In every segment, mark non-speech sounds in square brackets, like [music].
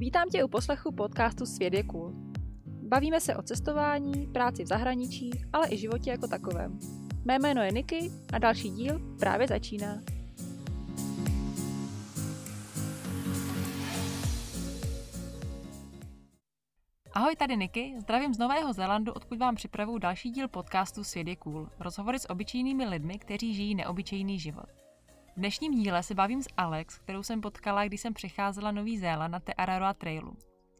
Vítám tě u poslechu podcastu Svět je cool. Bavíme se o cestování, práci v zahraničí, ale i životě jako takovém. Mé jméno je Niky a další díl právě začíná. Ahoj, tady Niky, zdravím z Nového Zélandu, odkud vám připravuju další díl podcastu Svět je cool. Rozhovory s obyčejnými lidmi, kteří žijí neobyčejný život. Dnešním díle se bavím s Alex, kterou jsem potkala, když jsem přecházela Nový Zéland na Te Araroa Trailu.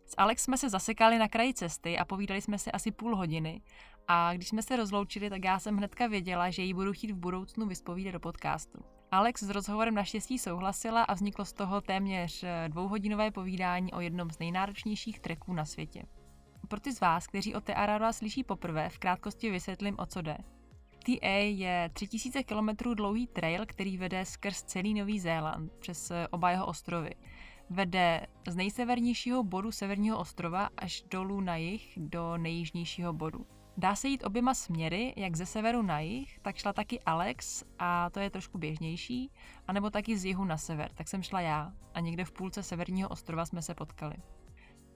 S Alex jsme se zasekali na kraji cesty a povídali jsme si asi půl hodiny a když jsme se rozloučili, tak já jsem hnedka věděla, že ji budu chtít v budoucnu vyspovídat do podcastu. Alex s rozhovorem naštěstí souhlasila a vzniklo z toho téměř dvouhodinové povídání o jednom z nejnáročnějších treků na světě. Pro ty z vás, kteří o Te Araroa slyší poprvé, v krátkosti vysvětlím, o co jde. TA je 3000 km dlouhý trail, který vede skrz celý Nový Zéland, přes eh, oba jeho ostrovy. Vede z nejsevernějšího bodu severního ostrova až dolů na jih do nejjižnějšího bodu. Dá se jít oběma směry, jak ze severu na jih, tak šla taky Alex a to je trošku běžnější, anebo taky z jihu na sever, tak jsem šla já a někde v půlce severního ostrova jsme se potkali.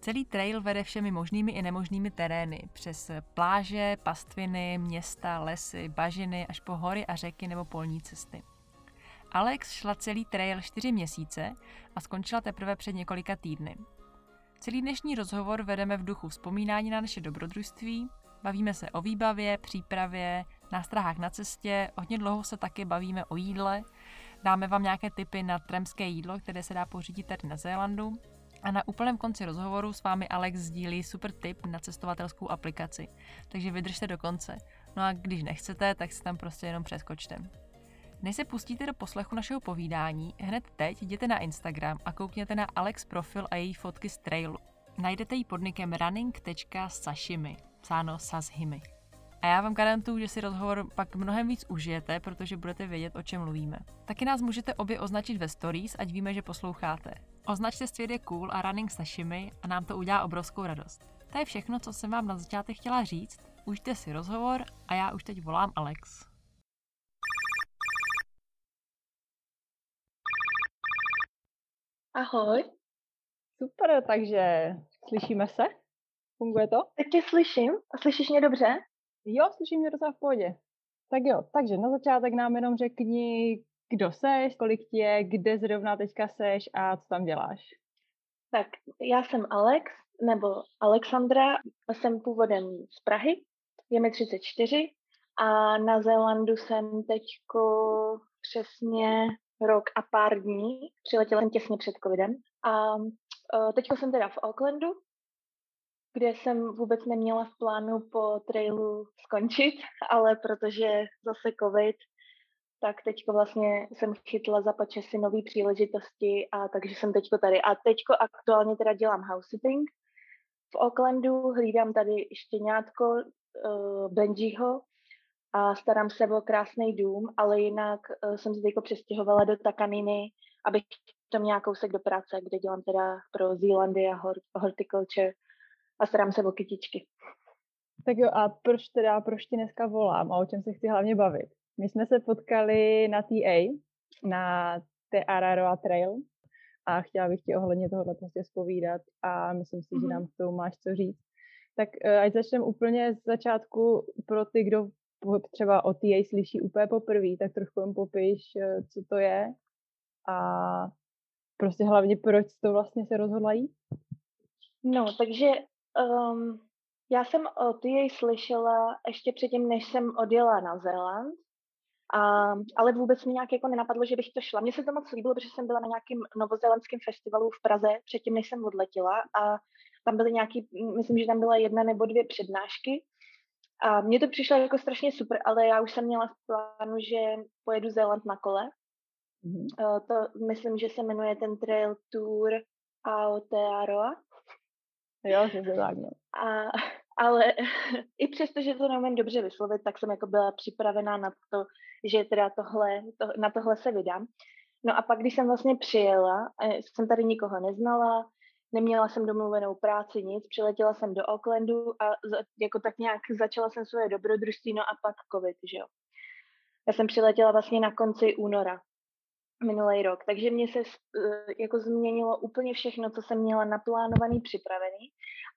Celý trail vede všemi možnými i nemožnými terény, přes pláže, pastviny, města, lesy, bažiny, až po hory a řeky nebo polní cesty. Alex šla celý trail čtyři měsíce a skončila teprve před několika týdny. Celý dnešní rozhovor vedeme v duchu vzpomínání na naše dobrodružství, bavíme se o výbavě, přípravě, nástrahách na cestě, hodně dlouho se taky bavíme o jídle, dáme vám nějaké tipy na tremské jídlo, které se dá pořídit tady na Zélandu a na úplném konci rozhovoru s vámi Alex sdílí super tip na cestovatelskou aplikaci, takže vydržte do konce. No a když nechcete, tak si tam prostě jenom přeskočte. Než se pustíte do poslechu našeho povídání, hned teď jděte na Instagram a koukněte na Alex profil a její fotky z trailu. Najdete ji pod nikem running.sashimi, psáno sashimi. A já vám garantuju, že si rozhovor pak mnohem víc užijete, protože budete vědět, o čem mluvíme. Taky nás můžete obě označit ve stories, ať víme, že posloucháte. Označte svět je cool a running sashimi a nám to udělá obrovskou radost. To je všechno, co jsem vám na začátek chtěla říct. Užte si rozhovor a já už teď volám Alex. Ahoj. Super, takže slyšíme se? Funguje to? Teď tě slyším. A slyšíš mě dobře? Jo, slyším mě docela v pohodě. Tak jo, takže na začátek nám jenom řekni, kdo seš, kolik ti je, kde zrovna teďka seš a co tam děláš. Tak já jsem Alex, nebo Alexandra, jsem původem z Prahy, je mi 34 a na Zélandu jsem teďko přesně rok a pár dní. Přiletěla jsem těsně před covidem. A e, teďko jsem teda v Aucklandu, kde jsem vůbec neměla v plánu po trailu skončit, [laughs] ale protože zase covid, tak teďko vlastně jsem chytla za si nové příležitosti a takže jsem teďko tady. A teďko aktuálně teda dělám house sitting v Aucklandu, hlídám tady štěňátko uh, Benjiho a starám se o krásný dům, ale jinak uh, jsem se teďko přestěhovala do Takaniny, abych to měla kousek do práce, kde dělám teda pro Zealandia Horticulture a starám se o kytičky. Tak jo, a proč teda, proč ti dneska volám a o čem se chci hlavně bavit? My jsme se potkali na TA, na Te Araroa Trail a chtěla bych ti ohledně tohohle prostě zpovídat a myslím si, mm-hmm. že mhm. nám k tomu máš co říct. Tak eh, ať začneme úplně z začátku pro ty, kdo třeba o TA slyší úplně poprvé, tak trochu jim popiš, eh, co to je a prostě hlavně proč to vlastně se rozhodla jít. No, takže um, já jsem o TA slyšela ještě předtím, než jsem odjela na Zéland a, ale vůbec mi nějak jako nenapadlo, že bych to šla. Mně se to moc líbilo, protože jsem byla na nějakém novozélandském festivalu v Praze předtím, než jsem odletěla a tam byly nějaký, myslím, že tam byla jedna nebo dvě přednášky a mně to přišlo jako strašně super, ale já už jsem měla v plánu, že pojedu Zéland na kole. Mm-hmm. To myslím, že se jmenuje ten Trail Tour Aotearoa. Jo, že to tak, no. A ale [laughs] i přesto, že to neumím dobře vyslovit, tak jsem jako byla připravená na to, že teda tohle, to, na tohle se vydám. No a pak, když jsem vlastně přijela, jsem tady nikoho neznala, neměla jsem domluvenou práci, nic, přiletěla jsem do Aucklandu a za, jako tak nějak začala jsem svoje dobrodružství, no a pak covid, že jo. Já jsem přiletěla vlastně na konci února. Minulý rok. Takže mě se eh, jako změnilo úplně všechno, co jsem měla naplánovaný, připravený.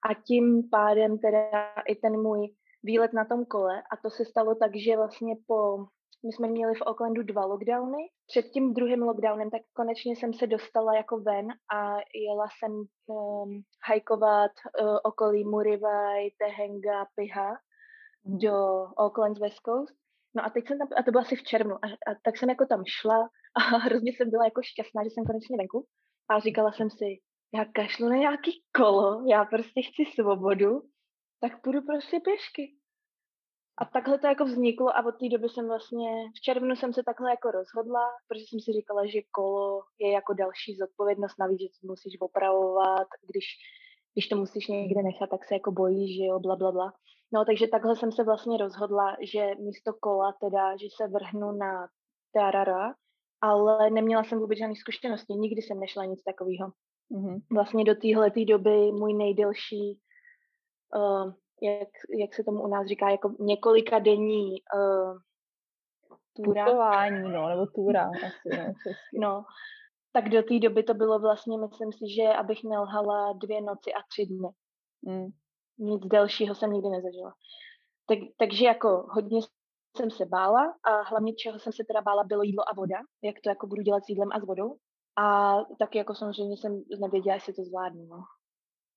A tím pádem teda i ten můj výlet na tom kole. A to se stalo tak, že vlastně po my jsme měli v Oaklandu dva lockdowny. Před tím druhým lockdownem tak konečně jsem se dostala jako ven a jela jsem um, hajkovat uh, okolí Murivaj, Tehenga, Piha do Oakland West Coast. No a teď jsem tam, a to bylo asi v červnu, a, a tak jsem jako tam šla a hrozně jsem byla jako šťastná, že jsem konečně venku. A říkala jsem si, já kašlu na nějaký kolo, já prostě chci svobodu, tak půjdu prostě pěšky. A takhle to jako vzniklo a od té doby jsem vlastně, v červnu jsem se takhle jako rozhodla, protože jsem si říkala, že kolo je jako další zodpovědnost, navíc, že to musíš opravovat, když, když to musíš někde nechat, tak se jako bojíš, že jo, bla, bla, bla. No, takže takhle jsem se vlastně rozhodla, že místo kola teda, že se vrhnu na Tarara, ale neměla jsem vůbec žádné zkušenosti, nikdy jsem nešla nic takového. Mm-hmm. Vlastně do téhle doby můj nejdelší uh, jak, jak se tomu u nás říká, jako několika denní uh, túra. Putování, no, nebo túra [laughs] asi, no, no, tak do té doby to bylo vlastně, myslím si, že abych nelhala dvě noci a tři dny. Mm. Nic delšího jsem nikdy nezažila. Tak, takže jako hodně jsem se bála a hlavně čeho jsem se teda bála bylo jídlo a voda, jak to jako budu dělat s jídlem a s vodou. A taky jako samozřejmě jsem nevěděla, jestli to zvládnu. No.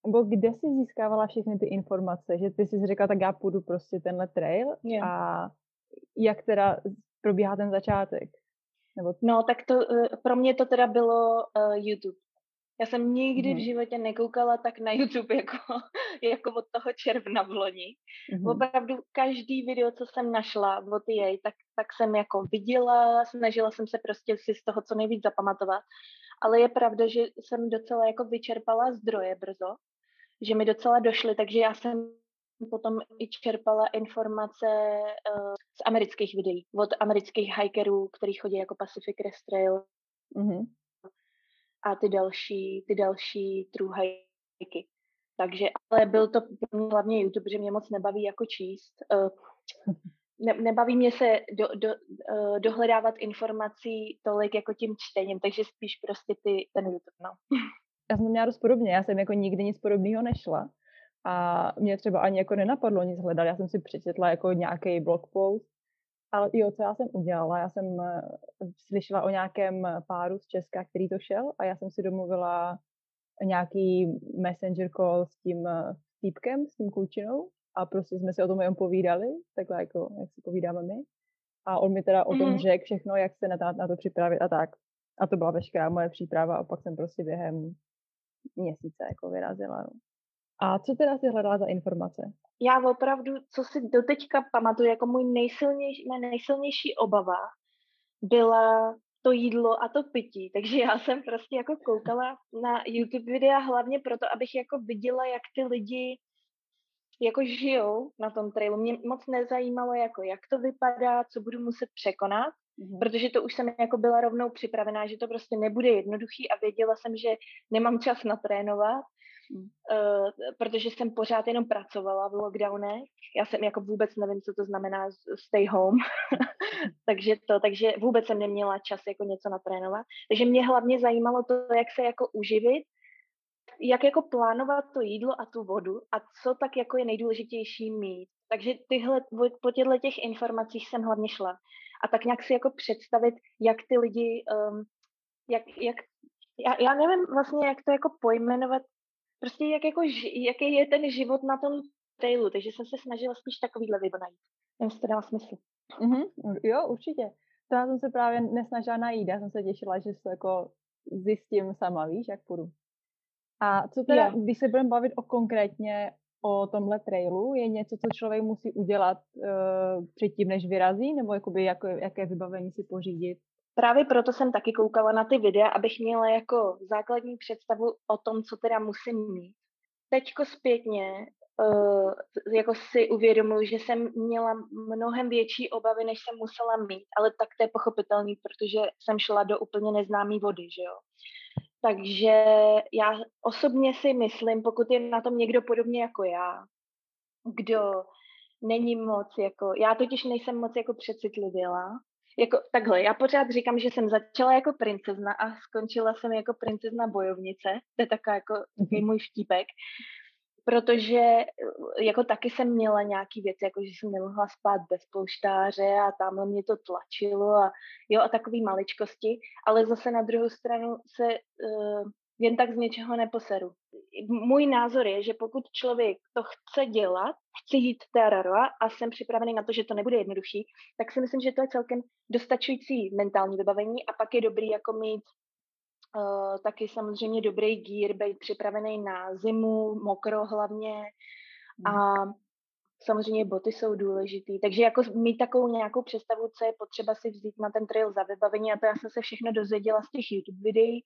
Nebo kde jsi získávala všechny ty informace, že ty jsi řekla, tak já půjdu prostě tenhle trail yeah. a jak teda probíhá ten začátek? Nebo... No, tak to, eh, pro mě to teda bylo uh, YouTube. Já jsem nikdy mm-hmm. v mhm. životě nekoukala tak na YouTube jako, [laughs] jako od toho června v loni. Mm-hmm. Opravdu každý video, co jsem našla od jej, tak, tak jsem jako viděla, snažila jsem se prostě si z toho co nejvíc zapamatovat. Ale je pravda, že jsem docela jako vyčerpala zdroje brzo že mi docela došly, takže já jsem potom i čerpala informace uh, z amerických videí, od amerických hikerů, kteří chodí jako Pacific Crest Trail mm-hmm. A ty další, ty další true hiky. Takže, ale byl to hlavně YouTube, že mě moc nebaví jako číst. Uh, ne, nebaví mě se do, do, uh, dohledávat informací tolik jako tím čtením, takže spíš prostě ty, ten YouTube, no. já jsem měla dost podobně, já jsem jako nikdy nic podobného nešla a mě třeba ani jako nenapadlo nic hledat, já jsem si přečetla jako nějaký blog post, ale jo, co já jsem udělala, já jsem eh, slyšela o nějakém páru z Česka, který to šel a já jsem si domluvila nějaký messenger call s tím eh, týpkem, s tím klučinou a prostě jsme si o tom jenom povídali, takhle jako, jak si povídáme my. A on mi teda o tom mm. řekl všechno, jak se na, na to připravit a tak. A to byla veškerá moje příprava a pak jsem prostě během měsíce jako vyrazila. No. A co teda si hledala za informace? Já opravdu, co si doteďka pamatuju, jako můj nejsilnější, moje nejsilnější obava byla to jídlo a to pití. [laughs] Takže já jsem prostě jako koukala na YouTube videa hlavně proto, abych jako viděla, jak ty lidi jako žijou na tom trailu. Mě moc nezajímalo, jako jak to vypadá, co budu muset překonat, mm-hmm. protože to už jsem jako byla rovnou připravená, že to prostě nebude jednoduchý a věděla jsem, že nemám čas natrénovat, mm. uh, protože jsem pořád jenom pracovala v lockdownech. Já jsem jako vůbec nevím, co to znamená stay home, [laughs] takže to, takže vůbec jsem neměla čas jako něco natrénovat. Takže mě hlavně zajímalo to, jak se jako uživit, jak jako plánovat to jídlo a tu vodu a co tak jako je nejdůležitější mít. Takže tyhle, po těchto těch informacích jsem hlavně šla a tak nějak si jako představit, jak ty lidi, um, jak, jak, já, já nevím vlastně, jak to jako pojmenovat, prostě jak jako, jaký je ten život na tom trailu, takže jsem se snažila spíš takovýhle video najít. Jestli to dává smysl. Mm-hmm, jo, určitě. To já jsem se právě nesnažila najít, já jsem se těšila, že to jako zjistím sama, víš, jak půjdu. A co teda, jo. když se budeme bavit o konkrétně o tomhle trailu? Je něco, co člověk musí udělat uh, předtím, než vyrazí? Nebo jakoby, jako, jaké vybavení si pořídit? Právě proto jsem taky koukala na ty videa, abych měla jako základní představu o tom, co teda musím mít. Teďko zpětně uh, jako si uvědomuji, že jsem měla mnohem větší obavy, než jsem musela mít, ale tak to je pochopitelný, protože jsem šla do úplně neznámé vody, že jo. Takže já osobně si myslím, pokud je na tom někdo podobně jako já, kdo není moc jako, já totiž nejsem moc jako přecitlivěla, jako takhle, já pořád říkám, že jsem začala jako princezna a skončila jsem jako princezna bojovnice. To je taková jako takový můj vtípek. Protože eh, jako taky jsem měla nějaký věci, jako že jsem nemohla spát bez polštáře a tam mě to tlačilo a jo a takový maličkosti, ale zase na druhou stranu se uh, jen tak z něčeho neposeru. Můj názor je, že pokud člověk to chce dělat, chce jít terora a jsem připravený na to, že to nebude jednodušší, tak si myslím, že to je celkem dostačující mentální vybavení a pak je dobrý jako mít uh, taky samozřejmě dobrý gír, být připravený na zimu, mokro hlavně a hmm. Samozřejmě boty jsou důležitý. Takže jako mít takovou nějakou představu, co je potřeba si vzít na ten trail za vybavení a to já jsem se všechno dozvěděla z těch YouTube videí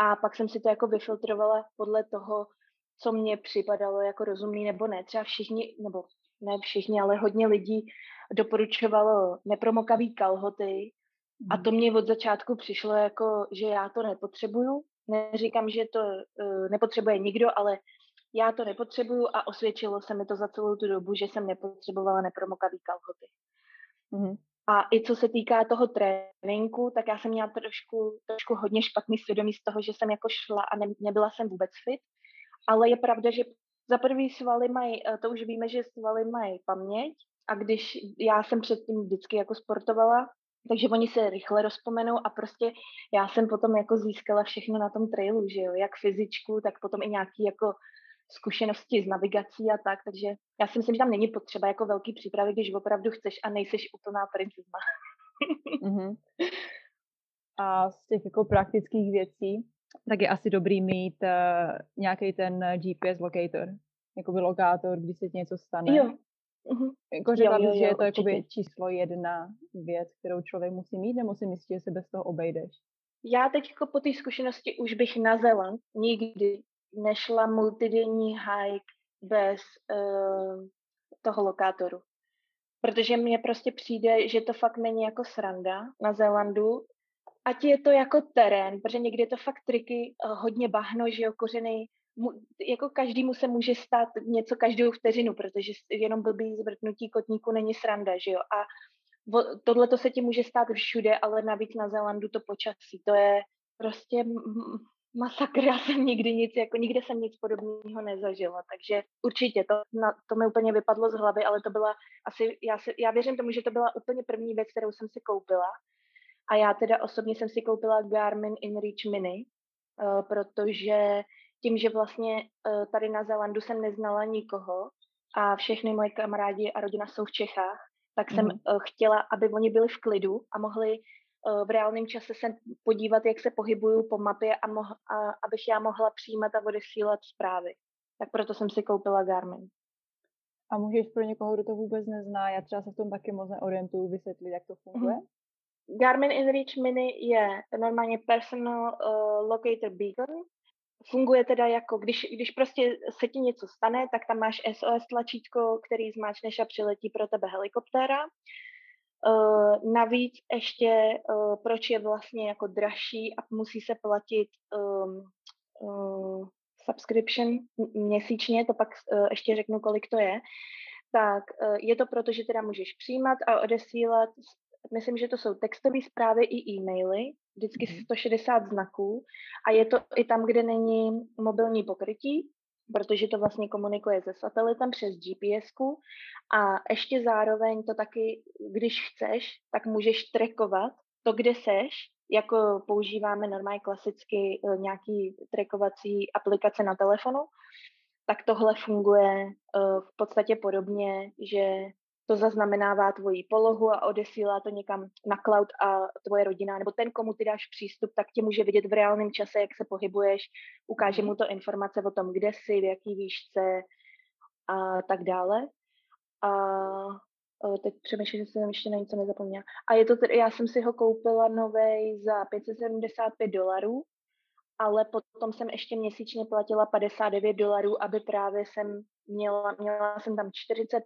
a pak jsem si to jako vyfiltrovala podle toho, co mě připadalo jako rozumný nebo ne. Třeba všichni, nebo ne všichni, ale hodně lidí doporučovalo nepromokavý kalhoty a to mě od začátku přišlo jako, že já to nepotřebuju. Neříkám, že to uh, nepotřebuje nikdo, ale já to nepotřebuju a osvědčilo se mi to za celou tu dobu, že jsem nepotřebovala nepromokavý kalhoty. Mm-hmm. A i co se týká toho tréninku, tak já jsem měla trošku, trošku hodně špatný svědomí z toho, že jsem jako šla a ne, nebyla jsem vůbec fit. Ale je pravda, že za prvý svaly mají, eh, to už víme, že svaly mají paměť a když já jsem předtím vždycky jako sportovala, takže oni se rychle rozpomenou a prostě já jsem potom jako získala všechno na tom trailu, že jo, jak fyzičku, tak potom i nějaký jako zkušenosti s navigací a tak, takže já si myslím, že tam není potřeba jako velký přípravy, když opravdu chceš a nejseš úplná princezna. mm-hmm. [laughs] A z těch jako praktických věcí, tak je asi dobrý mít uh, eh, nějaký ten GPS locator, by lokátor, když se něco stane. Jo. Uh-huh. Jako řekla bys, že je to jakoby číslo jedna věc, kterou člověk musí mít, nebo si myslíš, že se bez toho obejdeš? Já teď jako po té zkušenosti už bych na Zeland nikdy nešla multidenní hike bez uh, toho lokátoru. Protože mně prostě přijde, že to fakt není jako sranda na Zélandu. Ať je to jako terén, protože někdy je to fakt triky, uh, hodně bahno, že jo, kořeny, mu, jako každému se může stát něco každou vteřinu, protože jenom blbý zvrtnutí kotníku není sranda, že jo. A tohle to se ti může stát všude, ale navíc na Zélandu to počasí, to je prostě masakr, já jsem nikdy nic, jako nikde jsem nic podobného nezažila, takže určitě to, na, to mi úplně vypadlo z hlavy, ale to byla asi, já, si, já věřím tomu, že to byla úplně první věc, kterou jsem si koupila a já teda osobně jsem si koupila Garmin InReach Mini, uh, protože tím, že vlastně uh, tady na Zelandu jsem neznala nikoho a všechny moje kamarádi a rodina jsou v Čechách, tak jsem mm. chtěla, aby oni byli v klidu a mohli v reálném čase se podívat, jak se pohybuju po mapě a, moh- a abych já mohla přijímat a odesílat zprávy. Tak proto jsem si koupila Garmin. A můžeš pro někoho, kdo to vůbec nezná, já třeba se v tom taky moc neorientuju, vysvětlit, jak to funguje? Mm-hmm. Garmin InReach Mini je normálně personal uh, locator beacon. Funguje teda jako, když, když prostě se ti něco stane, tak tam máš SOS tlačítko, který zmáčneš a přiletí pro tebe helikoptéra. Uh, navíc ještě, uh, proč je vlastně jako dražší a musí se platit um, uh, subscription měsíčně, to pak uh, ještě řeknu, kolik to je, tak uh, je to proto, že teda můžeš přijímat a odesílat, myslím, že to jsou textové zprávy i e-maily, vždycky mm-hmm. 160 znaků a je to i tam, kde není mobilní pokrytí, protože to vlastně komunikuje se satelitem přes gps a ještě zároveň to taky, když chceš, tak můžeš trackovat to, kde seš, jako používáme normálně klasicky e, nějaký trackovací aplikace na telefonu, tak tohle funguje e, v podstatě podobně, že to zaznamenává tvoji polohu a odesílá to někam na cloud a tvoje rodina, nebo ten, komu ty dáš přístup, tak tě může vidět v reálném čase, jak se pohybuješ, ukáže mu to informace o tom, kde jsi, v jaký výšce a tak dále. A teď přemýšlím, že jsem ještě na něco nezapomněla. A je to tedy, já jsem si ho koupila novej za 575 dolarů, ale potom jsem ještě měsíčně platila 59 dolarů, aby právě jsem měla, měla jsem tam 40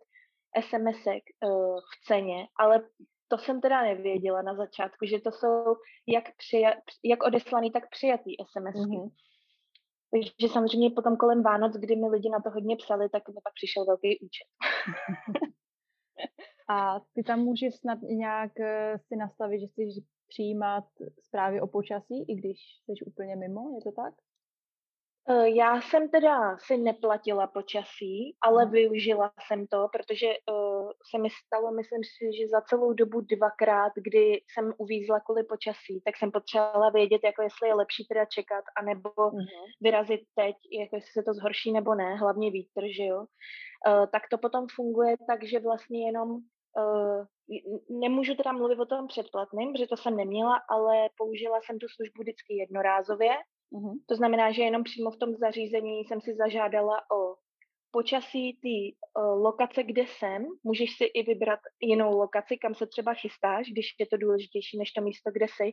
SMSek uh, v ceně, ale to jsem teda nevěděla na začátku, že to jsou jak, přija- jak odeslaný, tak přijatý SMSky. Mm-hmm. Takže samozřejmě potom kolem Vánoc, kdy mi lidi na to hodně psali, tak mi pak přišel velký účet. [laughs] A ty tam můžeš snad nějak eh, si nastavit, že chceš přijímat zprávy o počasí, i když jsi úplně mimo, je to tak? Eh, já jsem teda si neplatila počasí, ale hmm. využila jsem to, protože uh, se mi stalo, myslím si, že za celou dobu dvakrát, kdy jsem uvízla kvůli počasí, tak jsem potřebovala vědět, jako jestli je lepší teda čekat, anebo hmm. vyrazit teď, jako jestli se to zhorší nebo ne, hlavně vítr, že jo. Uh, tak to potom funguje tak, že vlastně jenom uh, nemůžu teda mluvit o tom předplatným, protože to jsem neměla, ale použila jsem tu službu vždycky jednorázově, Mm-hmm. To znamená, že jenom přímo v tom zařízení jsem si zažádala o počasí ty uh, lokace, kde jsem. Můžeš si i vybrat jinou lokaci, kam se třeba chystáš, když je to důležitější než to místo, kde jsi.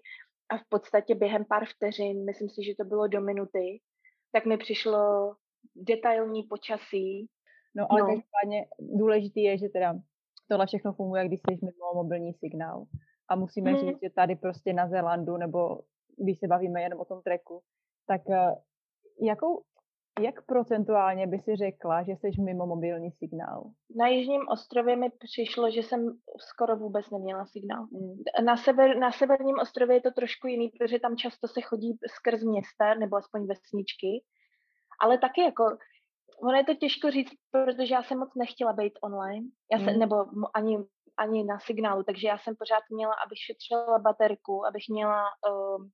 A v podstatě během pár vteřin, myslím si, že to bylo do minuty, tak mi přišlo detailní počasí. No ale no. každopádně důležitý je, že teda tohle všechno funguje, když jsi mimo mobilní signál. A musíme hmm. říct, že tady prostě na Zélandu, nebo když se bavíme jenom o tom treku, tak eh, jakou, jak procentuálně by si řekla, že jsi mimo mobilní signál? Na Jižním ostrově mi přišlo, že jsem skoro vůbec neměla signál. Mm. Na, sever, na severním ostrově je to trošku jiný, protože tam často se chodí skrz města, nebo aspoň vesničky. Ale taky jako, ono je to těžko říct, protože já jsem moc nechtěla být online, já se, mm. nebo ani, ani na signálu, takže já jsem pořád měla, abych šetřila baterku, abych měla uh,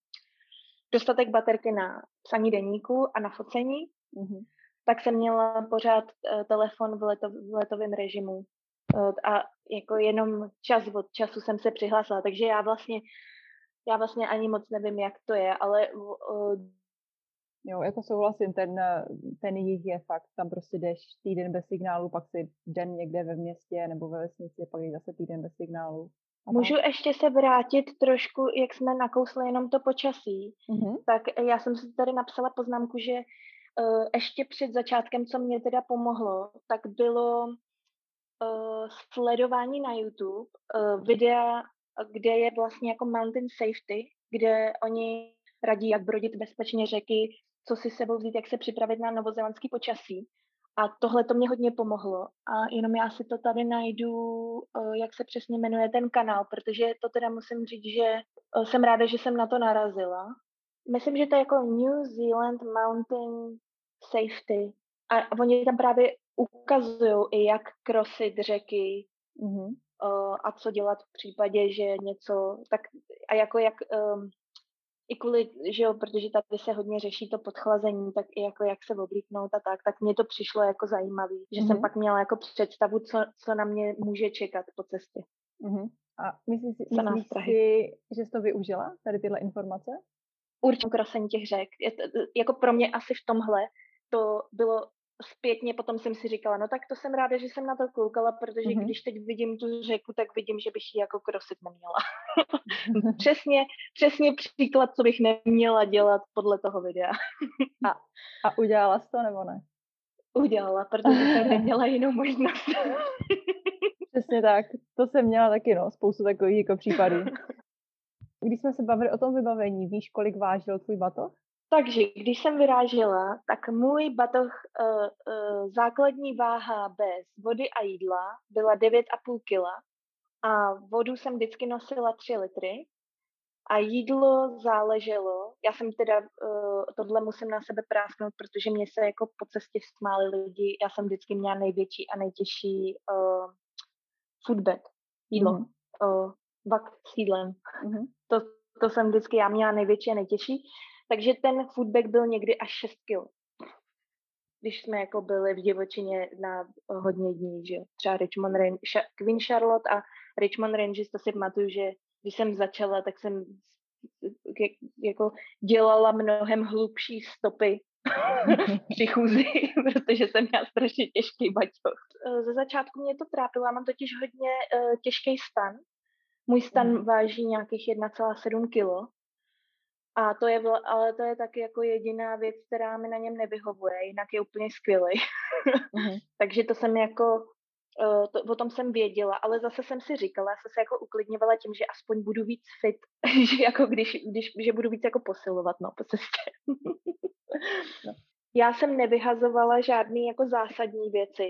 dostatek baterky na psaní deníku a na focení, mm-hmm. tak jsem měla pořád uh, telefon v, leto, v letovém režimu. Uh, a jako jenom čas od času jsem se přihlásila, takže já vlastně, já vlastně ani moc nevím, jak to je, ale uh, Jo, jako souhlasím, ten, ten jich je fakt, tam prostě jdeš týden bez signálu, pak si den někde ve městě nebo ve vesnici, pak jdeš zase týden bez signálu. Můžu ještě se vrátit trošku, jak jsme nakousli jenom to počasí. Mm-hmm. Tak já jsem si tady napsala poznámku, že uh, ještě před začátkem, co mě teda pomohlo, tak bylo uh, sledování na YouTube uh, videa, kde je vlastně jako mountain safety, kde oni radí, jak brodit bezpečně řeky, co si sebou vzít, jak se připravit na novozelandský počasí. A tohle to mě hodně pomohlo. A jenom já si to tady najdu, eh, jak se přesně jmenuje ten kanál, protože to teda musím říct, že eh, jsem ráda, že jsem na to narazila. Myslím, že to je jako New Zealand Mountain Safety. A oni tam právě ukazují i, jak krosit řeky mm-hmm. a co dělat v případě, že něco, tak a jako jak um, i kvůli, že jo, protože tady se hodně řeší to podchlazení, tak i jako jak se oblíknout a tak, tak mně to přišlo jako zajímavý, že mm-hmm. jsem mhm. pak měla jako představu, co, co na mě může čekat po cestě. Mm-hmm. A myslíš, si, myslíš si, že jsi to využila, tady tyhle informace? Určitě krasení těch řek. Je to, jako pro mě asi v tomhle to bylo zpětně potom jsem si říkala, no tak to jsem ráda, že jsem na to koukala, protože mm-hmm. když teď vidím tu řeku, tak vidím, že bych ji jako krosit neměla. [laughs] přesně, přesně příklad, co bych neměla dělat podle toho videa. a, a udělala jsi to nebo ne? Udělala, protože jsem neměla [laughs] jinou možnost. Přesně tak. To jsem měla taky, no, spoustu takových jako případů. [laughs] Když jsme se bavili o tom vybavení, víš, kolik vážil tvůj batoh? Takže když jsem vyrážela, tak můj batoh uh, uh, základní váha bez vody a jídla byla 9,5 kg a vodu jsem vždycky nosila 3 litry a jídlo záleželo. Já jsem teda, uh, tohle musím na sebe prásknout, protože mě se jako po cestě smáli lidi. Já jsem vždycky měla největší a nejtěžší uh, foodbag, jídlo, mm-hmm. uh, vak s jídlem. Mm-hmm. To, to jsem vždycky, já měla největší a nejtěžší. Takže ten foodbag byl někdy až 6 kg. Když jsme jako byli v divočině na hodně dní, že třeba Richmond Range, Queen Charlotte a Richmond Ranges, to si pamatuju, že když jsem začala, tak jsem jako dělala mnohem hlubší stopy [laughs] při chůzi, [laughs] protože jsem měla strašně těžký baťoch. Ze začátku mě to trápilo, já mám totiž hodně uh, těžký stan. Můj stan mm. váží nějakých 1,7 kg a to je, ale to je taky jako jediná věc, která mi na něm nevyhovuje, jinak je úplně skvělý. mm-hmm. [laughs] Takže to jsem jako, uh, to, o tom jsem věděla, ale zase jsem si říkala, jsem se jako uklidňovala tím, že aspoň budu víc fit, [laughs] že jako když, když, že budu víc jako posilovat, no, po cestě. no. Já jsem nevyhazovala žádný jako zásadní věci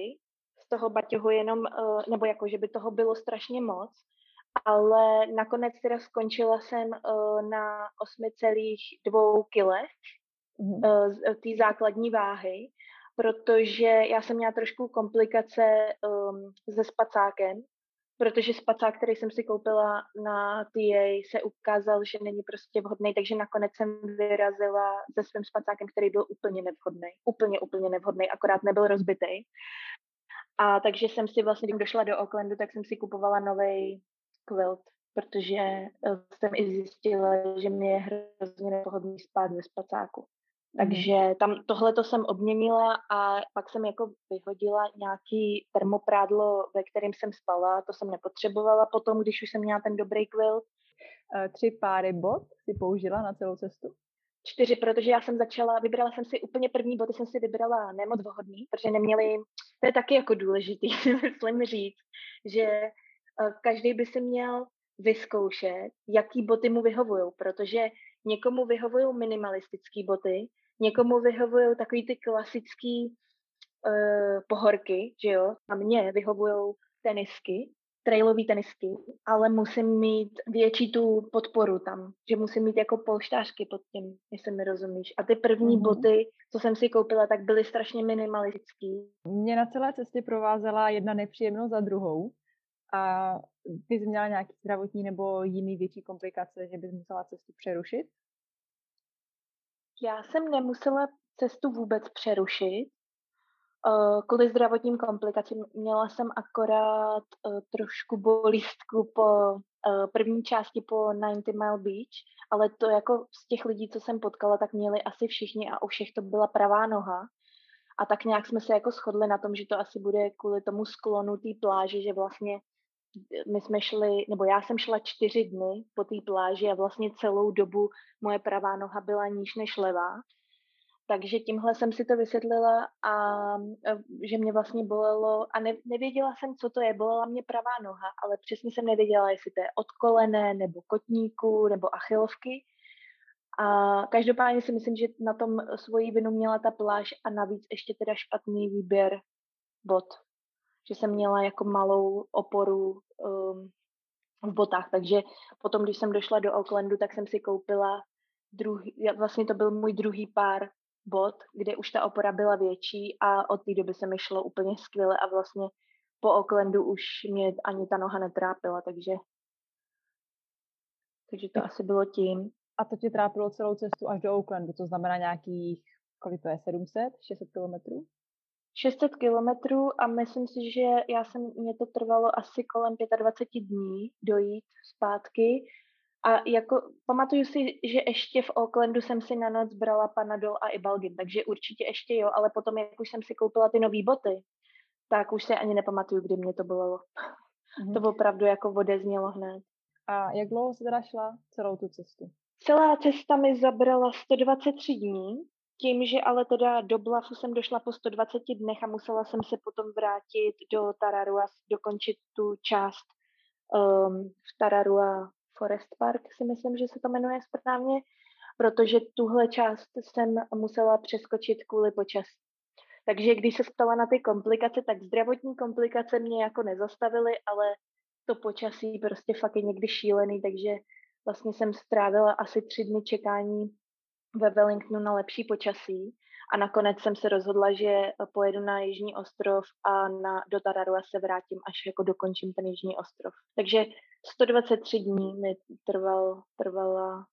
z toho baťohu jenom, uh, nebo jako, že by toho bylo strašně moc, ale nakonec teda skončila jsem uh, na 8,2 kilech mm-hmm. uh, té základní váhy, protože já jsem měla trošku komplikace um, se spacákem, protože spacák, který jsem si koupila na TA, se ukázal, že není prostě vhodný, takže nakonec jsem vyrazila se svým spacákem, který byl úplně nevhodný. Úplně, úplně nevhodný, akorát nebyl rozbitý. A takže jsem si vlastně, když došla do Oaklandu, tak jsem si kupovala nový quilt, protože eh, jsem i zjistila, že mě je hrozně nepohodlný spát ve spacáku. Mhm. Takže tam tohle to jsem obměnila a pak jsem jako vyhodila nějaký termoprádlo, ve kterém jsem spala, to jsem nepotřebovala potom, když už jsem měla ten dobrý quilt. Eh, tři páry bot si použila na celou cestu? Čtyři, protože já jsem začala, vybrala jsem si úplně první boty, jsem si vybrala nemoc vhodný, protože neměli, to je taky jako důležitý, [laughs] myslím říct, že každý by si měl vyzkoušet, jaký boty mu vyhovují, protože někomu vyhovují minimalistické boty, někomu vyhovují takový ty klasický uh, pohorky, že jo, a mně vyhovují tenisky, trailové tenisky, ale musím mít větší tu podporu tam, že musím mít jako polštářky pod tím, jestli mi rozumíš. A ty první mm-hmm. boty, co jsem si koupila, tak byly strašně minimalistický. Mě na celé cestě provázela jedna nepříjemnost za druhou a jsi měla nějaký zdravotní nebo jiný větší komplikace, že bys musela cestu přerušit? Já jsem nemusela cestu vůbec přerušit. Uh, kvůli zdravotním komplikacím měla jsem akorát uh, trošku bolístku po uh, první části po 90 Mile Beach, ale to jako z těch lidí, co jsem potkala, tak měli asi všichni a u všech to byla pravá noha. A tak nějak jsme se jako shodli na tom, že to asi bude kvůli tomu sklonu té pláže, že vlastně my jsme šli, nebo já jsem šla čtyři dny po té pláži a vlastně celou dobu moje pravá noha byla níž než levá. Takže tímhle jsem si to vysvětlila a že mě vlastně bolelo a ne, nevěděla jsem, co to je. Bolela mě pravá noha, ale přesně jsem nevěděla, jestli to je od kolene, nebo kotníku, nebo achilovky. A každopádně si myslím, že na tom svoji vinu měla ta pláž a navíc ještě teda špatný výběr bod že jsem měla jako malou oporu um, v botách, takže potom, když jsem došla do Aucklandu, tak jsem si koupila druhý, vlastně to byl můj druhý pár bot, kde už ta opora byla větší a od té doby se mi šlo úplně skvěle a vlastně po Aucklandu už mě ani ta noha netrápila, takže takže to asi bylo tím. A to tě trápilo celou cestu až do Aucklandu, to znamená nějakých, kolik to je, 700, 600 kilometrů? 600 kilometrů a myslím si, že já jsem, mě to trvalo asi kolem 25 dní dojít zpátky. A jako pamatuju si, že ještě v Aucklandu jsem si na noc brala Panadol a Ibalgin, takže určitě ještě jo, ale potom, jak už jsem si koupila ty nové boty, tak už se ani nepamatuju, kdy mě to bylo. Mm-hmm. To opravdu jako odeznělo hned. A jak dlouho jsi teda šla celou tu cestu? Celá cesta mi zabrala 123 dní tím, že ale teda do Blafu jsem došla po 120 dnech a musela jsem se potom vrátit do Tararua, dokončit tu část um, v Tararua Forest Park, si myslím, že se to jmenuje správně, protože tuhle část jsem musela přeskočit kvůli počasí. Takže když se ptala na ty komplikace, tak zdravotní komplikace mě jako nezastavily, ale to počasí prostě fakt je někdy šílený, takže vlastně jsem strávila asi tři dny čekání ve Wellingtonu na lepší počasí a nakonec jsem se rozhodla, že pojedu na Jižní ostrov a na, do Tararua se vrátím, až jako dokončím ten Jižní ostrov. Takže 123 dní mi trval, trvala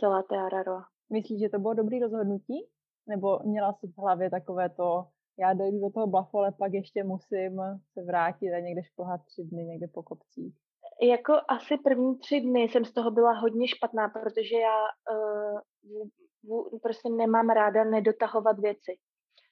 celá Tararua. Myslíš, že to bylo dobrý rozhodnutí? Nebo měla jsi v hlavě takové to, já dojdu do toho Blafu, ale pak ještě musím se vrátit a někde šplhat tři dny někde po kopcích? Jako asi první tři dny jsem z toho byla hodně špatná, protože já uh, v, v, prostě nemám ráda nedotahovat věci.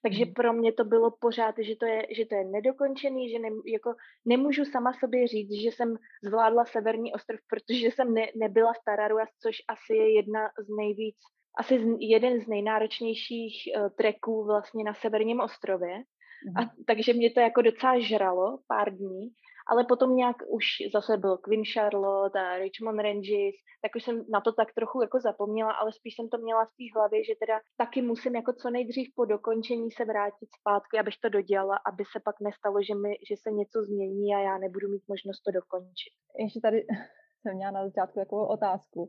Takže hmm. pro mě to bylo pořád, že to je, že to je nedokončený, že ne, jako nemůžu sama sobě říct, že jsem zvládla Severní ostrov, [laughs] protože jsem ne, nebyla v Tararua, což asi je jedna z nejvíc, asi z, jeden z nejnáročnějších uh, treků vlastně na Severním ostrově. Mm. A, takže mě to jako docela žralo pár dní, ale potom nějak už zase byl Queen Charlotte a Richmond Ranges, tak už jsem na to tak trochu jako zapomněla, ale spíš jsem to měla v té hlavě, že teda taky musím jako co nejdřív po dokončení se vrátit zpátky, abych to dodělala, aby se pak nestalo, že, mi, že se něco změní a já nebudu mít možnost to dokončit. Ještě tady [laughs] jsem měla na začátku takovou otázku.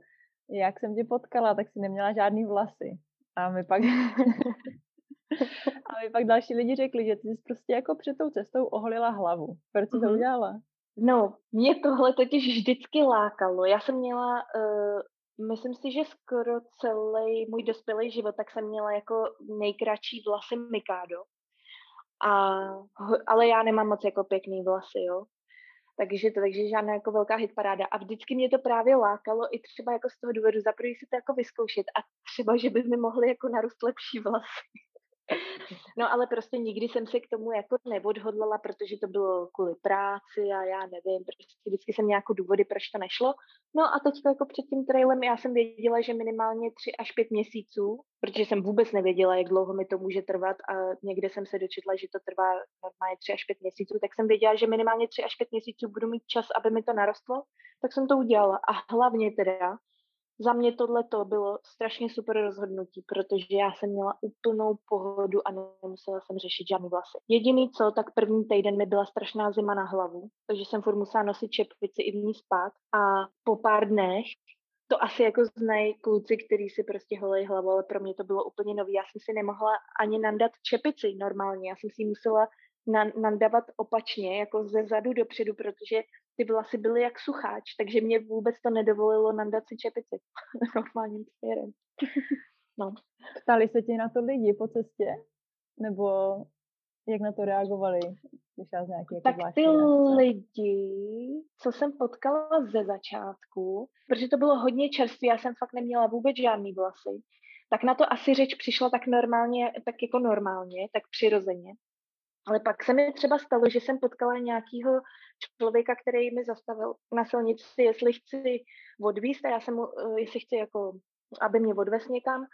Jak jsem tě potkala, tak si neměla žádný vlasy. A my pak [laughs] [laughs] A mi pak další lidi řekli, že ty jsi prostě jako před tou cestou oholila hlavu. Proč jsi mm-hmm. to udělala? No, mě tohle totiž vždycky lákalo. Já jsem měla, uh, myslím si, že skoro celý můj dospělý život, tak jsem měla jako nejkratší vlasy Mikado. A, ale já nemám moc jako pěkný vlasy, jo. Takže to, takže žádná jako velká hitparáda. A vždycky mě to právě lákalo i třeba jako z toho důvodu, za si to jako vyzkoušet a třeba, že by mi mohly jako narůst lepší vlasy. [laughs] No ale prostě nikdy jsem se k tomu jako neodhodlala, protože to bylo kvůli práci a já nevím, prostě vždycky jsem nějakou důvody, proč to nešlo. No a teď jako před tím trailem já jsem věděla, že minimálně tři až pět měsíců, protože jsem vůbec nevěděla, jak dlouho mi to může trvat a někde jsem se dočetla, že to trvá normálně tři až pět měsíců, tak jsem věděla, že minimálně tři až pět měsíců budu mít čas, aby mi to narostlo, tak jsem to udělala. A hlavně teda za mě tohle to bylo strašně super rozhodnutí, protože já jsem měla úplnou pohodu a nemusela jsem řešit žádný vlasy. Jediný co, tak první týden mi byla strašná zima na hlavu, takže jsem furt musela nosit čepici i v ní spát a po pár dnech to asi jako znají kluci, kteří si prostě holej hlavu, ale pro mě to bylo úplně nový. Já jsem si nemohla ani nandat čepici normálně, já jsem si musela nandavat opačně, jako ze zadu dopředu, protože ty vlasy byly jak sucháč, takže mě vůbec to nedovolilo nandat si čepici [laughs] normálním směrem. [laughs] no. Ptali se ti na to lidi po cestě? Nebo jak na to reagovali? Jako tak ty lidi, co jsem potkala ze začátku, protože to bylo hodně čerstvé, já jsem fakt neměla vůbec žádný vlasy, tak na to asi řeč přišla tak normálně, tak jako normálně, tak přirozeně. Ale pak se mi třeba stalo, že jsem potkala nějakého člověka, který mi zastavil na silnici, jestli chci odvíst a já jsem mu, eh, jestli chci jako, aby mě odvez někam.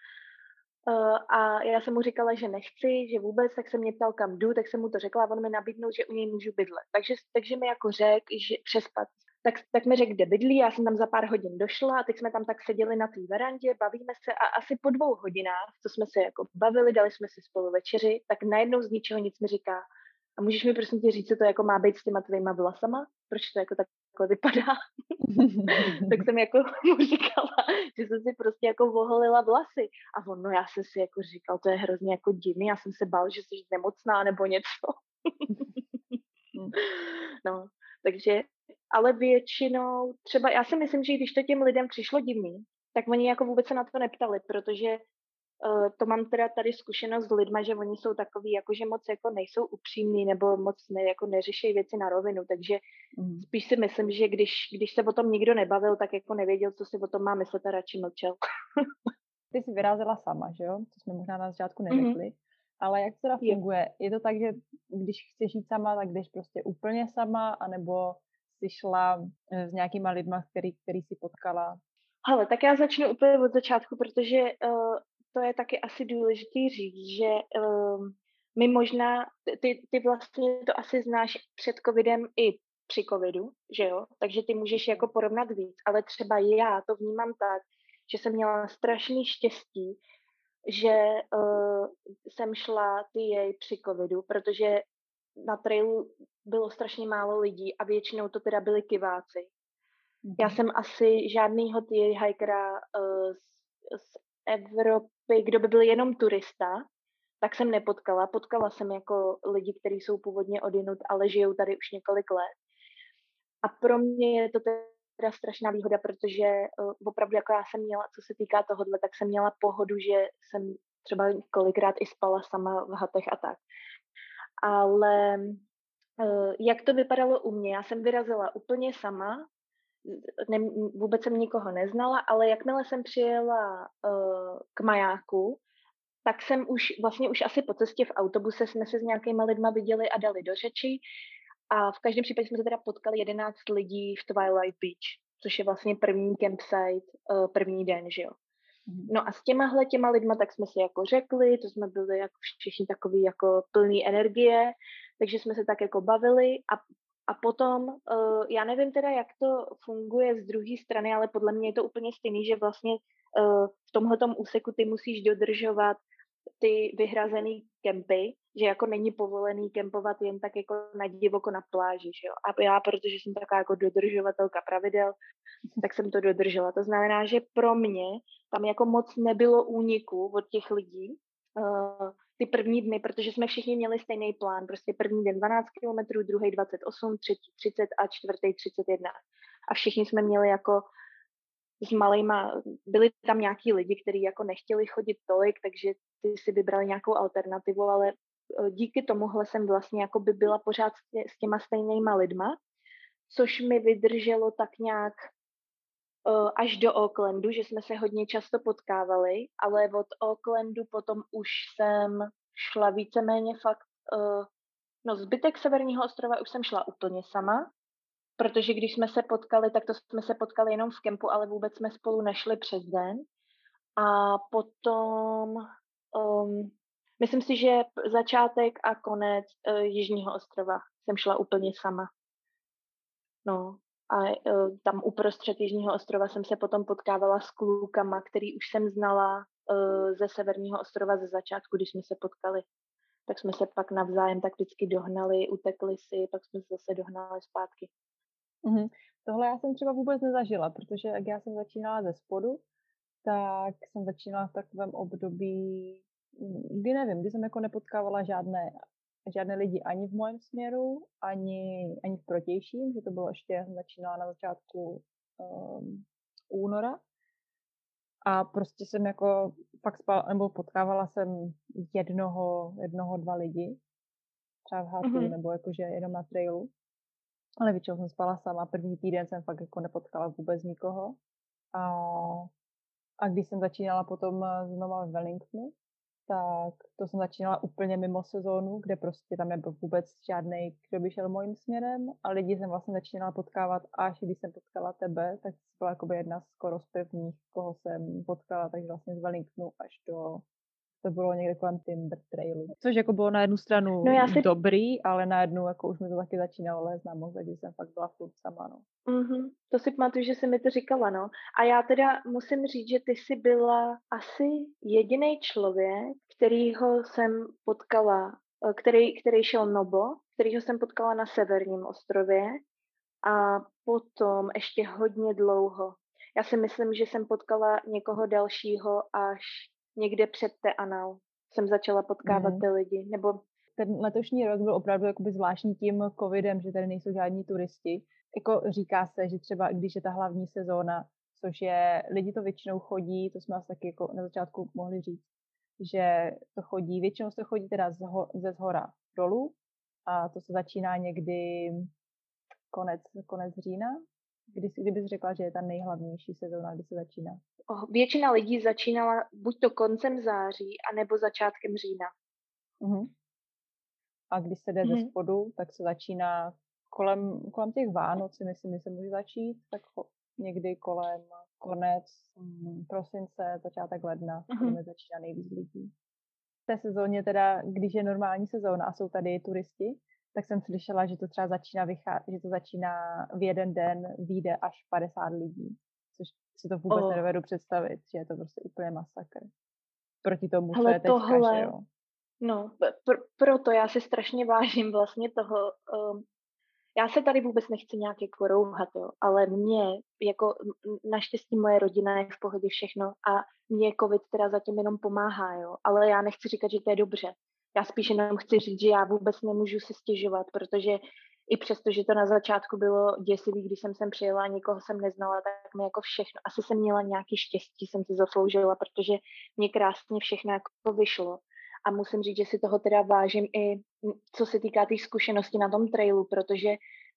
Uh, a já jsem mu říkala, že nechci, že vůbec, tak se mě ptal, kam jdu, tak jsem mu to řekla a on mi nabídnul, že u něj můžu bydlet. Takže, takže mi jako řekl, že přespat tak, tak mi řekl, kde bydlí, já jsem tam za pár hodin došla a teď jsme tam tak seděli na té verandě, bavíme se a asi po dvou hodinách, co jsme se jako bavili, dali jsme si spolu večeři, tak najednou z ničeho nic mi říká, a můžeš mi prosím tě říct, co to jako má být s těma tvýma vlasama? Proč to jako takhle vypadá? [laughs] tak jsem jako mu říkala, že jsem si prostě jako voholila vlasy. A on, no já jsem si jako říkal, to je hrozně jako divný, já jsem se bál, že jsi nemocná nebo něco. [laughs] no, takže ale většinou, třeba já si myslím, že když to těm lidem přišlo divný, tak oni jako vůbec se na to neptali, protože uh, to mám teda tady zkušenost s lidma, že oni jsou takový, jako že moc jako nejsou upřímní nebo moc ne, jako neřeší věci na rovinu, takže mm. spíš si myslím, že když, když se o tom nikdo nebavil, tak jako nevěděl, co si o tom má myslet a radši mlčel. [laughs] Ty jsi vyrazila sama, že jo? To jsme možná na začátku mhm. neřekli. Mm-hmm. Ale jak to teda funguje? Je to tak, že když chceš jít sama, tak jdeš prostě úplně sama, anebo jsi šla eh, s nějakýma lidma, který, který jsi potkala? Ale tak já začnu úplně od začátku, protože uh, to je taky asi důležitý říct, že uh, my možná, ty, ty vlastně to asi znáš před covidem i při covidu, že jo? Takže ty můžeš jako porovnat víc, ale třeba já to vnímám tak, že jsem měla strašný štěstí, že uh, jsem šla ty jej při covidu, protože na trailu bylo strašně málo lidí a většinou to teda byli kiváci. Já mhm. jsem asi žádnýho ty hikera uh, z, z Evropy, kdo by byl jenom turista, tak jsem nepotkala. Potkala jsem jako lidi, kteří jsou původně odinut, ale žijou tady už několik let. A pro mě je to teda strašná výhoda, protože uh, opravdu jako já jsem měla, co se týká tohohle, tak jsem měla pohodu, že jsem třeba kolikrát i spala sama v hatech a tak. Ale uh, jak to vypadalo u mě? Já jsem vyrazila úplně sama, ne, vůbec jsem nikoho neznala, ale jakmile jsem přijela uh, k majáku, tak jsem už vlastně už asi po cestě v autobuse jsme se s nějakýma lidma viděli a dali do řeči a v každém případě jsme se teda potkali 11 lidí v Twilight Beach, což je vlastně první campsite, uh, první den, že jo. Mhm. No a s těmahle těma lidma tak jsme si jako řekli, to jsme byli jako všichni takový jako plný energie, takže jsme se tak jako bavili a, A potom, uh, já nevím teda, jak to funguje z druhé strany, ale podle mě je to úplně stejný, že vlastně uh, v tomhletom úseku ty musíš dodržovat ty vyhrazený kempy, že jako není povolený kempovat jen tak jako na divoko na pláži, že jo. A já, protože jsem taková jako dodržovatelka pravidel, tak jsem to dodržela. To znamená, že pro mě tam jako moc nebylo úniku od těch lidí, uh, ty první dny, protože jsme všichni měli stejný plán. Prostě první den 12 km, druhý 28, třetí 30 a čtvrtý 31. A všichni jsme měli jako s malejma, byli tam nějaký lidi, kteří jako nechtěli chodit tolik, takže ty si vybrali nějakou alternativu, ale e, díky tomuhle jsem vlastně jako by byla pořád s těma stejnýma lidma, což mi vydrželo tak nějak e, až do Aucklandu, že jsme se hodně často potkávali, ale od Aucklandu potom už jsem šla víceméně fakt, e, no zbytek Severního ostrova už jsem šla úplně sama, protože když jsme se potkali, tak to jsme se potkali jenom v kempu, ale vůbec jsme spolu nešli přes den. A potom, um, myslím si, že začátek a konec uh, Jižního ostrova jsem šla úplně sama. No a uh, tam uprostřed Jižního ostrova jsem se potom potkávala s klukama, který už jsem znala uh, ze Severního ostrova ze začátku, když jsme se potkali. Tak jsme se pak navzájem tak vždycky dohnali, utekli si, pak jsme se zase dohnali zpátky. Mm-hmm. Tohle já jsem třeba vůbec nezažila, protože jak já jsem začínala ze spodu, tak jsem začínala v takovém období, kdy nevím, kdy jsem jako nepotkávala žádné, žádné lidi ani v mém směru, ani, ani v protějším, že to bylo ještě, já jsem začínala na začátku um, února. A prostě jsem jako fakt spala, nebo potkávala jsem jednoho, jednoho, dva lidi, třeba v hatu, mm-hmm. nebo jakože jenom na trailu. Ale většinou jsem spala sama. První týden jsem fakt jako nepotkala vůbec nikoho. A, a když jsem začínala potom eh, znova v Wellingtonu, tak to jsem začínala úplně mimo sezónu, kde prostě tam nebyl vůbec žádný, kdo by šel mojím směrem a lidi jsem vlastně začínala potkávat až když jsem potkala tebe, tak jsi byla jako jedna skoro z prvních, koho jsem potkala, takže vlastně z Wellingtonu až do to bylo někde kolem Timber Trailu. Což jako bylo na jednu stranu no já si... dobrý, ale na jednu jako už mi to taky začínalo lézt na mozek, když jsem fakt byla furt sama, no. Mm-hmm. To si pamatuju, že jsi mi to říkala, no. A já teda musím říct, že ty jsi byla asi jediný člověk, kterýho jsem potkala, eh, který, který šel Nobo, kterýho jsem potkala na severním ostrově a potom ještě hodně dlouho. Já si myslím, že jsem potkala někoho dalšího až někde před Teanal jsem začala potkávat mm. ty lidi, nebo ten letošní rok byl opravdu jakoby zvláštní tím covidem, že tady nejsou žádní turisti. Jako říká se, že třeba když je ta hlavní sezóna, což je, lidi to většinou chodí, to jsme asi taky jako na začátku mohli říct, že to chodí, většinou se chodí teda z ho, ze zhora dolů a to se začíná někdy konec, konec října, kdy, kdybys řekla, že je ta nejhlavnější sezóna, kdy se začíná? Většina lidí začínala buď to koncem září, anebo začátkem října. Uh-huh. A když se jde uh-huh. ze mhm. spodu, tak se začíná kolem, kolem těch Vánoc, si myslím, že se může začít, tak někdy kolem konec um, prosince, začátek ledna, uh-huh. kdy začíná nejvíc lidí. V té sezóně teda, když je normální sezóna a jsou tady turisti, tak jsem slyšela, že to třeba začíná, vychá- že to začíná v jeden den, vyjde až 50 lidí, což si to vůbec oh. nedovedu představit, že je to prostě úplně masakr. Proti tomu, co je teďka, tohle, že jo. No, pr- proto já si strašně vážím vlastně toho, um, já se tady vůbec nechci nějak jako rouhat, jo, ale mě, jako naštěstí moje rodina je v pohodě všechno a mě covid teda zatím jenom pomáhá, jo, ale já nechci říkat, že to je dobře. Já spíš jenom chci říct, že já vůbec nemůžu si stěžovat, protože i přesto, že to na začátku bylo děsivý, když jsem sem přijela a nikoho jsem neznala, tak mi jako všechno, asi jsem měla nějaký štěstí, jsem si zasloužila, protože mě krásně všechno jako vyšlo. A musím říct, že si toho teda vážím i co se týká té tý zkušenosti na tom trailu, protože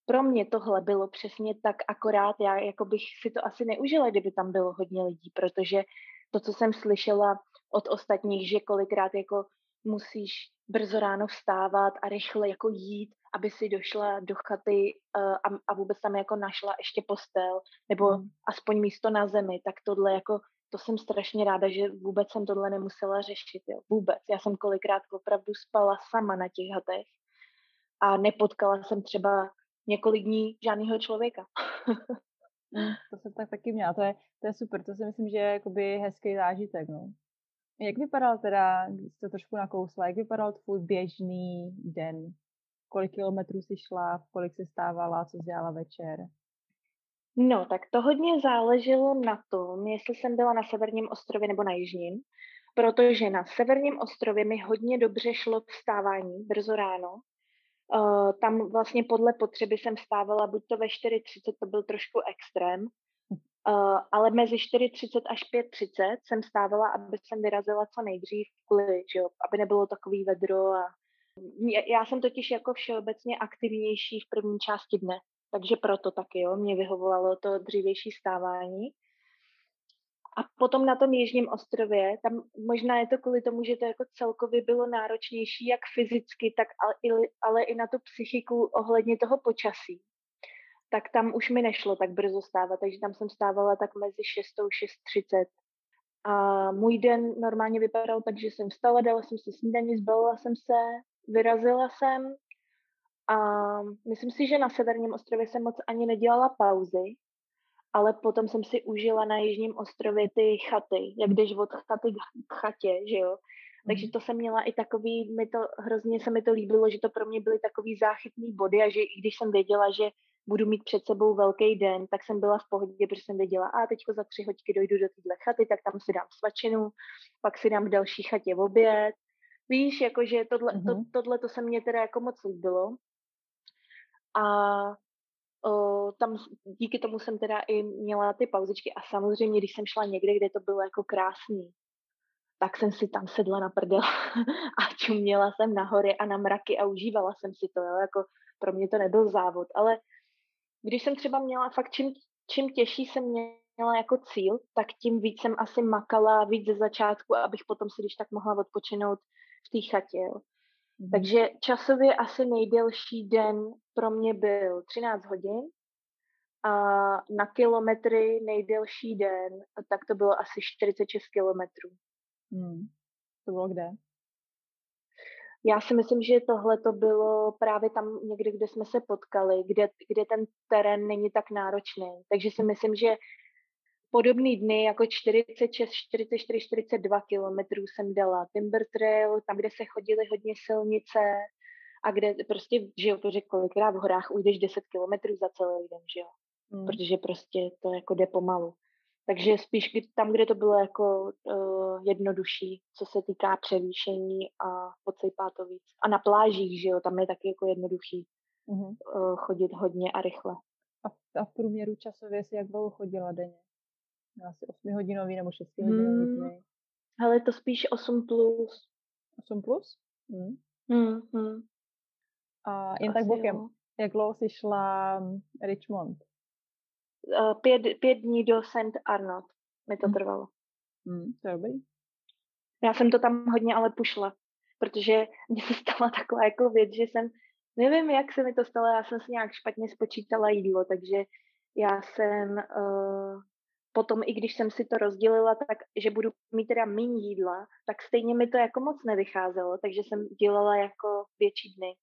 pro mě tohle bylo přesně tak akorát, já jako bych si to asi neužila, kdyby tam bylo hodně lidí, protože to, co jsem slyšela od ostatních, že kolikrát jako musíš brzo ráno vstávat a rychle jako jít, aby si došla do chaty uh, a, a vůbec tam jako našla ještě postel nebo mm. aspoň místo na zemi, tak tohle jako, to jsem strašně ráda, že vůbec jsem tohle nemusela řešit, jo, vůbec. Já jsem kolikrát opravdu spala sama na těch hatech a nepotkala jsem třeba několik dní žádného člověka. [laughs] to jsem tak taky měla, to je, to je super, to si myslím, že je jakoby hezký zážitek, no. Jak vypadal teda, když jste trošku nakousla, jak vypadal tvůj běžný den? Kolik kilometrů jsi šla, kolik jsi stávala, co jsi dělala večer? No, tak to hodně záleželo na tom, jestli jsem byla na severním ostrově nebo na jižním, protože na severním ostrově mi hodně dobře šlo vstávání brzo ráno. Uh, tam vlastně podle potřeby jsem vstávala buď to ve 4.30, to byl trošku extrém, uh, ale mezi 4.30 až 5.30 jsem stávala, aby jsem vyrazila co nejdřív, kvůli, že jo, aby nebylo takový vedro a já jsem totiž jako všeobecně aktivnější v první části dne, takže proto taky, jo, mě vyhovovalo to dřívější stávání. A potom na tom jižním ostrově, tam možná je to kvůli tomu, že to jako celkově bylo náročnější jak fyzicky, tak ale, ale i na tu psychiku ohledně toho počasí. Tak tam už mi nešlo tak brzo stávat, takže tam jsem stávala tak mezi 6 a 6.30. A můj den normálně vypadal tak, že jsem vstala, dala jsem si snídaní, zbalila jsem se, vyrazila jsem a myslím si, že na severním ostrově jsem moc ani nedělala pauzy, ale potom jsem si užila na jižním ostrově ty chaty, jak jdeš od chaty k chatě, že jo. Takže mhm. to jsem měla i takový, mi to, hrozně se mi to líbilo, že to pro mě byly takový záchytný body a že i když jsem věděla, že budu mít před sebou velký den, tak jsem byla v pohodě, protože jsem věděla, a teďko za tři hoďky dojdu do téhle chaty, tak tam si dám svačinu, pak si dám v další chatě v oběd. Víš, jakože tohle, mm-hmm. to, tohle to se mně teda jako moc líbilo. A o, tam díky tomu jsem teda i měla ty pauzičky a samozřejmě, když jsem šla někde, kde to bylo jako krásný, tak jsem si tam sedla na prdel [laughs] a čuměla jsem na hory a na mraky a užívala jsem si to, jo, jako pro mě to nebyl závod, ale když jsem třeba měla fakt čím, čím těžší jsem měla jako cíl, tak tím víc jsem asi makala víc ze začátku, abych potom si když tak mohla odpočinout v té chatě. Jo. Mm. Takže časově asi nejdelší den pro mě byl 13 hodin a na kilometry nejdelší den, tak to bylo asi 46 kilometrů. Mm. To bylo kde? Já si myslím, že tohle to bylo právě tam někde, kde jsme se potkali, kde, kde ten terén není tak náročný. Takže si myslím, že podobný dny jako 46, 44, 42 kilometrů jsem dala Timber Trail, tam, kde se chodily hodně silnice a kde prostě, že jo, to řekl, kolikrát v horách ujdeš 10 kilometrů za celý den, že jo. Hmm. Protože prostě to jako jde pomalu. Takže spíš tam, kde to bylo jako uh, jednodušší, co se týká převýšení a podsejpá to víc. A na plážích, že jo, tam je taky jako jednoduchý mm-hmm. uh, chodit hodně a rychle. A, a v průměru časově si jak dlouho chodila denně? Asi 8 hodinový nebo 6 hodinový hmm. Ale to spíš 8 plus. 8 plus? Hmm. Hmm, hmm. A jen Asi tak bokem, jo. jak dlouho jsi šla hm, Richmond? Uh, pět, pět dní do St. Arnold mi to hmm. trvalo. Hmm, to je dobrý. Já jsem to tam hodně ale pušla, protože mně se stala taková jako věc, že jsem, nevím, jak se mi to stalo, já jsem si nějak špatně spočítala jídlo, takže já jsem uh, potom, i když jsem si to rozdělila tak, že budu mít teda méně jídla, tak stejně mi to jako moc nevycházelo, takže jsem dělala jako větší dny,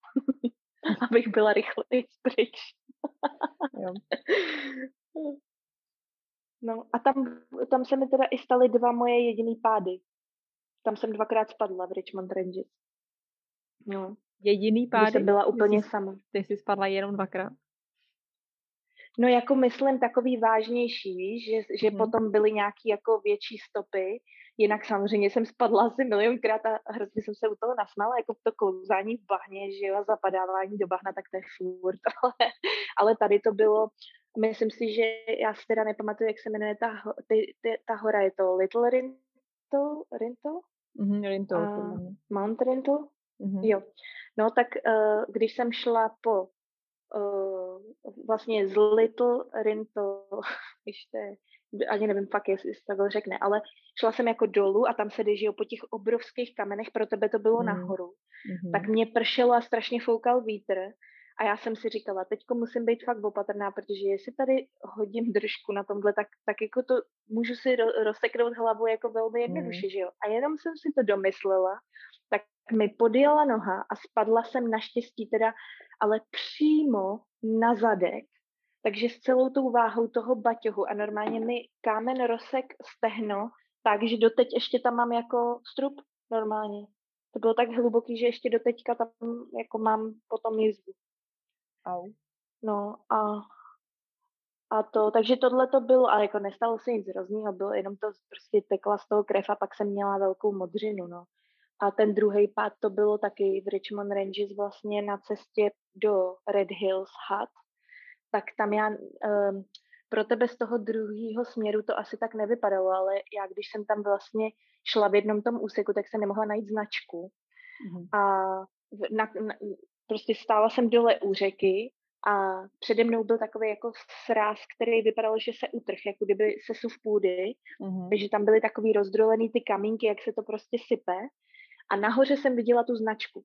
[laughs] abych byla rychleji pryč. jo. [laughs] No a tam, tam se mi teda i staly dva moje jediný pády. Tam jsem dvakrát spadla v Richmond Ranges. No. Jediný pády? Jsem byla úplně jsi, sama. Ty jsi spadla jenom dvakrát? No jako myslím takový vážnější, víš, že, že hmm. potom byly nějaký jako větší stopy, jinak samozřejmě jsem spadla asi milionkrát a hrozně jsem se u toho nasmala, jako to klouzání v bahně, že jo, zapadávání do bahna, tak to je furt, [laughs] ale, ale tady to bylo, myslím si, že já si teda nepamatuju, jak se jmenuje ta, ty, ty, ta hora, je to Little Rinto? Rinto? Mm-hmm, Rinto. Uh, Mount Rinto? Mm-hmm. Jo. No tak uh, když jsem šla po uh, vlastně z Little Rinto, [laughs] ještě ani nevím fakt, jestli se to řekne, ale šla jsem jako dolů a tam se jde, po těch obrovských kamenech, pro tebe to bylo mm. nahoru. Mm-hmm. Tak mě pršelo a strašně foukal vítr a já jsem si říkala, teďko musím být fakt opatrná, protože jestli tady hodím držku na tomhle, tak, tak jako to můžu si ro, rozseknout hlavu jako velmi jednoduše, mm. že jo. A jenom jsem si to domyslela, tak mi podjela noha a spadla jsem naštěstí teda, ale přímo na zadek, takže s celou tou váhou toho baťohu a normálně mi kámen rozsek stehno, takže doteď ještě tam mám jako strup normálně. To bylo tak hluboký, že ještě doteďka tam jako mám potom jizvu. Au. No a, a to, takže tohle to bylo, ale jako nestalo se nic hroznýho, bylo jenom to prostě tekla z toho krev a pak jsem měla velkou modřinu, no. A ten druhý pád to bylo taky v Richmond Ranges vlastně na cestě do Red Hills Hut, tak tam já, um, pro tebe z toho druhého směru to asi tak nevypadalo, ale já když jsem tam vlastně šla v jednom tom úseku, tak jsem nemohla najít značku. Mm-hmm. A na, na, prostě stála jsem dole u řeky a přede mnou byl takový jako sráz, který vypadal, že se utrh, jako kdyby se suv půdy, mm-hmm. takže tam byly takový rozdrolený ty kamínky, jak se to prostě sype. A nahoře jsem viděla tu značku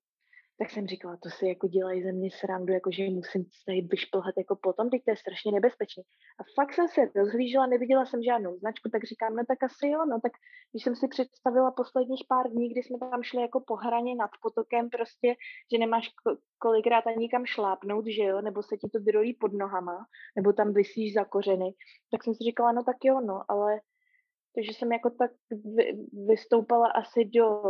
tak jsem říkala, to si jako dělají ze mě srandu, jako že musím tady vyšplhat jako potom, teď to je strašně nebezpečné. A fakt jsem se rozhlížela, neviděla jsem žádnou značku, tak říkám, no tak asi jo, no tak když jsem si představila posledních pár dní, kdy jsme tam šli jako po hraně nad potokem prostě, že nemáš kolikrát ani kam šlápnout, že jo, nebo se ti to drojí pod nohama, nebo tam vysíš za kořeny, tak jsem si říkala, no tak jo, no, ale takže jsem jako tak vystoupala asi do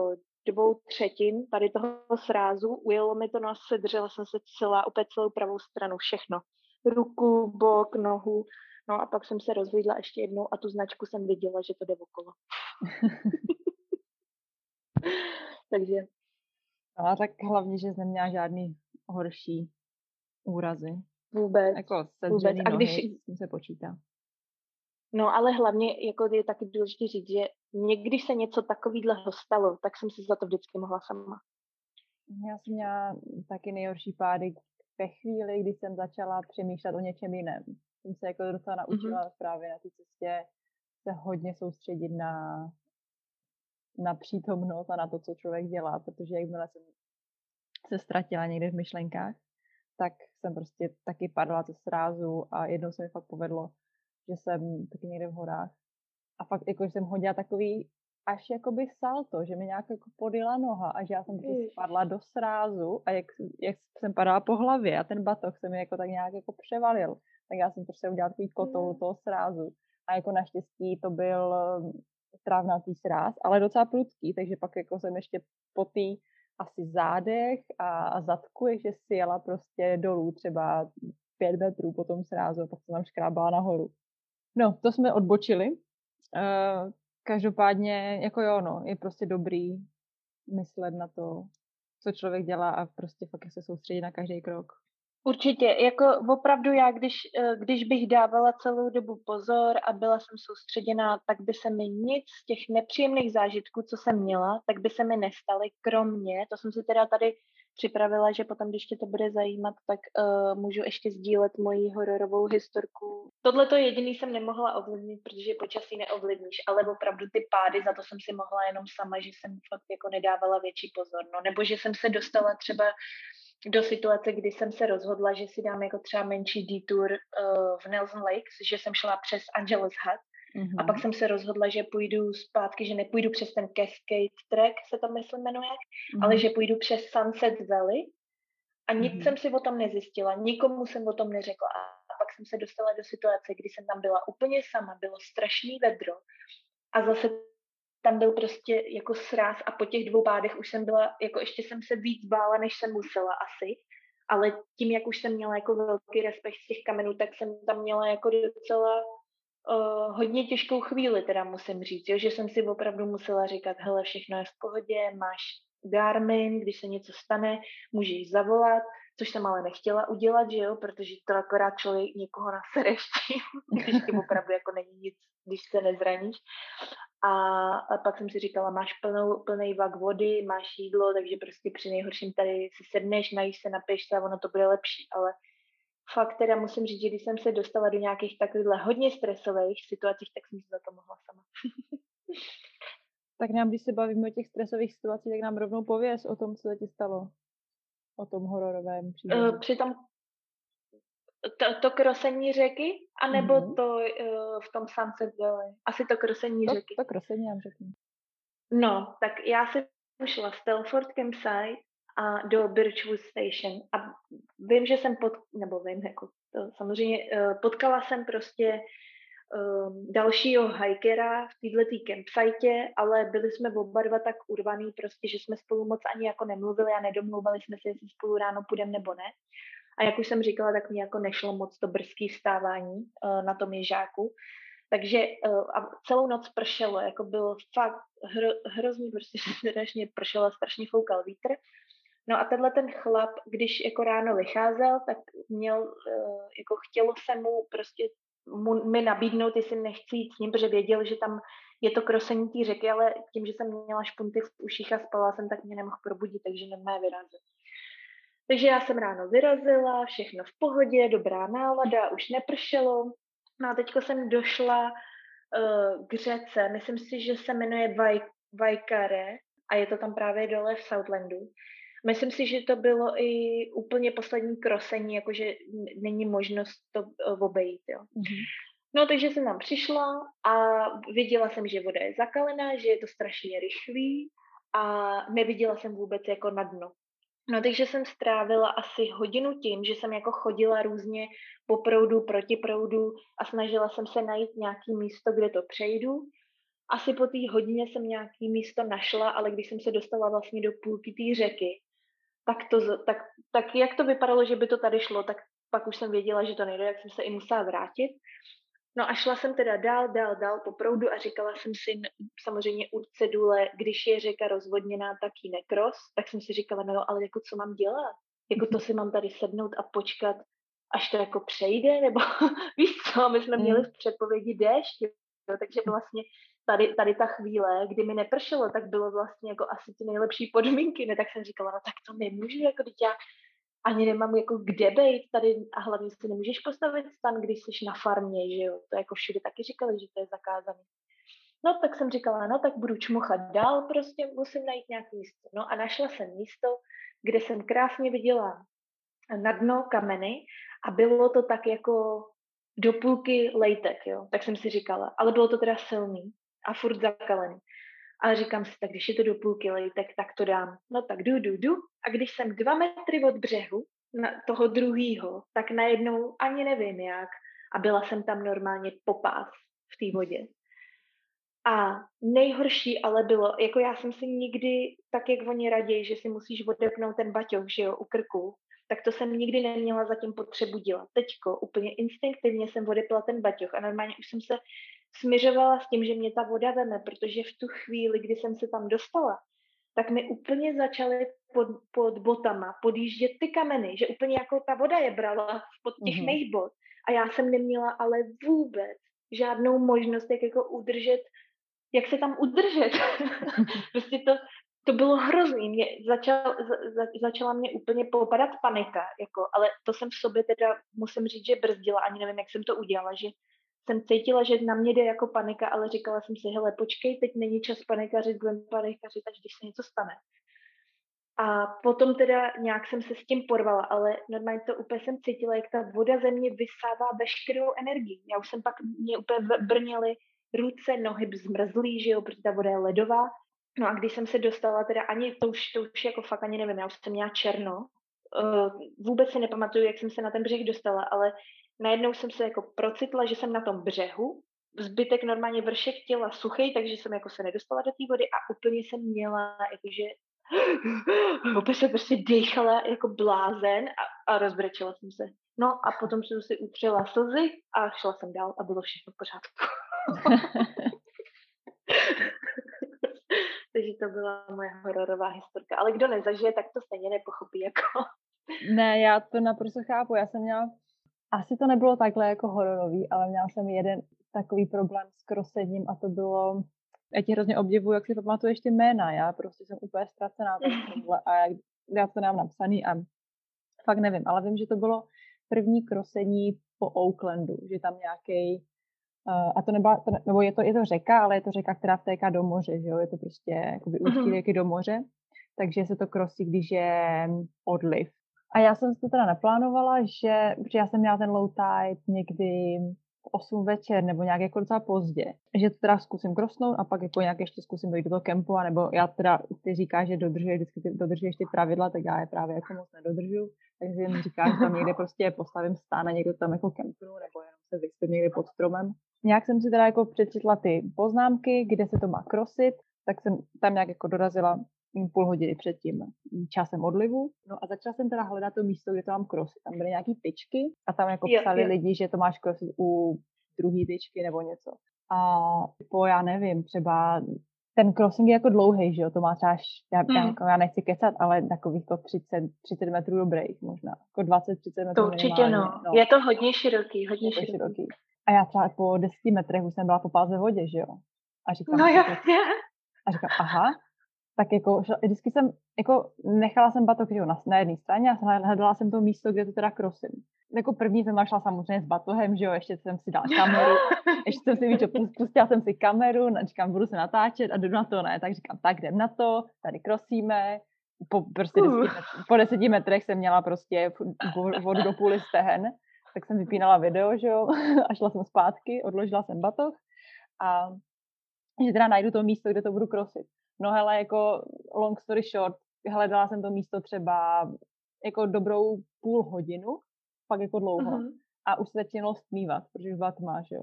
dvou třetin tady toho srázu, ujelo mi to, no a sedřela jsem se celá, opět celou pravou stranu, všechno. Ruku, bok, nohu, no a pak jsem se rozhlídla ještě jednou a tu značku jsem viděla, že to jde okolo. [laughs] Takže. No a tak hlavně, že jsem neměla žádný horší úrazy. Vůbec. Jako Vůbec. A když... nohy, se počítá. No ale hlavně jako je taky důležité říct, že někdy se něco takového stalo, tak jsem si za to vždycky mohla sama. Já jsem měla taky nejhorší pády ve chvíli, kdy jsem začala přemýšlet o něčem jiném. Jsem se jako docela naučila mm-hmm. právě na té cestě se hodně soustředit na, na přítomnost a na to, co člověk dělá, protože jakmile jsem se ztratila někde v myšlenkách, tak jsem prostě taky padla ze srázu a jednou se mi fakt povedlo že jsem taky někde v horách. A fakt, jako, že jsem hodila takový až jakoby salto, že mi nějak jako podjela noha a že já jsem prostě spadla do srázu a jak, jak jsem padala po hlavě a ten batok se mi jako tak nějak jako převalil, tak já jsem prostě udělala takový kotou mm. toho srázu. A jako naštěstí to byl um, trávnatý sráz, ale docela prudký, takže pak jako jsem ještě po té asi zádech a, a zadku, že si jela prostě dolů třeba pět metrů po tom srázu a pak jsem tam škrábala nahoru. No, to jsme odbočili. Uh, každopádně, jako jo, no, je prostě dobrý myslet na to, co člověk dělá a prostě fakt se soustředit na každý krok. Určitě, jako opravdu já, když, eh, když bych dávala celou dobu pozor a byla jsem soustředěná, tak by se mi nic z těch nepříjemných zážitků, co jsem měla, tak by se mi nestaly, kromě, to jsem si teda tady připravila, že potom, když tě to bude zajímat, tak uh, můžu ještě sdílet moji hororovou historku. Tohle to jediný jsem nemohla ovlivnit, protože počasí neovlivníš, ale opravdu ty pády, za to jsem si mohla jenom sama, že jsem fakt jako nedávala větší pozor. No, nebo že jsem se dostala třeba do situace, kdy jsem se rozhodla, že si dám jako třeba menší detour uh, v Nelson Lakes, že jsem šla přes Angeles Hut Mm-hmm. A pak jsem se rozhodla, že půjdu zpátky, že nepůjdu přes ten Cascade Track, se to myslím jmenuje, mm-hmm. ale že půjdu přes Sunset Valley. A nic mm-hmm. jsem si o tom nezjistila, nikomu jsem o tom neřekla. A pak jsem se dostala do situace, kdy jsem tam byla úplně sama, bylo strašný vedro. A zase tam byl prostě jako sráz a po těch dvou pádech už jsem byla, jako ještě jsem se víc bála, než jsem musela asi. Ale tím, jak už jsem měla jako velký respekt z těch kamenů, tak jsem tam měla jako docela uh, hodně těžkou chvíli, teda musím říct, jo, že jsem si opravdu musela říkat, hele, všechno je v pohodě, máš Garmin, když se něco stane, můžeš zavolat, což jsem ale nechtěla udělat, že jo, protože to akorát člověk někoho nasere [laughs] když ti opravdu jako není nic, když se nezraníš. A, a pak jsem si říkala, máš plnou, plný vak vody, máš jídlo, takže prostě při nejhorším tady si sedneš, najíš se, napiješ se a ono to bude lepší, ale fakt teda musím říct, že když jsem se dostala do nějakých takovýchhle hodně stresových situací, tak jsem si za to mohla sama. [laughs] tak nám, když se bavíme o těch stresových situacích, tak nám rovnou pověz o tom, co se ti stalo. O tom hororovém příběhu. Uh, při tom to, to krosení řeky, anebo mm-hmm. to uh, v tom Sunset Valley? Asi to krosení to, řeky. To krosení, já řeknu. No, tak já jsem šla z Telford Campsite a do Birchwood Station. A vím, že jsem pod, nebo vím, jako to samozřejmě, uh, potkala jsem prostě um, dalšího hikera v této campsite, ale byli jsme oba dva tak urvaný prostě, že jsme spolu moc ani jako nemluvili a nedomluvili jsme se, jestli spolu ráno půjdeme nebo ne. A jak už jsem říkala, tak mi jako nešlo moc to brzký vstávání uh, na tom ježáku. Takže uh, a celou noc pršelo, jako bylo fakt hro, hrozně, prostě [laughs] strašně pršelo, strašně foukal vítr. No a tenhle ten chlap, když jako ráno vycházel, tak měl, uh, jako chtělo se mu prostě mu, mi nabídnout, jestli nechci jít s ním, protože věděl, že tam je to krosení té řeky, ale tím, že jsem měla špunty v uších a spala jsem, tak mě nemohl probudit, takže nemá vyrazit. Takže já jsem ráno vyrazila, všechno v pohodě, dobrá nálada, už nepršelo. No a teďko jsem došla uh, k řece, myslím si, že se jmenuje Vaj, Vajkare a je to tam právě dole v Southlandu. Myslím si, že to bylo i úplně poslední krosení, jakože není možnost to uh, obejít. Jo. Mm-hmm. No, takže jsem tam přišla a viděla jsem, že voda je zakalená, že je to strašně rychlý a neviděla jsem vůbec jako na dno. No takže jsem strávila asi hodinu tím, že jsem jako chodila různě po proudu, proti proudu a snažila jsem se najít nějaký místo, kde to přejdu. Asi po té hodině jsem nějaký místo našla, ale když jsem se dostala vlastně do půlky té řeky, tak, to, tak, tak jak to vypadalo, že by to tady šlo, tak pak už jsem věděla, že to nejde, jak jsem se i musela vrátit. No a šla jsem teda dál, dál, dál po proudu a říkala jsem si samozřejmě u cedule, když je řeka rozvodněná, tak ji nekros, tak jsem si říkala, no ale jako co mám dělat? Jako to si mám tady sednout a počkat, až to jako přejde, nebo [laughs] víš co, my jsme měli hmm. v předpovědi déšť, jo, takže vlastně tady, tady ta chvíle, kdy mi nepršelo, tak bylo vlastně jako asi ty nejlepší podmínky, ne, tak jsem říkala, no tak to nemůžu, jako teď já ani nemám jako kde být tady a hlavně si nemůžeš postavit stan, když jsi na farmě, že jo, to jako všude taky říkali, že to je zakázané. No tak jsem říkala, no tak budu čmuchat dál, prostě musím najít nějaké místo. No a našla jsem místo, kde jsem krásně viděla na dno kameny a bylo to tak jako do půlky lejtek, jo. Tak jsem si říkala, ale bylo to teda silný a furt zakalený. Ale říkám si, tak když je to do půlky lejtek, tak to dám. No tak jdu, jdu, jdu. A když jsem dva metry od břehu, na toho druhého, tak najednou ani nevím jak. A byla jsem tam normálně popás v té vodě. A nejhorší ale bylo, jako já jsem si nikdy, tak jak oni raději, že si musíš odepnout ten baťoch, že jo, u krku, tak to jsem nikdy neměla zatím potřebu dělat. Teďko úplně instinktivně jsem odepla ten baťoch a normálně už jsem se směřovala s tím, že mě ta voda veme, protože v tu chvíli, kdy jsem se tam dostala, tak mi úplně začaly pod, pod botama podjíždět ty kameny, že úplně jako ta voda je brala pod těch mm-hmm. mých bot a já jsem neměla ale vůbec žádnou možnost, jak jako udržet, jak se tam udržet. [laughs] prostě to, to bylo hrozný. Mě začal, za, začala mě úplně popadat panika, jako, ale to jsem v sobě teda, musím říct, že brzdila, ani nevím, jak jsem to udělala, že jsem cítila, že na mě jde jako panika, ale říkala jsem si, hele, počkej, teď není čas panikařit, budeme panikařit, až když se něco stane. A potom teda nějak jsem se s tím porvala, ale normálně to úplně jsem cítila, jak ta voda ze mě vysává veškerou energii. Já už jsem pak, mě úplně brněly ruce, nohy zmrzlý, že jo, protože ta voda je ledová. No a když jsem se dostala, teda ani to už, to už jako fakt ani nevím, já už jsem měla černo, uh, vůbec si nepamatuju, jak jsem se na ten břeh dostala, ale najednou jsem se jako procitla, že jsem na tom břehu, zbytek normálně vršek těla suchý, takže jsem jako se nedostala do té vody a úplně jsem měla jakože [gasps] úplně se prostě dechala jako blázen a, a rozbrečela jsem se. No a potom jsem si utřela slzy a šla jsem dál a bylo všechno v pořádku. [laughs] Takže to byla moje hororová historka. Ale kdo nezažije, tak to stejně nepochopí jako. Ne, já to naprosto chápu. Já jsem měla asi to nebylo takhle jako hororový, ale měla jsem jeden takový problém s krosením a to bylo, já ti hrozně obdivuju, jak si pamatuješ ty jména, já prostě jsem úplně ztracená tohle [laughs] a jak, já to nemám napsaný a fakt nevím, ale vím, že to bylo první krosení po Oaklandu, že tam nějaký Uh, a to nebyla, to, nebo je to, je to řeka, ale je to řeka, která vtéká do moře, že jo? Je to prostě jakoby ústí mhm. řeky do moře, takže se to krosí, když je odliv. A já jsem si to teda naplánovala, že, protože já jsem měla ten low tide někdy 8 večer nebo nějak jako docela pozdě, že to teda zkusím krosnout a pak jako nějak ještě zkusím dojít do toho kempu, nebo já teda, ty říkáš, že dodržuje, vždycky ty, dodržuješ ty pravidla, tak já je právě jako moc nedodržu, takže jim říkáš, že tam někde prostě postavím stán a někdo tam jako kempnu, nebo jenom se vyspím někde pod stromem. Nějak jsem si teda jako přečetla ty poznámky, kde se to má krosit, tak jsem tam nějak jako dorazila půl hodiny před tím časem odlivu. No a začala jsem teda hledat to místo, kde to mám krosit. Tam byly nějaký tyčky a tam jako jo, psali jo. lidi, že to máš krosit u druhý tyčky nebo něco. A po, já nevím, třeba ten crossing je jako dlouhý, že jo, to má třeba, já, mm. já, jako, já nechci kecat, ale takových to 30, 30 metrů dobrých možná, jako 20-30 metrů To určitě no. no. je to hodně široký, hodně široký. široký. A já třeba po 10 metrech už jsem byla po páze vodě, že jo. A říkám, no jasně. A říkám, aha, tak jako vždycky jsem, jako nechala jsem batok že na, na jedné straně a hledala jsem to místo, kde to teda krosím. Jako první jsem našla samozřejmě s batohem, že jo, ještě jsem si dala kameru, [laughs] ještě jsem si víc, pustila jsem si kameru, říkám, budu se natáčet a jdu na to, ne, tak říkám, tak jdem na to, tady krosíme, po, prostě uh. deseti, po deseti metrech jsem měla prostě vodu do půly stehen, tak jsem vypínala video, že jo, [laughs] a šla jsem zpátky, odložila jsem batoh a že teda najdu to místo, kde to budu krosit. No hele, jako long story short, hledala jsem to místo třeba jako dobrou půl hodinu, pak jako dlouho. Uh-huh. A už se začínalo stmívat, protože už byla tma, že jo.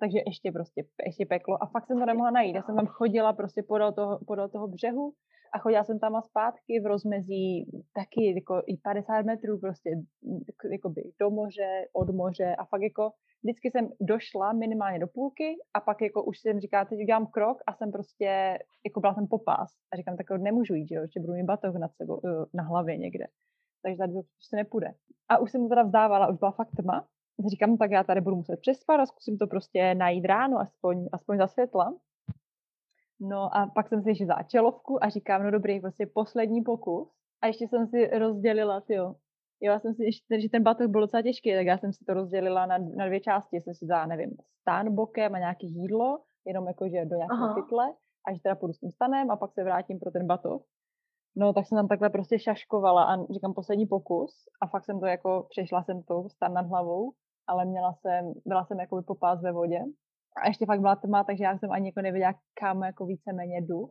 Takže ještě prostě, ještě peklo. A fakt jsem to nemohla najít. Já jsem tam chodila prostě podél toho, podél toho břehu a chodila jsem tam a zpátky v rozmezí taky jako i 50 metrů prostě jako by do moře, od moře a fakt jako vždycky jsem došla minimálně do půlky a pak jako už jsem říkala, teď udělám krok a jsem prostě, jako byla jsem popás a říkám, tak nemůžu jít, že jo, budu mít batoh nad sebou, eh, na hlavě někde. Takže tady to prostě nepůjde. A už jsem to teda vzdávala, už byla fakt tma. Říkám, tak já tady budu muset přespat a zkusím to prostě najít ráno, aspoň, aspoň za světla. No a pak jsem si ještě čelovku a říkám, no dobrý, prostě poslední pokus. A ještě jsem si rozdělila, jo, Jo, já jsem si, že ten batoh byl docela těžký, tak já jsem si to rozdělila na, na dvě části. Jsem si dala, nevím, stán bokem a nějaký jídlo, jenom jako, že do nějakého pytle, a že teda půjdu s tím stanem a pak se vrátím pro ten batoh. No, tak jsem tam takhle prostě šaškovala a říkám poslední pokus a fakt jsem to jako, přešla jsem to stan nad hlavou, ale měla jsem, byla jsem jako popás ve vodě a ještě fakt byla tma, takže já jsem ani jako nevěděla, kam jako víceméně jdu.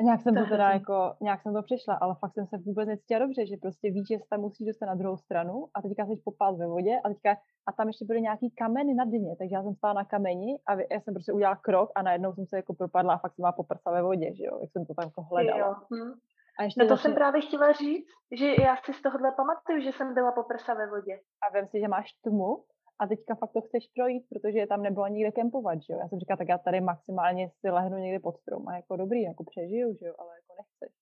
A nějak jsem to teda jako, nějak jsem to přišla, ale fakt jsem se vůbec necítila dobře, že prostě víš, že se tam musíš dostat na druhou stranu a teďka jsi popál ve vodě a teďka a tam ještě byly nějaký kameny na dně, takže já jsem stála na kameni a já jsem prostě udělala krok a najednou jsem se jako propadla a fakt jsem byla poprsa ve vodě, že jo, jak jsem to tam jako hledala. Jo. Hm. A ještě no to jsem právě chtěla říct, že já si z tohohle pamatuju, že jsem byla poprsa ve vodě. A vím si, že máš tmu a teďka fakt to chceš projít, protože tam nebylo nikde kempovat, že jo. Já jsem říkala, tak já tady maximálně si lehnu někde pod strom a jako dobrý, jako přežiju, že jo, ale jako nechceš.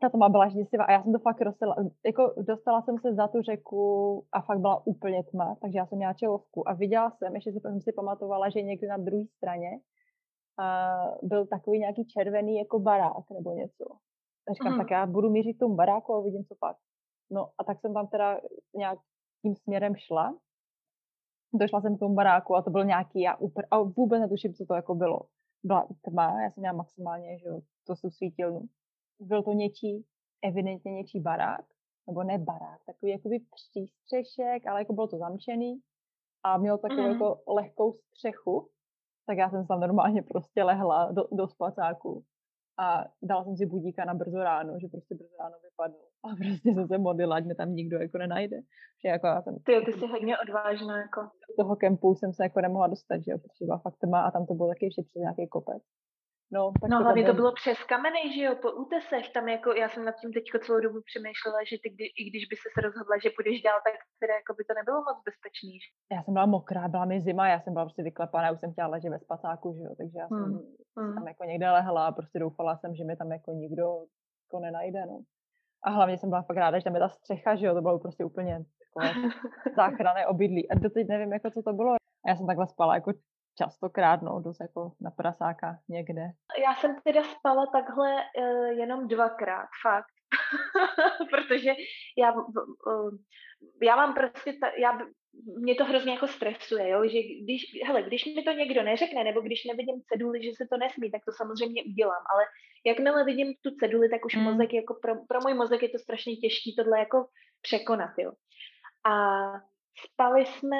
Ta tma byla děsivá a já jsem to fakt rostela, jako dostala jsem se za tu řeku a fakt byla úplně tma, takže já jsem měla čelovku a viděla jsem, ještě jsem si pamatovala, že někdy na druhé straně a byl takový nějaký červený jako barák nebo něco. A říkám, mm. tak já budu mířit k tomu baráku a uvidím, co pak. No a tak jsem tam teda nějak tím směrem šla došla jsem k tomu baráku a to byl nějaký, já úplně, a vůbec netuším, co to jako bylo. Byla tma, já jsem měla maximálně, že to jsou svítilnu. Byl to něčí, evidentně něčí barák, nebo ne barák, takový jakoby přístřešek, ale jako bylo to zamčený a mělo takovou mm. jako lehkou střechu, tak já jsem tam normálně prostě lehla do, do spacáku a dala jsem si budíka na brzo ráno, že prostě brzo ráno vypadnu. A prostě jsem se modlila, ať mě tam nikdo jako nenajde. Že jako já jsem, ty, ty jsi hodně odvážná. Jako. Z toho kempu jsem se jako nemohla dostat, že jo, protože byla fakt tma a tam to bylo taky ještě přes nějaký kopec. No, tak no to hlavně to bylo přes kameny, že jo, po útesech, tam jako, já jsem nad tím teď celou dobu přemýšlela, že ty, kdy, i když by se rozhodla, že půjdeš dál, tak teda jako by to nebylo moc bezpečný. Že? Já jsem byla mokrá, byla mi zima, já jsem byla prostě vyklepaná, už jsem chtěla ležet ve spacáku, že jo, takže já jsem hmm. hmm. tam jako někde lehla a prostě doufala jsem, že mi tam jako nikdo jako nenajde, no. A hlavně jsem byla fakt ráda, že tam je ta střecha, že jo, to bylo prostě úplně takové [laughs] záchranné obydlí. A doteď nevím, jako co to bylo. A já jsem takhle spala jako častokrát, no, dost jako na prasáka někde. Já jsem teda spala takhle uh, jenom dvakrát, fakt. [laughs] Protože já, uh, já mám prostě, ta, já, mě to hrozně jako stresuje, jo? že když, hele, když mi to někdo neřekne, nebo když nevidím ceduli, že se to nesmí, tak to samozřejmě udělám, ale jakmile vidím tu ceduli, tak už mm. mozek, jako pro, pro můj mozek je to strašně těžký tohle jako překonat, jo. A spali jsme,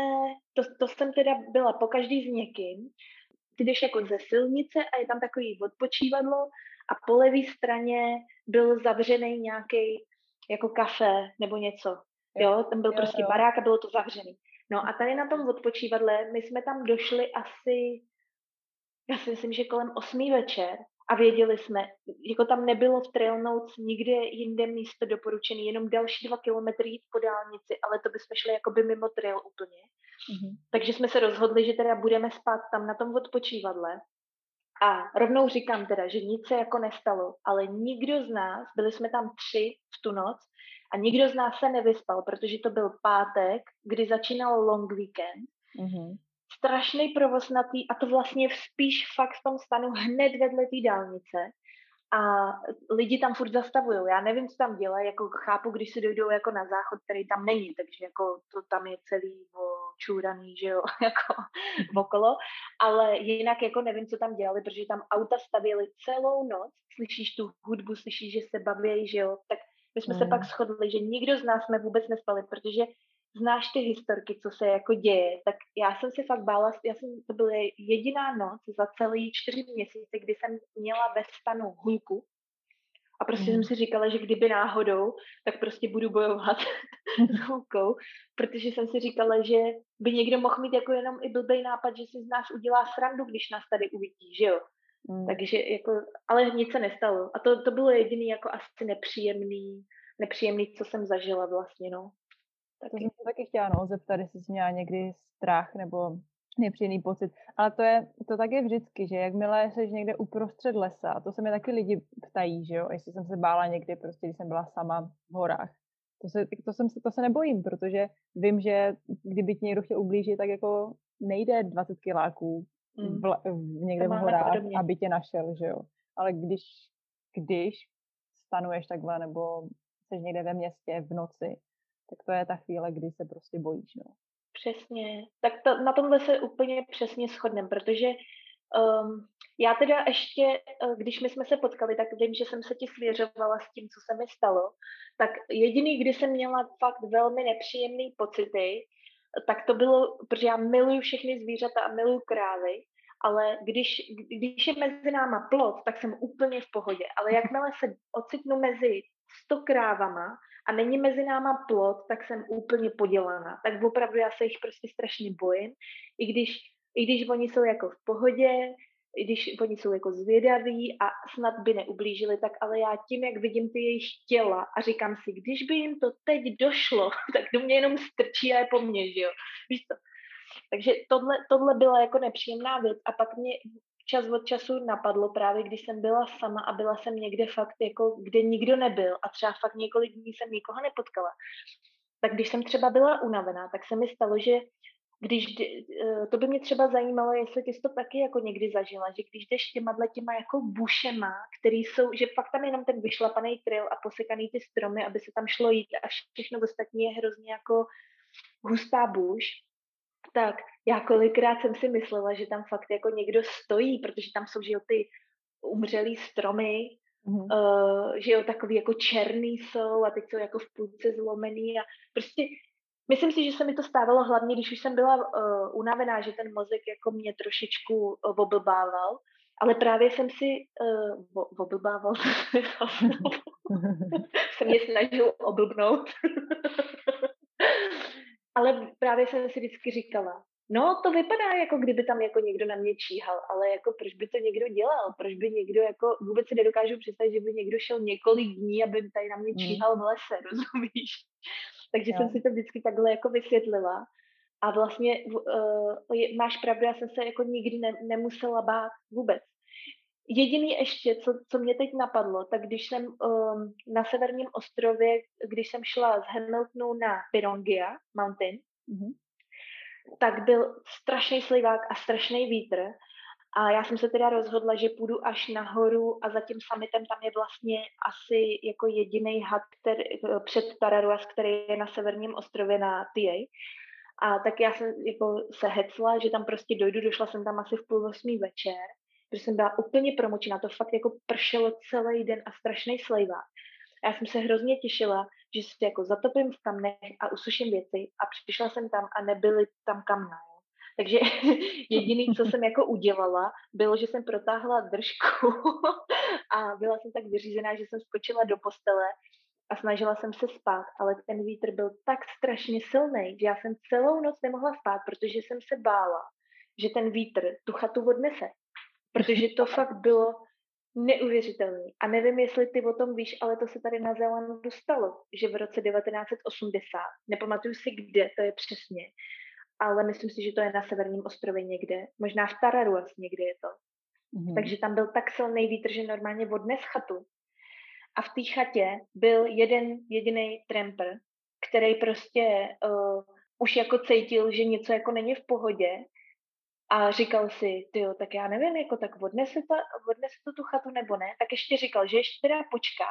to, to jsem teda byla po každý s někým, ty jdeš jako ze silnice a je tam takový odpočívadlo a po levé straně byl zavřený nějaký jako kafe nebo něco. Jo, tam byl jo, prostě jo. barák a bylo to zavřený. No a tady na tom odpočívadle, my jsme tam došli asi, já si myslím, že kolem 8 večer a věděli jsme, jako tam nebylo v Trail Notes nikde jinde místo doporučený, jenom další dva kilometry jít po dálnici, ale to bychom šli jako by mimo trail úplně. Mm-hmm. Takže jsme se rozhodli, že teda budeme spát tam na tom odpočívadle. A rovnou říkám teda, že nic se jako nestalo, ale nikdo z nás, byli jsme tam tři v tu noc, a nikdo z nás se nevyspal, protože to byl pátek, kdy začínal long weekend. Mm-hmm strašný provoz na tý, a to vlastně spíš fakt v tom stanu hned vedle té dálnice a lidi tam furt zastavují. Já nevím, co tam dělají, jako chápu, když si dojdou jako na záchod, který tam není, takže jako to tam je celý čůraný, že jo, [laughs] jako okolo, ale jinak jako nevím, co tam dělali, protože tam auta stavěli celou noc, slyšíš tu hudbu, slyšíš, že se baví, že jo, tak my jsme mm. se pak shodli, že nikdo z nás jsme vůbec nespali, protože znáš ty historky, co se jako děje, tak já jsem se fakt bála, já jsem, to byla jediná noc za celý čtyři měsíce, kdy jsem měla ve stanu hůlku a prostě mm. jsem si říkala, že kdyby náhodou, tak prostě budu bojovat [laughs] s hůlkou, protože jsem si říkala, že by někdo mohl mít jako jenom i blbý nápad, že si z nás udělá srandu, když nás tady uvidí, že jo. Mm. Takže jako, ale nic se nestalo. A to, to bylo jediný jako asi nepříjemný, nepříjemný, co jsem zažila vlastně, no. Taky. To jsem se taky chtěla no, zeptat, jestli jsi měla někdy strach nebo nepříjemný pocit. Ale to, je, to tak je vždycky, že jakmile jsi někde uprostřed lesa, a to se mi taky lidi ptají, že jo, jestli jsem se bála někdy, prostě když jsem byla sama v horách. To se, to, jsem, to se nebojím, protože vím, že kdyby ti někdo chtěl ublížit, tak jako nejde 20 kiláků mm. v, v, někde v horách, podobně. aby tě našel, že jo. Ale když, když stanuješ takhle, nebo jsi někde ve městě v noci, tak to je ta chvíle, kdy se prostě bojíš. No. Přesně. Tak to, na tomhle se úplně přesně shodnem, protože um, já teda ještě, eh, když my jsme se potkali, tak vím, že jsem se ti svěřovala s tím, co se mi stalo, tak jediný, kdy jsem měla fakt velmi nepříjemné pocity, tak to bylo, protože já miluju všechny zvířata a miluju krávy, ale když, když je mezi náma plot, tak jsem úplně v pohodě. Ale jakmile se ocitnu mezi sto krávama a není mezi náma plot, tak jsem úplně podělaná. Tak opravdu já se jich prostě strašně bojím, i když, i když oni jsou jako v pohodě, i když oni jsou jako zvědaví a snad by neublížili, tak ale já tím, jak vidím ty jejich těla a říkám si, když by jim to teď došlo, [laughs] tak do mě jenom strčí a je po mně, že jo. Víš to? Takže tohle, tohle byla jako nepříjemná věc a pak mě čas od času napadlo právě, když jsem byla sama a byla jsem někde fakt jako, kde nikdo nebyl a třeba fakt několik dní jsem nikoho nepotkala. Tak když jsem třeba byla unavená, tak se mi stalo, že když, eh, to by mě třeba zajímalo, jestli ty jsi to taky jako někdy zažila, že když jdeš těma těma jako bušema, který jsou, že fakt tam jenom ten vyšlapaný trail a posekaný ty stromy, aby se tam šlo jít a všechno ostatní je hrozně jako hustá buš, tak já kolikrát jsem si myslela, že tam fakt jako někdo stojí, protože tam jsou, že jo, ty umřelý stromy, mm-hmm. uh, že jo, takový jako černý jsou a teď jsou jako v půlce zlomený a prostě myslím si, že se mi to stávalo hlavně, když už jsem byla uh, unavená, že ten mozek jako mě trošičku uh, oblbával, ale právě jsem si uh, oblbával, [laughs] jsem [laughs] mě snažil oblbnout. [laughs] ale právě jsem si vždycky říkala, no to vypadá, jako kdyby tam jako někdo na mě číhal, ale jako proč by to někdo dělal, proč by někdo jako, vůbec si nedokážu představit, že by někdo šel několik dní, aby tady na mě hmm. číhal v lese, [laughs] rozumíš? Takže jo. jsem si to vždycky takhle jako vysvětlila. A vlastně uh, máš pravdu, já jsem se jako nikdy ne, nemusela bát vůbec. Jediný ještě, co, co mě teď napadlo, tak když jsem um, na severním ostrově, když jsem šla z Hamiltonu na Pirongia Mountain, mm-hmm. Tak byl strašný slivák a strašný vítr. A já jsem se teda rozhodla, že půjdu až nahoru a za tím summitem tam je vlastně asi jako jediný had který, před Tararuas, který je na severním ostrově na TA. A tak já jsem jako se hecla, že tam prostě dojdu, došla jsem tam asi v půl osmý večer protože jsem byla úplně promočená, to fakt jako pršelo celý den a strašný slejvák. Já jsem se hrozně těšila, že si jako zatopím v kamnech a usuším věci a přišla jsem tam a nebyly tam kamna. Takže [laughs] jediný, co jsem jako udělala, bylo, že jsem protáhla držku [laughs] a byla jsem tak vyřízená, že jsem skočila do postele a snažila jsem se spát, ale ten vítr byl tak strašně silný, že já jsem celou noc nemohla spát, protože jsem se bála, že ten vítr tu chatu odnese. Protože to fakt bylo neuvěřitelné. A nevím, jestli ty o tom víš, ale to se tady na Zélandu stalo, že v roce 1980, nepamatuju si kde, to je přesně, ale myslím si, že to je na severním ostrově někde, možná v Tararuas někde je to. Mm-hmm. Takže tam byl tak silný vítr, že normálně odnes chatu. A v té chatě byl jeden jediný tramper, který prostě uh, už jako cítil, že něco jako není v pohodě a říkal si, ty tak já nevím, jako tak odnese, ta, odnese to tu chatu nebo ne, tak ještě říkal, že ještě teda počká.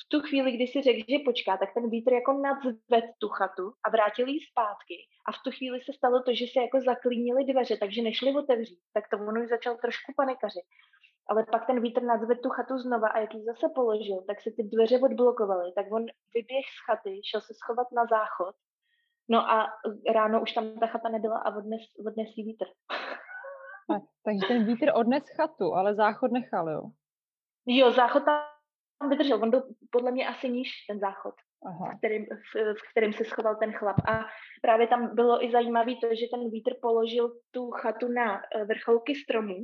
V tu chvíli, kdy si řekl, že počká, tak ten vítr jako nadzved tu chatu a vrátil ji zpátky. A v tu chvíli se stalo to, že se jako zaklínily dveře, takže nešli otevřít. Tak to ono začal trošku panikařit. Ale pak ten vítr nadzved tu chatu znova a jak ji zase položil, tak se ty dveře odblokovaly. Tak on vyběh z chaty, šel se schovat na záchod No a ráno už tam ta chata nebyla a odnes, odnes jí vítr. [laughs] A, takže ten vítr odnes chatu, ale záchod nechal, jo? Jo, záchod tam vydržel. On byl podle mě asi níž, ten záchod, Aha. V, kterým, v, v kterým se schoval ten chlap. A právě tam bylo i zajímavé to, že ten vítr položil tu chatu na eh, vrcholky stromů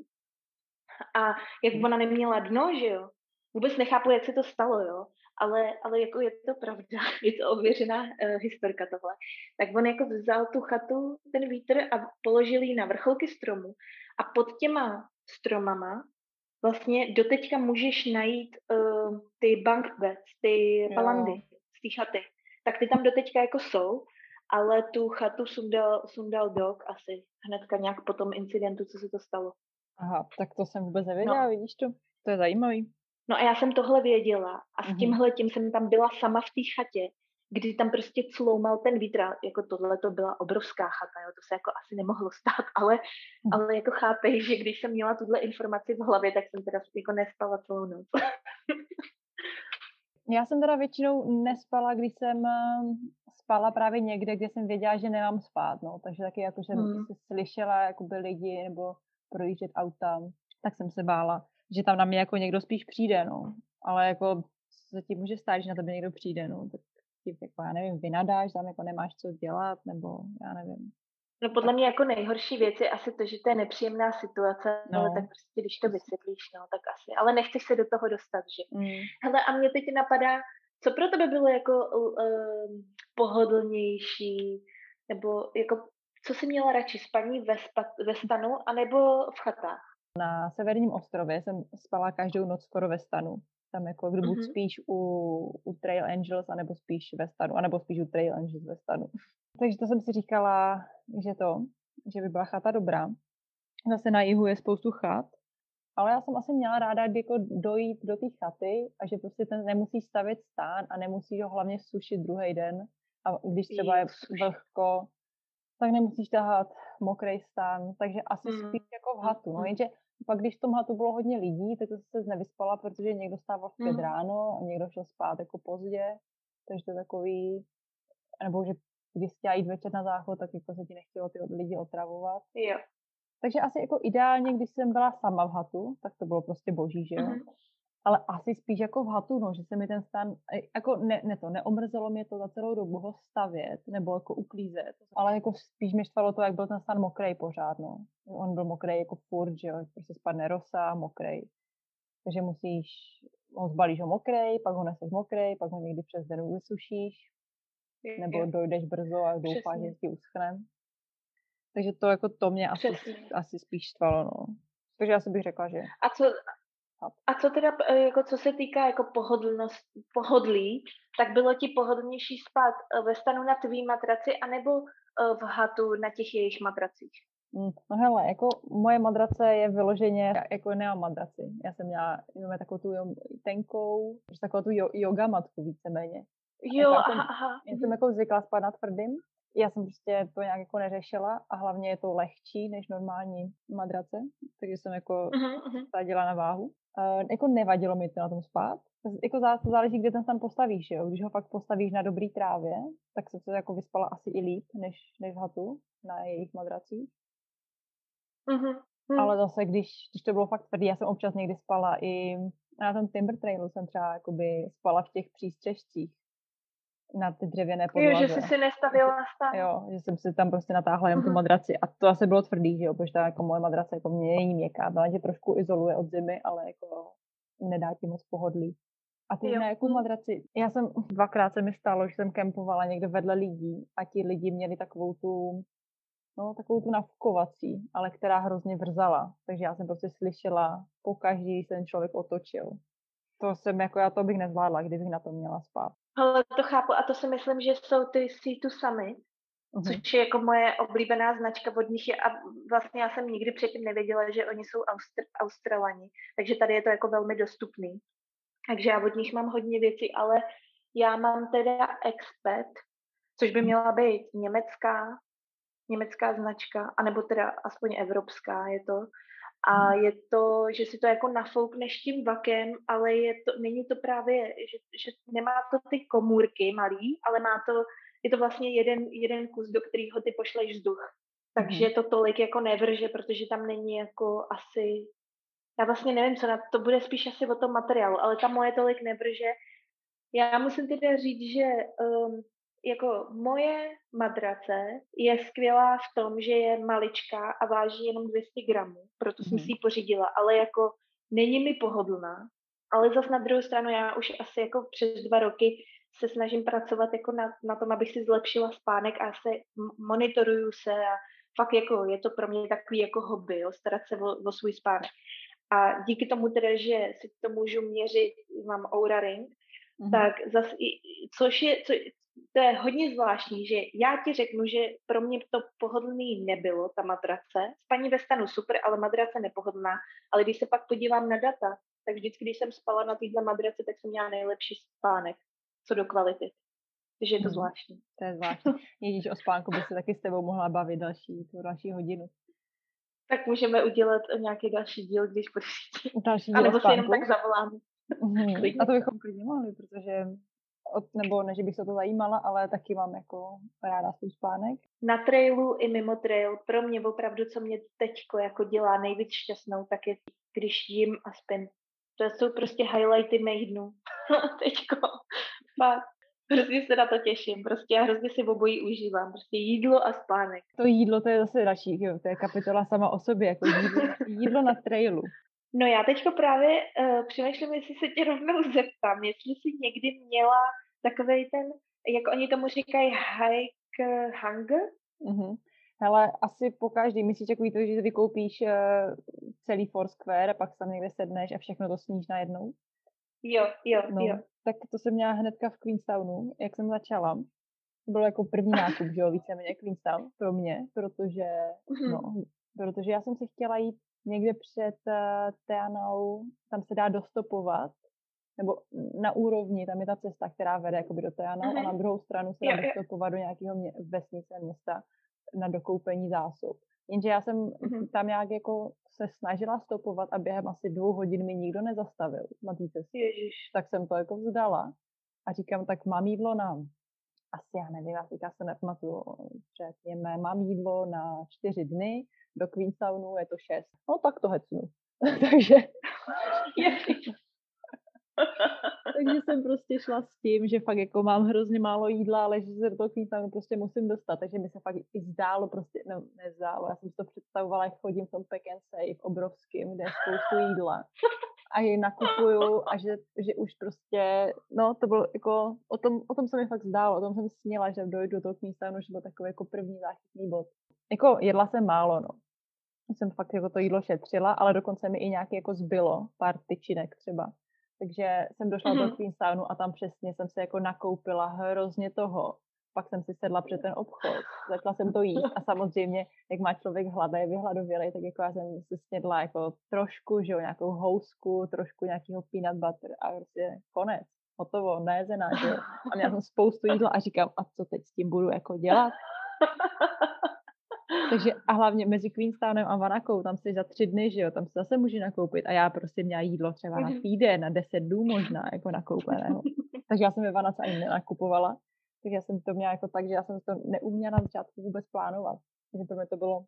a jak ona neměla dno, že jo, vůbec nechápu, jak se to stalo, jo, ale, ale jako je to pravda, [laughs] je to ověřená uh, historka tohle. Tak on jako vzal tu chatu, ten vítr a položil ji na vrcholky stromu a pod těma stromama vlastně doteďka můžeš najít uh, ty bunk beds, ty palandy z té chaty. Tak ty tam doteďka jako jsou, ale tu chatu sundal, sundal dog asi hnedka nějak po tom incidentu, co se to stalo. Aha, tak to jsem vůbec nevěděla, no. vidíš to? To je zajímavý. No a já jsem tohle věděla a s mhm. tímhle tím jsem tam byla sama v té chatě, kdy tam prostě cloumal ten vítr, jako tohle to byla obrovská chata, jo, to se jako asi nemohlo stát, [laughs] ale, mm. ale jako chápej, že když jsem měla tuhle informaci v hlavě, tak jsem teda jako nespala celou noc. [laughs] Já jsem teda většinou nespala, když jsem eh, spala právě někde, kde jsem věděla, že nemám spát, no, takže taky jako, že hmm. slyšela jakoby lidi nebo projíždět auta, tak jsem se bála že tam na mě jako někdo spíš přijde, no. Ale jako se ti může stát, že na tebe někdo přijde, no. Tak ti jako, já nevím, vynadáš, tam jako nemáš co dělat, nebo já nevím. No podle mě jako nejhorší věc je asi to, že to je nepříjemná situace, no. ale tak prostě když to vysvětlíš, no tak asi. Ale nechceš se do toho dostat, že? Mm. Hele, a mě teď napadá, co pro tebe bylo jako uh, pohodlnější, nebo jako co jsi měla radši, spaní ve, spa, ve stanu, anebo v chatách? Na severním ostrově jsem spala každou noc skoro ve stanu. Tam jako kdo buď mm-hmm. spíš u, u Trail Angels, anebo spíš ve stanu, anebo spíš u Trail Angels ve stanu. [laughs] Takže to jsem si říkala, že to, že by byla chata dobrá. Zase na jihu je spoustu chat, ale já jsem asi měla ráda jako dojít do té chaty a že prostě ten nemusíš stavět stán a nemusíš ho hlavně sušit druhý den. A když třeba je vlhko, tak nemusíš tahat mokrý stán, takže asi mm. spíš jako v hatu. No, mm. jenže pak, když v tom hatu bylo hodně lidí, tak to se nevyspala, protože někdo stával v pět mm. ráno a někdo šel spát jako pozdě, takže to je takový, nebo že když chtěla jít večer na záchod, tak jako se ti nechtělo ty lidi otravovat. Jo. Takže asi jako ideálně, když jsem byla sama v hatu, tak to bylo prostě boží, že jo. Mm ale asi spíš jako v hatu, no, že se mi ten stan, e, jako ne, ne to, neomrzelo mě to za celou dobu ho stavět, nebo jako uklízet, ale jako spíš mě štvalo to, jak byl ten stan mokrý pořád, no. On byl mokrý jako furt, že jo, prostě spadne rosa, mokrý. Takže musíš, ho zbalíš ho mokrý, pak ho neseš mokrý, pak ho někdy přes den vysušíš, nebo dojdeš brzo a doufáš, že ti uschne. Takže to jako to mě asi, asi spíš štvalo, no. Takže já si bych řekla, že... A co, a co teda, e, jako co se týká jako pohodlnost, pohodlí, tak bylo ti pohodlnější spát e, ve stanu na tvý matraci anebo e, v hatu na těch jejich matracích? Mm, no hele, jako moje madrace je vyloženě, jako nemám madraci. Já jsem měla, máme takovou tu tenkou, takovou tu yoga matku víceméně. Jo, jako aha, aha. Já jsem jako zvykla spát na tvrdým, já jsem prostě to nějak jako neřešila a hlavně je to lehčí než normální madrace, takže jsem jako uh-huh, na váhu. Uh, jako nevadilo mi to na tom spát. Jako zá, to záleží, kde ten tam postavíš, jo. Když ho fakt postavíš na dobrý trávě, tak se to jako vyspala asi i líp, než, než v hatu na jejich madracích. Uh-huh. Ale zase, když, když to bylo fakt tvrdý, já jsem občas někdy spala i na tom Timber Trailu jsem třeba jakoby spala v těch přístřežcích na ty dřevěné podlaze. Jo, že jsi si nestavila stan. Jo, že jsem si tam prostě natáhla jen tu mhm. madraci a to asi bylo tvrdý, že jo, protože ta jako moje madrace jako mě není měkká, ona tě trošku izoluje od zimy, ale jako nedá ti moc pohodlí. A ty jo. na jakou madraci? Já jsem dvakrát se mi stalo, že jsem kempovala někde vedle lidí a ti lidi měli takovou tu no, takovou tu navkovací, ale která hrozně vrzala. Takže já jsem prostě slyšela po každý, když ten člověk otočil. To jsem jako, já to bych nezvládla, kdybych na to měla spát. Ale to chápu a to si myslím, že jsou ty C2 Summit, uh-huh. což je jako moje oblíbená značka od nich je, a vlastně já jsem nikdy předtím nevěděla, že oni jsou Austr- Australani, takže tady je to jako velmi dostupný. Takže já od nich mám hodně věcí, ale já mám teda Expert, což by měla být německá německá značka, anebo teda aspoň evropská je to. A je to, že si to jako nafoukneš tím vakem, ale je to, není to právě, že, že nemá to ty komůrky malý, ale má to, je to vlastně jeden, jeden kus, do kterého ty pošleš vzduch. Takže hmm. to tolik jako nevrže, protože tam není jako asi, já vlastně nevím, co na to bude spíš asi o tom materiálu, ale ta moje tolik nevrže. Já musím teda říct, že um, jako moje madrace je skvělá v tom, že je maličká a váží jenom 200 gramů, proto jsem mm. si ji pořídila, ale jako není mi pohodlná, ale zas na druhou stranu já už asi jako přes dva roky se snažím pracovat jako na, na tom, abych si zlepšila spánek a se monitoruju se a fakt jako je to pro mě takový jako hobby, jo, starat se o, o svůj spánek. A díky tomu teda, že si to můžu měřit, mám Oura Ring, mm-hmm. tak zase, což je, co, to je hodně zvláštní, že já ti řeknu, že pro mě to pohodlný nebylo, ta madrace. Spaní ve stanu super, ale madrace nepohodlná. Ale když se pak podívám na data, tak vždycky, když jsem spala na této madrace, tak jsem měla nejlepší spánek, co do kvality. Takže je to hmm. zvláštní. To je [laughs] zvláštní. Ježíš, o spánku by se taky s tebou mohla bavit další, tu další hodinu. Tak můžeme udělat nějaký další díl, když budeš Další díl A nebo si jenom tak zavoláme. [laughs] Mm-hmm. A to bychom klidně mohli, protože od, nebo ne, že bych se to zajímala, ale taky mám jako ráda svůj spánek. Na trailu i mimo trail, pro mě opravdu, co mě teďko jako dělá nejvíc šťastnou, tak je, když jim a spím. To jsou prostě highlighty mých dnů. [laughs] teďko. Fakt. Hrozně se na to těším, prostě já hrozně si obojí užívám, prostě jídlo a spánek. To jídlo, to je zase další, jo, to je kapitola sama o sobě, jako jídlo, jídlo na trailu. No já teďko právě uh, přemýšlím, jestli se tě rovnou zeptám, jestli jsi někdy měla takový ten, jak oni tomu říkají, hike hunger? Mm-hmm. Hele, asi po každý, myslíš takový to, že vykoupíš uh, celý Foursquare a pak tam někde sedneš a všechno to sníš najednou? Jo, jo, no, jo. Tak to jsem měla hnedka v Queenstownu, jak jsem začala. To bylo jako první nákup, že jo, víceméně Queenstown pro mě, protože, mm-hmm. no, protože já jsem si chtěla jít někde před uh, Teanou, tam se dá dostopovat, nebo na úrovni, tam je ta cesta, která vede jakoby do Teanou uh-huh. a na mhm. druhou stranu se dá jo, dostopovat do nějakého mě, vesnice, města na dokoupení zásob. Jenže já jsem uh-huh. tam nějak jako se snažila stopovat a během asi dvou hodin mi nikdo nezastavil na té cestě. Ježiš. Tak jsem to jako vzdala a říkám, tak mám jídlo na, asi já nevím, já teďka se nepamatuju, řekněme, mám jídlo na čtyři dny, do Queenstownu je to šest. No tak to hecnu. [laughs] Takže... [laughs] [laughs] Takže jsem prostě šla s tím, že fakt jako mám hrozně málo jídla, ale že se do toho Queenstownu prostě musím dostat. Takže mi se fakt i zdálo prostě, no nezdálo, já jsem si to představovala, jak chodím v tom pack and save obrovským, kde je spoustu jídla a ji nakupuju a že, že už prostě, no to bylo jako, o tom, o tom se mi fakt zdálo, o tom jsem sněla, že dojdu do toho Queenstownu, že byl takový jako první záchytný bod. Jako jedla jsem málo, no jsem fakt jako to jídlo šetřila, ale dokonce mi i nějaké jako zbylo, pár tyčinek třeba. Takže jsem došla mm-hmm. do Queenstownu a tam přesně jsem se jako nakoupila hrozně toho. Pak jsem si sedla před ten obchod, začala jsem to jíst a samozřejmě, jak má člověk hlad a je vyhladovělý, tak jako já jsem si snědla jako trošku, že jo, nějakou housku, trošku nějakého peanut butter a prostě konec, hotovo, nejezená, že jo. A měla jsem spoustu jídla a říkám, a co teď s tím budu jako dělat? [laughs] Takže a hlavně mezi Queenstownem a Vanakou, tam si za tři dny, že jo, tam se zase může nakoupit a já prostě měla jídlo třeba na mhm. týden, na deset dnů možná, jako nakoupeného. Takže já jsem ve Vanace ani nenakupovala, takže já jsem to měla jako tak, že já jsem to neuměla na začátku vůbec plánovat. Takže pro mě to bylo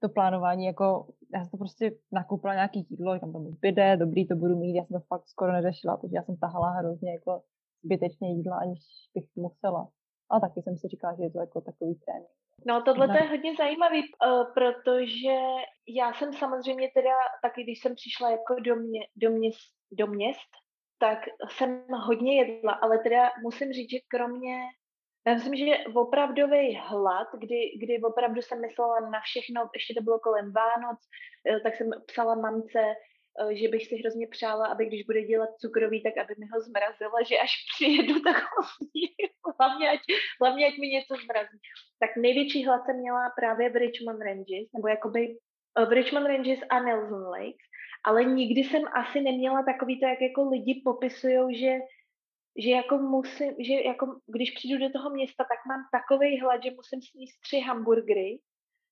to plánování, jako já jsem to prostě nakoupila nějaký jídlo, tam to bude, dobrý to budu mít, já jsem to fakt skoro neřešila, protože já jsem tahala hrozně jako zbytečně jídla, aniž bych musela. A taky jsem si říkala, že je to jako takový trénink. No tohle to je hodně zajímavý, uh, protože já jsem samozřejmě teda taky, když jsem přišla jako do, mě, do, měst, do měst, tak jsem hodně jedla, ale teda musím říct, že kromě já myslím, že opravdový hlad, kdy, kdy opravdu jsem myslela na všechno, ještě to bylo kolem Vánoc, eh, tak jsem psala mamce, eh, že bych si hrozně přála, aby když bude dělat cukrový, tak aby mi ho zmrazila, že až [laughs] přijedu, tak ho hlavně, ať, hlavně ať mi něco zmrazí. Tak největší hlad jsem měla právě v Richmond Ranges, nebo jakoby eh, v Richmond Ranges a Nelson Lakes, ale nikdy jsem asi neměla takový to, jak jako lidi popisují, že že jako musím, že jako když přijdu do toho města, tak mám takový hlad, že musím sníst tři hamburgery.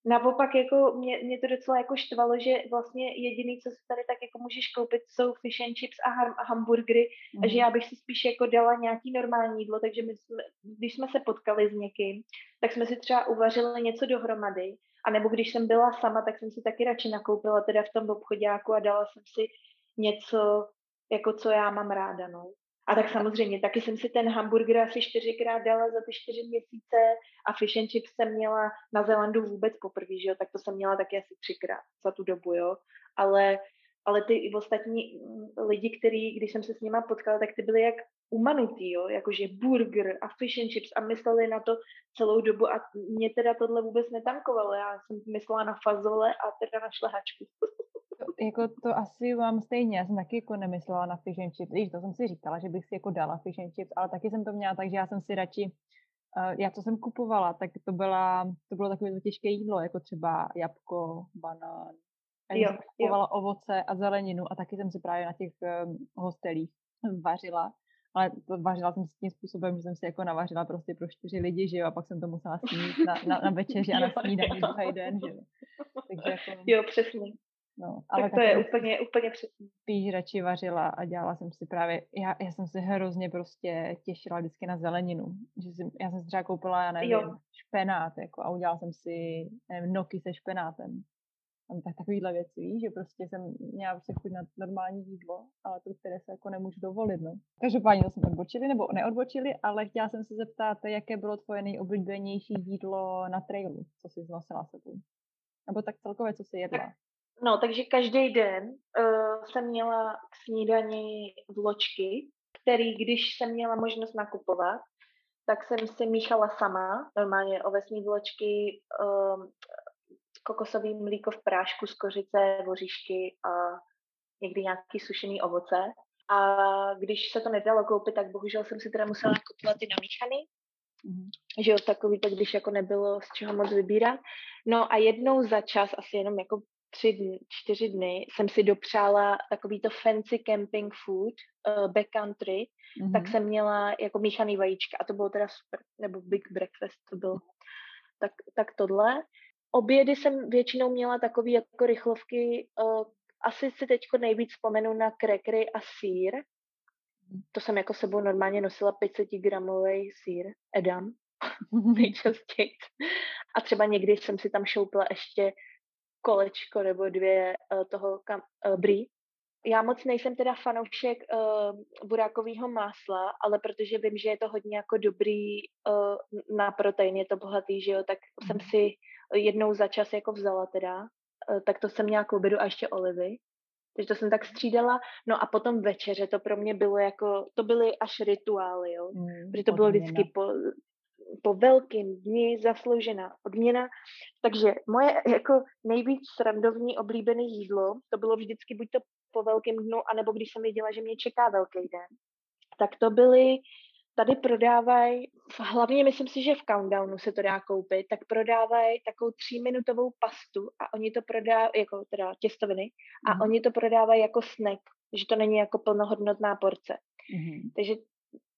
Naopak jako mě, mě to docela jako štvalo, že vlastně jediný, co si tady tak jako můžeš koupit, jsou fish and chips a, ham, a hamburgery mm. a že mhm. já bych si spíš jako dala nějaký normální jídlo, takže my jsme, když jsme se potkali s někým, tak jsme si třeba uvařili něco dohromady, a nebo když jsem byla sama, tak jsem si taky radši nakoupila teda v tom obchodáku a dala jsem si něco, jako co já mám ráda, no. A tak samozřejmě, taky jsem si ten hamburger asi čtyřikrát dala za ty čtyři měsíce a fish and chips jsem měla na Zelandu vůbec poprvé, že jo, tak to jsem měla taky asi třikrát za tu dobu, jo. Ale, ale ty ostatní mm, lidi, který, když jsem se s nima potkala, tak ty byly jak umanutý, jo, jakože burger a fish and chips a mysleli na to celou dobu a mě teda tohle vůbec netankovalo, já jsem myslela na fazole a teda na šlehačku. [laughs] jako to asi mám stejně, já jsem taky jako nemyslela na fish and chips, když to jsem si říkala, že bych si jako dala fish and chips, ale taky jsem to měla tak, že já jsem si radši, uh, já co jsem kupovala, tak to, byla, to bylo takové to těžké jídlo, jako třeba jabko, banán, a já jsem kupovala jo. ovoce a zeleninu a taky jsem si právě na těch um, hostelích vařila, ale to vařila jsem si tím způsobem, že jsem si jako navařila prostě pro čtyři lidi, že jo, a pak jsem to musela snít na, na, na večeři a na [laughs] snídaní druhý den, že jo. Takže jako... Jo, přesně. No, ale tak to je úplně, úplně přesně. Spíš radši vařila a dělala jsem si právě, já, já jsem se hrozně prostě těšila vždycky na zeleninu. Že jsem, já jsem si třeba koupila, já nevím, jo. špenát jako, a udělala jsem si nevím, noky se špenátem. Tam tak takovýhle věci, víš, že prostě jsem měla prostě chuť na normální jídlo, ale to, které se jako nemůžu dovolit, no. Každopádně to jsme odbočili, nebo neodbočili, ale chtěla jsem se zeptat, jaké bylo tvoje nejoblíbenější jídlo na trailu, co jsi znosila sebou? Nebo tak celkově, co jsi jedla? No, takže každý den uh, jsem měla k snídani vločky, který, když jsem měla možnost nakupovat, tak jsem si míchala sama, normálně ovesní vločky, uh, kokosový mlíko v prášku z kořice, voříšky a někdy nějaký sušený ovoce. A když se to nedalo koupit, tak bohužel jsem si teda musela kupovat ty namíchaný. Mm-hmm. Že jo, takový to, když jako nebylo z čeho moc vybírat. No a jednou za čas, asi jenom jako tři dny, čtyři dny jsem si dopřála takový to fancy camping food, uh, backcountry, mm-hmm. tak jsem měla jako míchaný vajíčka a to bylo teda super, nebo big breakfast to bylo. Tak, tak tohle. Obědy jsem většinou měla takový jako rychlovky, uh, asi si teďko nejvíc vzpomenu na krekry a sír. To jsem jako sebou normálně nosila 500 gramový sír, Edam, [laughs] [laughs] nejčastěji. A třeba někdy jsem si tam šoupla ještě kolečko nebo dvě uh, toho kam, uh, brie. Já moc nejsem teda fanoušek uh, burákového másla, ale protože vím, že je to hodně jako dobrý uh, na protein, je to bohatý, že jo, tak mm. jsem mhm. si jednou za čas jako vzala teda, uh, tak to jsem měla k obědu a ještě olivy. Takže to jsem tak střídala. No a potom večeře to pro mě bylo jako, to byly až rituály, jo. Mm, protože to bylo vždycky po, po velkým dni zasloužená odměna. Takže moje jako nejvíc srandovní oblíbené jídlo, to bylo vždycky buď to po velkém dnu, anebo když jsem věděla, že mě čeká velký den, tak to byly, tady prodávají, hlavně myslím si, že v Countdownu se to dá koupit, tak prodávají takovou tříminutovou pastu a oni to prodávají, jako teda těstoviny, a mm. oni to prodávají jako snack, že to není jako plnohodnotná porce. Mm. Takže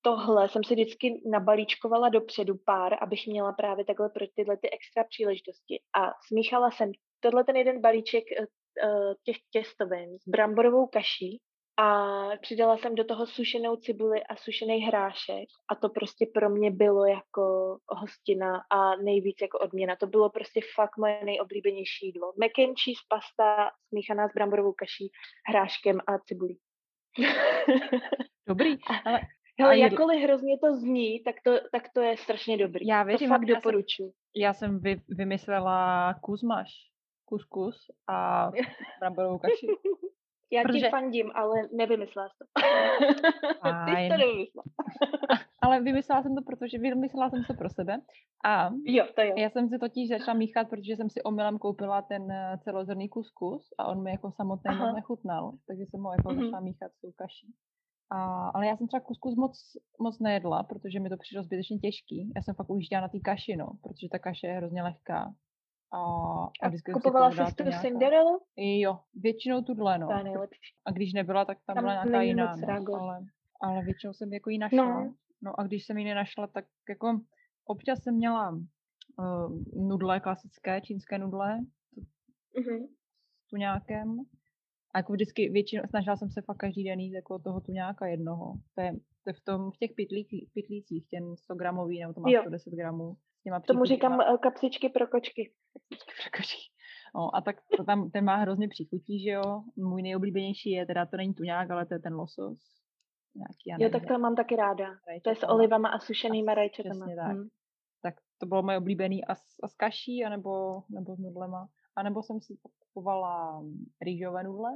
tohle jsem si vždycky nabalíčkovala dopředu pár, abych měla právě takhle pro tyhle ty extra příležitosti. A smíchala jsem tohle ten jeden balíček eh, eh, těch těstovin s bramborovou kaší a přidala jsem do toho sušenou cibuli a sušený hrášek a to prostě pro mě bylo jako hostina a nejvíc jako odměna. To bylo prostě fakt moje nejoblíbenější jídlo. Mac and cheese, pasta smíchaná s bramborovou kaší, hráškem a cibulí. Dobrý, [laughs] ale Hele, jakkoliv hrozně to zní, tak to, tak to je strašně dobrý. Já věřím, to fakt já doporučuji. Jsem, já jsem vy, vymyslela kuzmaš, kuskus a [laughs] bramborovou kaši. Já Protože... ti fandím, ale nevymyslela jsi to. [laughs] Ty jsi to nevymyslela. [laughs] ale vymyslela jsem to, protože vymyslela jsem to pro sebe. A jo, to jo. já jsem si totiž začala míchat, protože jsem si omylem koupila ten eh, celozrný kuskus a on mi jako samotný nechutnal, takže jsem ho jako mm-hmm. začala míchat s tou kaší. A, ale já jsem třeba kuskus moc, moc nejedla, protože mi to přišlo zbytečně těžký. Já jsem fakt ujížděla na té kaši, no, protože ta kaše je hrozně lehká. A, a, a kupovala jsi tu Cinderella? Jo, většinou tuhle, no. Nejlepší. A když nebyla, tak tam, tam byla nějaká jiná, no, ale, ale většinou jsem jako ji našla. No. no a když jsem ji nenašla, tak jako občas jsem měla uh, nudle klasické, čínské nudle, mm-hmm. s tuňákem. A jako vždycky většinou, snažila jsem se fakt každý den jít jako toho tuňáka jednoho. To je, to je v, tom, v těch pitlících, pitlících, ten 100 gramový, nebo to má jo. 110 gramů. těma Tomu říkám uh, kapsičky pro kočky. Kapsičky pro kočky. No a tak to tam, ten má hrozně příchutí, že jo. Můj nejoblíbenější je, teda to není tuňák, ale to je ten losos. Nějaký, já nevím, jo, tak to mám taky ráda. Rajčetama. To je s olivama a sušenýma rajčetama. Přesně tak. Hmm. Tak to bylo moje oblíbený a s, a s kaší, anebo, nebo s nudlema. A nebo jsem si kupovala rýžové nudle,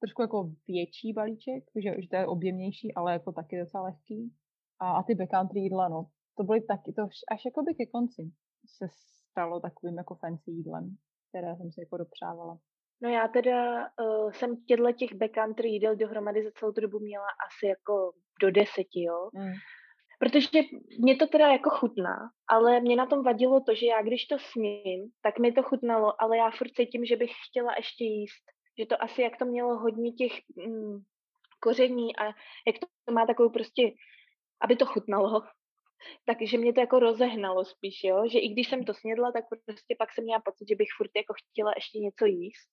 trošku jako větší balíček, že, že to je objemnější, ale jako taky docela lehký. A, a ty backcountry jídla, no, to byly taky, to až jako by ke konci se stalo takovým jako fancy jídlem, které jsem si jako dopřávala. No já teda uh, jsem těchto těch backcountry jídel dohromady za celou tu dobu měla asi jako do deseti, jo. Mm. Protože mě to teda jako chutná, ale mě na tom vadilo to, že já když to sním, tak mi to chutnalo, ale já furt cítím, že bych chtěla ještě jíst. Že to asi, jak to mělo hodně těch mm, koření a jak to má takovou prostě, aby to chutnalo, [laughs] takže mě to jako rozehnalo spíš, jo? že i když jsem to snědla, tak prostě pak jsem měla pocit, že bych furt jako chtěla ještě něco jíst.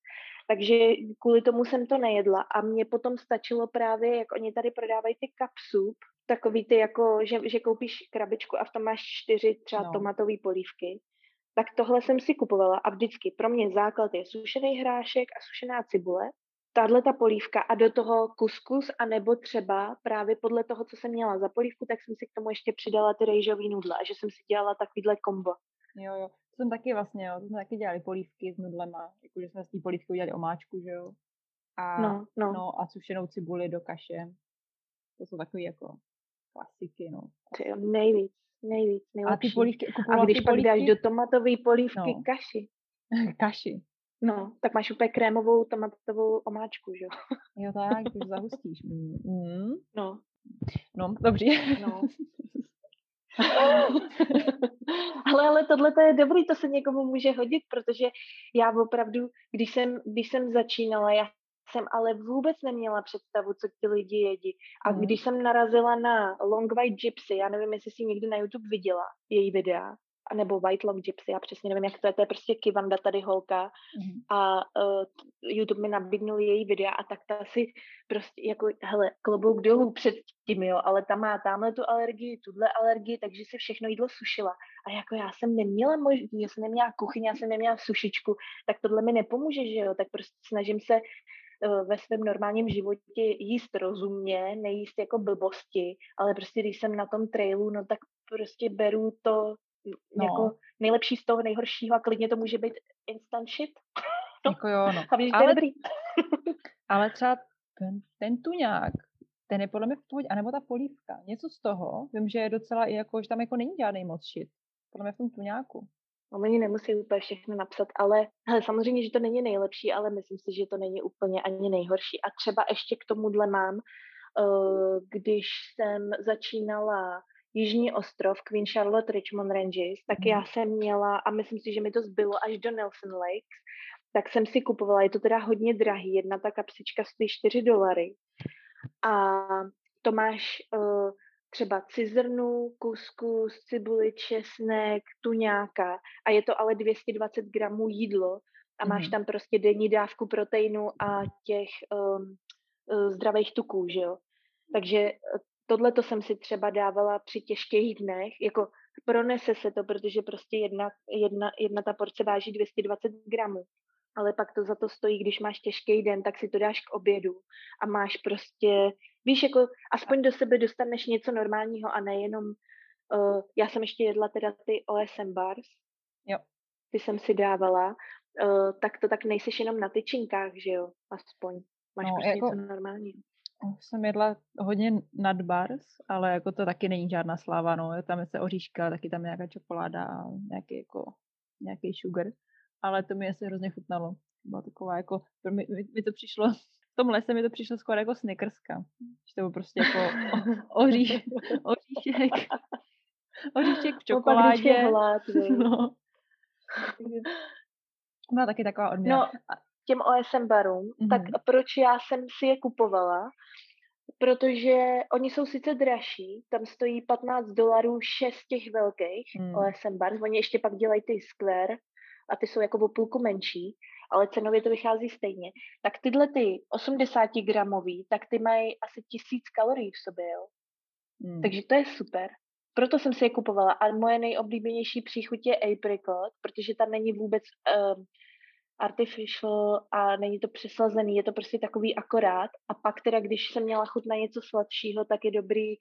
Takže kvůli tomu jsem to nejedla a mně potom stačilo právě, jak oni tady prodávají ty kapsup, takový ty jako, že, že koupíš krabičku a v tom máš čtyři třeba no. tomatové polívky, tak tohle jsem si kupovala a vždycky pro mě základ je sušený hrášek a sušená cibule, tahle ta polívka a do toho kuskus a nebo třeba právě podle toho, co jsem měla za polívku, tak jsem si k tomu ještě přidala ty rejžový nudle a že jsem si dělala takovýhle kombo. Jo, jo. To jsem taky vlastně, jo. To jsme taky dělali polívky s nudlema, jakože jsme z té polívky udělali omáčku, že jo. A, no, no. no, a sušenou cibuli do kaše. To jsou takový jako klasiky, no. Ty, nejvíc, nejvíc, nejlepší. A ty polívky, a když pak polívky? dáš do tomatové polívky no. kaši. [laughs] kaši. No, tak máš úplně krémovou tomatovou omáčku, že jo? [laughs] Jo, tak, už zahustíš. Mm. No. No, dobře. No. [laughs] ale, ale tohle je dobrý, to se někomu může hodit, protože já opravdu, když jsem, když jsem začínala, já jsem ale vůbec neměla představu, co ty lidi jedí. A mm. když jsem narazila na Long White Gypsy, já nevím, jestli jsi někdy na YouTube viděla její videa, nebo White Long Gypsy, já přesně nevím, jak to je, to je prostě Kivanda tady holka mm. a uh, YouTube mi nabídnul její videa a tak ta si prostě jako, hele, klobouk dolů před tím, jo, ale ta má tamhle tu alergii, tuhle alergii, takže si všechno jídlo sušila. A jako já jsem neměla možnost, já jsem neměla kuchyň, já jsem neměla sušičku, tak tohle mi nepomůže, že jo, tak prostě snažím se ve svém normálním životě jíst rozumně, nejíst jako blbosti, ale prostě když jsem na tom trailu, no tak prostě beru to no. jako nejlepší z toho nejhoršího a klidně to může být instant shit. No. [laughs] Jako jo, no. A víš, ale, dobrý. [laughs] ale třeba ten, ten tuňák, ten je podle mě v pohodě, anebo ta polívka, něco z toho, vím, že je docela i jako, že tam jako není žádný moc shit. Podle mě v tom tuňáku. No, oni nemusí úplně všechno napsat, ale hele, samozřejmě, že to není nejlepší, ale myslím si, že to není úplně ani nejhorší. A třeba ještě k tomuhle mám, uh, když jsem začínala Jižní ostrov, Queen Charlotte Richmond Ranges, tak já jsem měla, a myslím si, že mi to zbylo až do Nelson Lakes, tak jsem si kupovala, je to teda hodně drahý, jedna ta kapsička stojí 4 dolary. A to máš uh, třeba cizrnu, kuskus, cibuli, česnek, tuňáka a je to ale 220 gramů jídlo a máš mm. tam prostě denní dávku proteinu a těch um, zdravých tuků, že jo. Takže e, tohle to jsem si třeba dávala při těžkých dnech, jako pronese se to, protože prostě jedna, jedna, jedna ta porce váží 220 gramů ale pak to za to stojí, když máš těžký den, tak si to dáš k obědu a máš prostě, víš, jako aspoň do sebe dostaneš něco normálního a nejenom, uh, já jsem ještě jedla teda ty OSM bars, jo. ty jsem si dávala, uh, tak to tak nejseš jenom na tyčinkách, že jo, aspoň. Máš no, prostě jako, něco normálního. Jsem jedla hodně nad bars, ale jako to taky není žádná sláva, no. Tam je se oříška, taky tam je nějaká čokoláda a nějaký jako nějaký sugar ale to mi asi hrozně chutnalo. Byla taková jako, mi, mi, mi to přišlo, v tom lese mi to přišlo skoro jako snickerska. Že to bylo prostě jako [laughs] oříš, oříšek, [laughs] oříšek v čokoládě. Hlad, [laughs] no. Byla taky taková odměna. No, těm OSM barům, mm-hmm. tak proč já jsem si je kupovala? Protože oni jsou sice dražší, tam stojí 15 dolarů 6 těch velkých mm. OSM bars, oni ještě pak dělají ty square, a ty jsou jako o půlku menší, ale cenově to vychází stejně, tak tyhle ty 80 gramový, tak ty mají asi tisíc kalorií v sobě, jo. Hmm. Takže to je super. Proto jsem si je kupovala. A moje nejoblíbenější příchuť je apricot, protože tam není vůbec um, artificial a není to přeslazený, je to prostě takový akorát. A pak teda, když jsem měla chuť na něco sladšího, tak je dobrý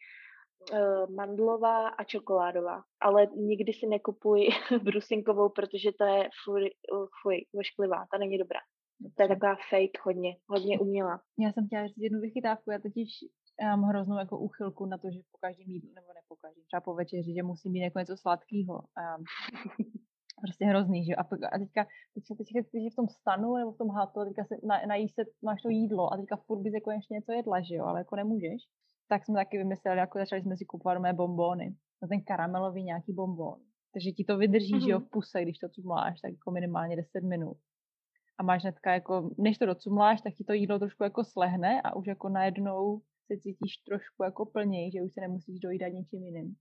mandlová a čokoládová, ale nikdy si nekupuji [laughs] brusinkovou, protože to je fuj, fuj vošklivá, ta není dobrá. To je taková fake hodně, hodně umělá. Já jsem chtěla říct jednu vychytávku, já totiž já mám hroznou jako úchylku na to, že po každém jídlu, nebo ne po každém, třeba po večeři, že musím mít jako něco sladkého. [laughs] prostě hrozný, že? A, a teďka, teďka, teďka, teďka v tom stanu nebo v tom hatu, a teďka se na, najíš se, máš to jídlo a teďka furt bys jako ještě něco jedla, že jo, ale jako nemůžeš tak jsme taky vymysleli, jako začali jsme si kupovat mé bombóny. No ten karamelový nějaký bombón. Takže ti to vydrží, mm-hmm. že jo, v puse, když to cumláš, tak jako minimálně 10 minut. A máš hnedka jako, než to documláš, tak ti to jídlo trošku jako slehne a už jako najednou se cítíš trošku jako plněji, že už se nemusíš dojídat něčím jiným.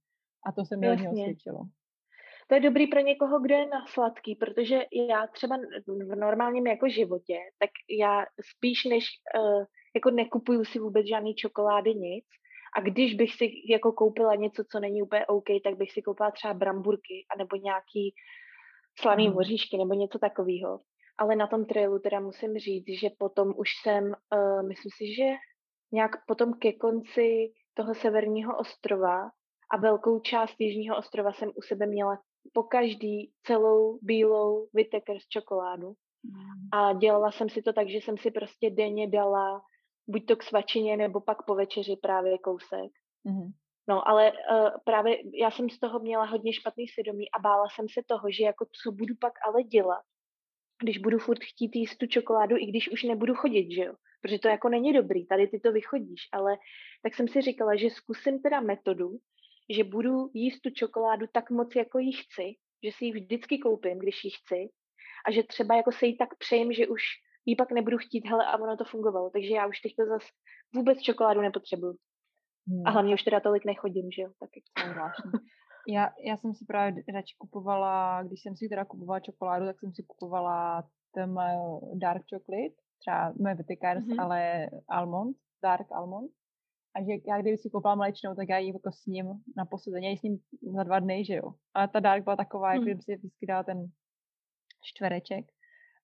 A to se mi hodně osvědčilo. To je dobrý pro někoho, kdo je na sladký, protože já třeba v normálním jako životě, tak já spíš než uh, jako nekupuju si vůbec žádný čokolády, nic, a když bych si jako koupila něco, co není úplně OK, tak bych si koupila třeba bramburky anebo nějaký slaný mm. hoříšky nebo něco takového. Ale na tom trailu teda musím říct, že potom už jsem, uh, myslím si, že nějak potom ke konci toho severního ostrova a velkou část jižního ostrova jsem u sebe měla po každý celou bílou Vitekers čokoládu. Mm. A dělala jsem si to tak, že jsem si prostě denně dala buď to k svačině, nebo pak po večeři právě kousek. Mm-hmm. No, ale uh, právě já jsem z toho měla hodně špatný svědomí a bála jsem se toho, že jako co budu pak ale dělat, když budu furt chtít jíst tu čokoládu, i když už nebudu chodit, že jo? Protože to jako není dobrý, tady ty to vychodíš, ale tak jsem si říkala, že zkusím teda metodu, že budu jíst tu čokoládu tak moc, jako ji chci, že si ji vždycky koupím, když ji chci a že třeba jako se jí tak přejím, že už jí pak nebudu chtít, hele, a ono to fungovalo. Takže já už teď to zase vůbec čokoládu nepotřebuju. Hmm. A hlavně už teda tolik nechodím, že jo, taky. Já, já jsem si právě radši kupovala, když jsem si teda kupovala čokoládu, tak jsem si kupovala ten dark chocolate, třeba moje Vitikars, mm-hmm. ale almond, dark almond. A že já kdyby si koupila mléčnou, tak já ji jako s ním na posledně, já ji s ním za dva dny, že jo. Ale ta dark byla taková, mm. jako kdyby si vždycky dala ten čtvereček.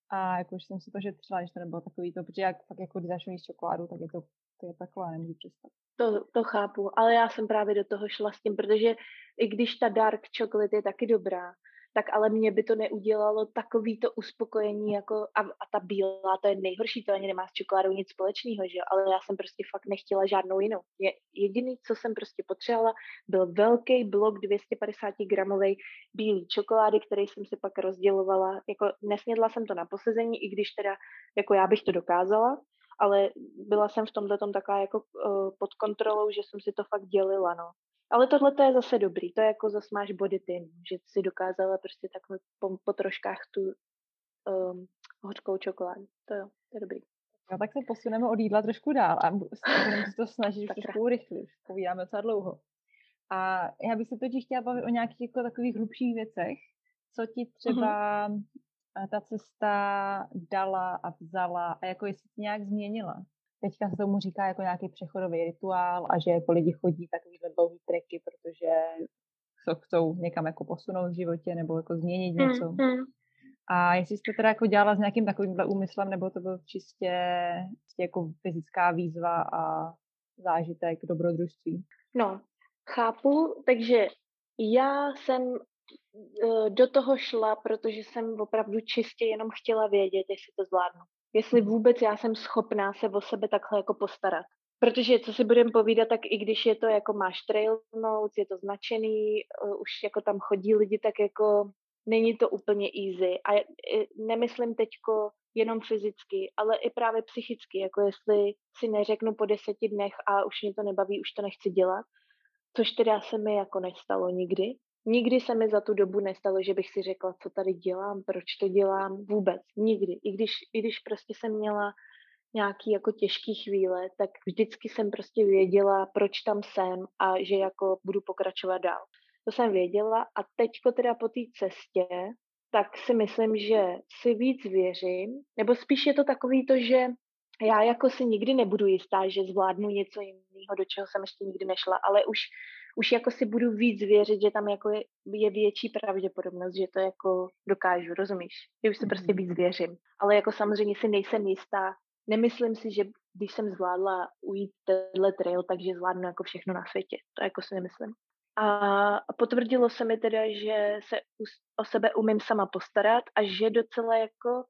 A jako už jsem si to šetřila, že to nebylo takový to, protože jak fakt jako když začnu jíst čokoládu, tak je to, to je takové, nemůžu představit. To, to chápu, ale já jsem právě do toho šla s tím, protože i když ta dark chocolate je taky dobrá, tak ale mě by to neudělalo takový to uspokojení jako a, a ta bílá, to je nejhorší, to ani nemá s čokoládou nic společného, že jo, ale já jsem prostě fakt nechtěla žádnou jinou. Je, jediný, co jsem prostě potřebovala, byl velký blok 250 gramový bílý čokolády, který jsem si pak rozdělovala, jako nesnědla jsem to na posezení, i když teda jako já bych to dokázala, ale byla jsem v tomhle tom taková jako uh, pod kontrolou, že jsem si to fakt dělila, no. Ale tohle to je zase dobrý, to je jako zase máš body tin, že si dokázala prostě takhle po, po troškách tu um, hořkou čokoládu. To jo, to je dobrý. No tak se posuneme od jídla trošku dál a budeme se to snažit už trošku rychle, už povídáme docela dlouho. A já bych se totiž chtěla bavit o nějakých jako takových hlubších věcech, co ti třeba uh-huh. ta cesta dala a vzala a jako jestli ti nějak změnila. Teďka se tomu říká jako nějaký přechodový rituál a že jako lidi chodí takovýhle dlouhý treky, protože chcou někam jako posunout v životě nebo jako změnit něco. Mm-hmm. A jestli jste teda jako dělala s nějakým takovýmhle úmyslem, nebo to byl čistě, čistě jako fyzická výzva a zážitek dobrodružství? No, chápu, takže já jsem e, do toho šla, protože jsem opravdu čistě jenom chtěla vědět, jestli to zvládnu. Jestli vůbec já jsem schopná se o sebe takhle jako postarat. Protože co si budeme povídat, tak i když je to jako máš trail notes, je to značený, e, už jako tam chodí lidi, tak jako není to úplně easy. A nemyslím teďko jenom fyzicky, ale i právě psychicky, jako jestli si neřeknu po deseti dnech a už mě to nebaví, už to nechci dělat, což teda se mi jako nestalo nikdy. Nikdy se mi za tu dobu nestalo, že bych si řekla, co tady dělám, proč to dělám, vůbec, nikdy. I když, i když prostě jsem měla nějaký jako těžký chvíle, tak vždycky jsem prostě věděla, proč tam jsem a že jako budu pokračovat dál. To jsem věděla a teďko teda po té cestě, tak si myslím, že si víc věřím, nebo spíš je to takový to, že já jako si nikdy nebudu jistá, že zvládnu něco jiného, do čeho jsem ještě nikdy nešla, ale už, už jako si budu víc věřit, že tam jako je, je větší pravděpodobnost, že to jako dokážu, rozumíš? Že už si prostě mhm. víc věřím. Ale jako samozřejmě si nejsem jistá, nemyslím si, že když jsem zvládla ujít tenhle trail, takže zvládnu jako všechno na světě. To jako si nemyslím. A potvrdilo se mi teda, že se o sebe umím sama postarat a že docela jako,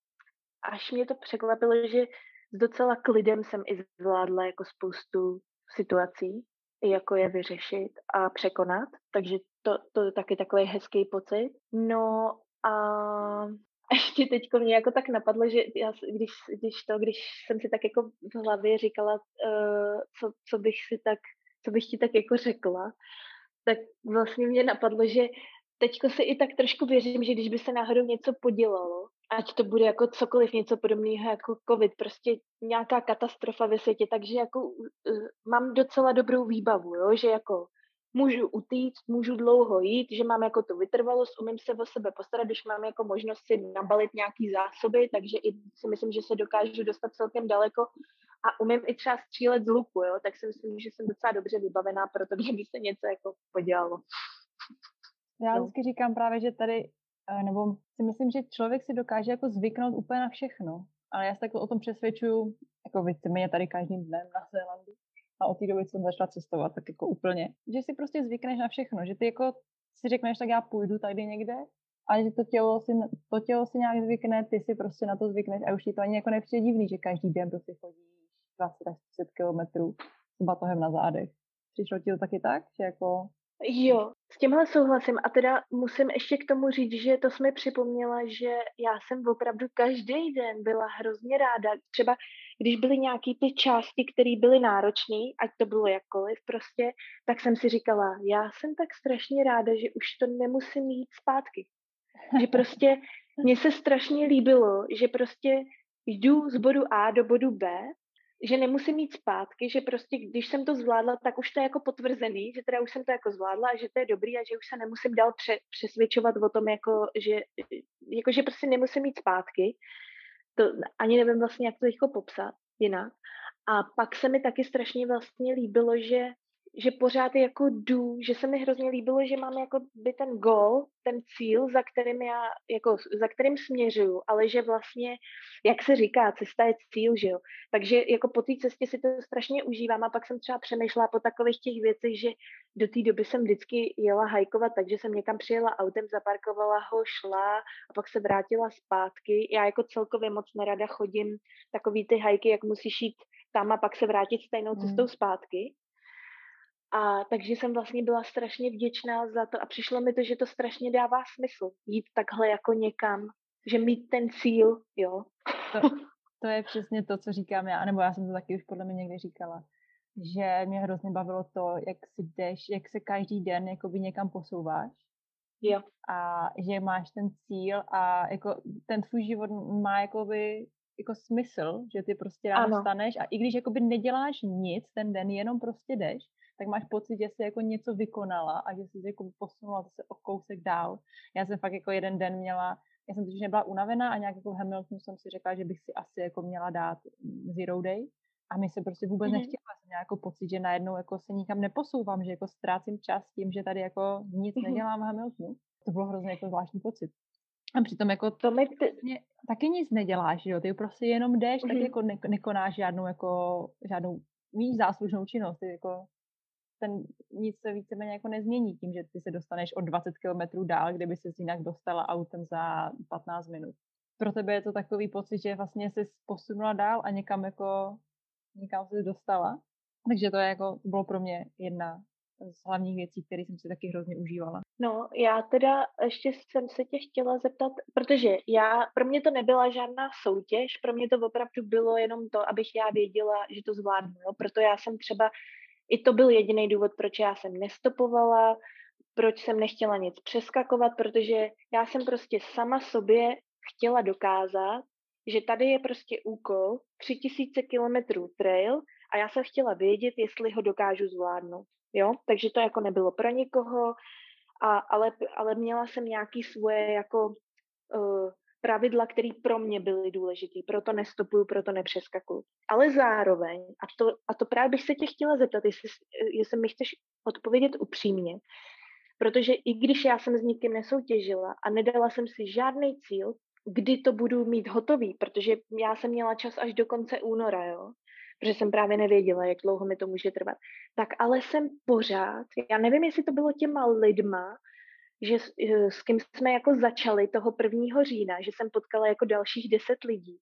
až mě to překvapilo, že s docela klidem jsem i zvládla jako spoustu situací, jako je vyřešit a překonat, takže to, to je taky takový hezký pocit. No a [laughs] ještě teď mě jako tak napadlo, že já, když, když to, když jsem si tak jako v hlavě říkala, uh, co, co bych si tak, co bych ti tak jako řekla, tak vlastně mě napadlo, že teďko se i tak trošku věřím, že když by se náhodou něco podělalo, ať to bude jako cokoliv, něco podobného jako covid, prostě nějaká katastrofa ve světě, takže jako uh, mám docela dobrou výbavu, jo? že jako můžu utíct, můžu dlouho jít, že mám jako tu vytrvalost, umím se o sebe postarat, když mám jako možnost si nabalit nějaký zásoby, takže i si myslím, že se dokážu dostat celkem daleko a umím i třeba střílet z luku, jo, tak si myslím, že jsem docela dobře vybavená pro to, kdyby se něco jako podělalo. Já no. vždycky říkám právě, že tady, eh, nebo si myslím, že člověk si dokáže jako zvyknout úplně na všechno. Ale já se tak o tom přesvědčuju, jako víceméně tady každým dnem na Zélandu. A od té doby, co jsem začala cestovat, tak jako úplně, že si prostě zvykneš na všechno, že ty jako si řekneš, tak já půjdu tady někde, a že to tělo si, to tělo si nějak zvykne, ty si prostě na to zvykneš a už ti to ani jako nepřijde divný, že každý den prostě chodí 20 až 30 kilometrů s batohem na zádech. Přišlo ti to taky tak, že jako... Jo, s tímhle souhlasím a teda musím ještě k tomu říct, že to jsme připomněla, že já jsem opravdu každý den byla hrozně ráda. Třeba když byly nějaký ty části, které byly náročné, ať to bylo jakkoliv prostě, tak jsem si říkala, já jsem tak strašně ráda, že už to nemusím jít zpátky. Že prostě [laughs] mně se strašně líbilo, že prostě jdu z bodu A do bodu B že nemusím mít zpátky, že prostě když jsem to zvládla, tak už to je jako potvrzený, že teda už jsem to jako zvládla a že to je dobrý a že už se nemusím dál pře- přesvědčovat o tom, jako že, jako že prostě nemusím mít zpátky. To ani nevím vlastně, jak to jako popsat jinak. A pak se mi taky strašně vlastně líbilo, že že pořád jako jdu, že se mi hrozně líbilo, že mám jako by ten gol, ten cíl, za kterým já, jako, za kterým směřuju, ale že vlastně, jak se říká, cesta je cíl, že jo. Takže jako po té cestě si to strašně užívám a pak jsem třeba přemýšlela po takových těch věcech, že do té doby jsem vždycky jela hajkovat, takže jsem někam přijela autem, zaparkovala ho, šla a pak se vrátila zpátky. Já jako celkově moc nerada chodím takový ty hajky, jak musíš jít tam a pak se vrátit stejnou cestou mm. zpátky. A takže jsem vlastně byla strašně vděčná za to a přišlo mi to, že to strašně dává smysl jít takhle jako někam, že mít ten cíl, jo. To, to je přesně to, co říkám já, nebo já jsem to taky už podle mě někdy říkala, že mě hrozně bavilo to, jak si jdeš, jak se každý den jakoby někam posouváš. Jo. A že máš ten cíl a jako ten tvůj život má jakoby jako smysl, že ty prostě ráno ano. staneš a i když jakoby neděláš nic ten den, jenom prostě jdeš, tak máš pocit, že jsi jako něco vykonala a že jsi jako posunula zase o kousek dál. Já jsem fakt jako jeden den měla, já jsem totiž nebyla unavená a nějak jako v Hamiltonu jsem si řekla, že bych si asi jako měla dát zero day a mi se prostě vůbec mm-hmm. nechtěla. Jsem měla jako pocit, že najednou jako se nikam neposouvám, že jako ztrácím čas tím, že tady jako nic mm-hmm. nedělám v Hamiltonu. To bylo hrozně jako zvláštní pocit. A přitom jako to mi ty... Vlastně taky nic neděláš, jo? Ty prostě jenom jdeš, mm-hmm. tak jako ne, nekonáš žádnou jako, žádnou víš, záslužnou činnost. Ty jako ten nic se víceméně jako nezmění tím, že ty se dostaneš o 20 kilometrů dál, kde by se jinak dostala autem za 15 minut. Pro tebe je to takový pocit, že vlastně jsi posunula dál a někam jako někam se dostala. Takže to je jako, bylo pro mě jedna z hlavních věcí, které jsem si taky hrozně užívala. No, já teda ještě jsem se tě chtěla zeptat, protože já, pro mě to nebyla žádná soutěž, pro mě to opravdu bylo jenom to, abych já věděla, že to zvládnu, jo? proto já jsem třeba, i to byl jediný důvod, proč já jsem nestopovala, proč jsem nechtěla nic přeskakovat, protože já jsem prostě sama sobě chtěla dokázat, že tady je prostě úkol 3000 kilometrů trail a já jsem chtěla vědět, jestli ho dokážu zvládnout. Jo? Takže to jako nebylo pro nikoho, a, ale, ale měla jsem nějaký svoje jako uh, pravidla, které pro mě byly důležité, proto nestopuju, proto nepřeskakuju. Ale zároveň, a to, a to právě bych se tě chtěla zeptat, jestli, jestli mi chceš odpovědět upřímně, protože i když já jsem s nikým nesoutěžila a nedala jsem si žádný cíl, kdy to budu mít hotový, protože já jsem měla čas až do konce února, jo, protože jsem právě nevěděla, jak dlouho mi to může trvat. Tak ale jsem pořád, já nevím, jestli to bylo těma lidma, že s, eh, s kým jsme jako začali toho prvního října, že jsem potkala jako dalších deset lidí.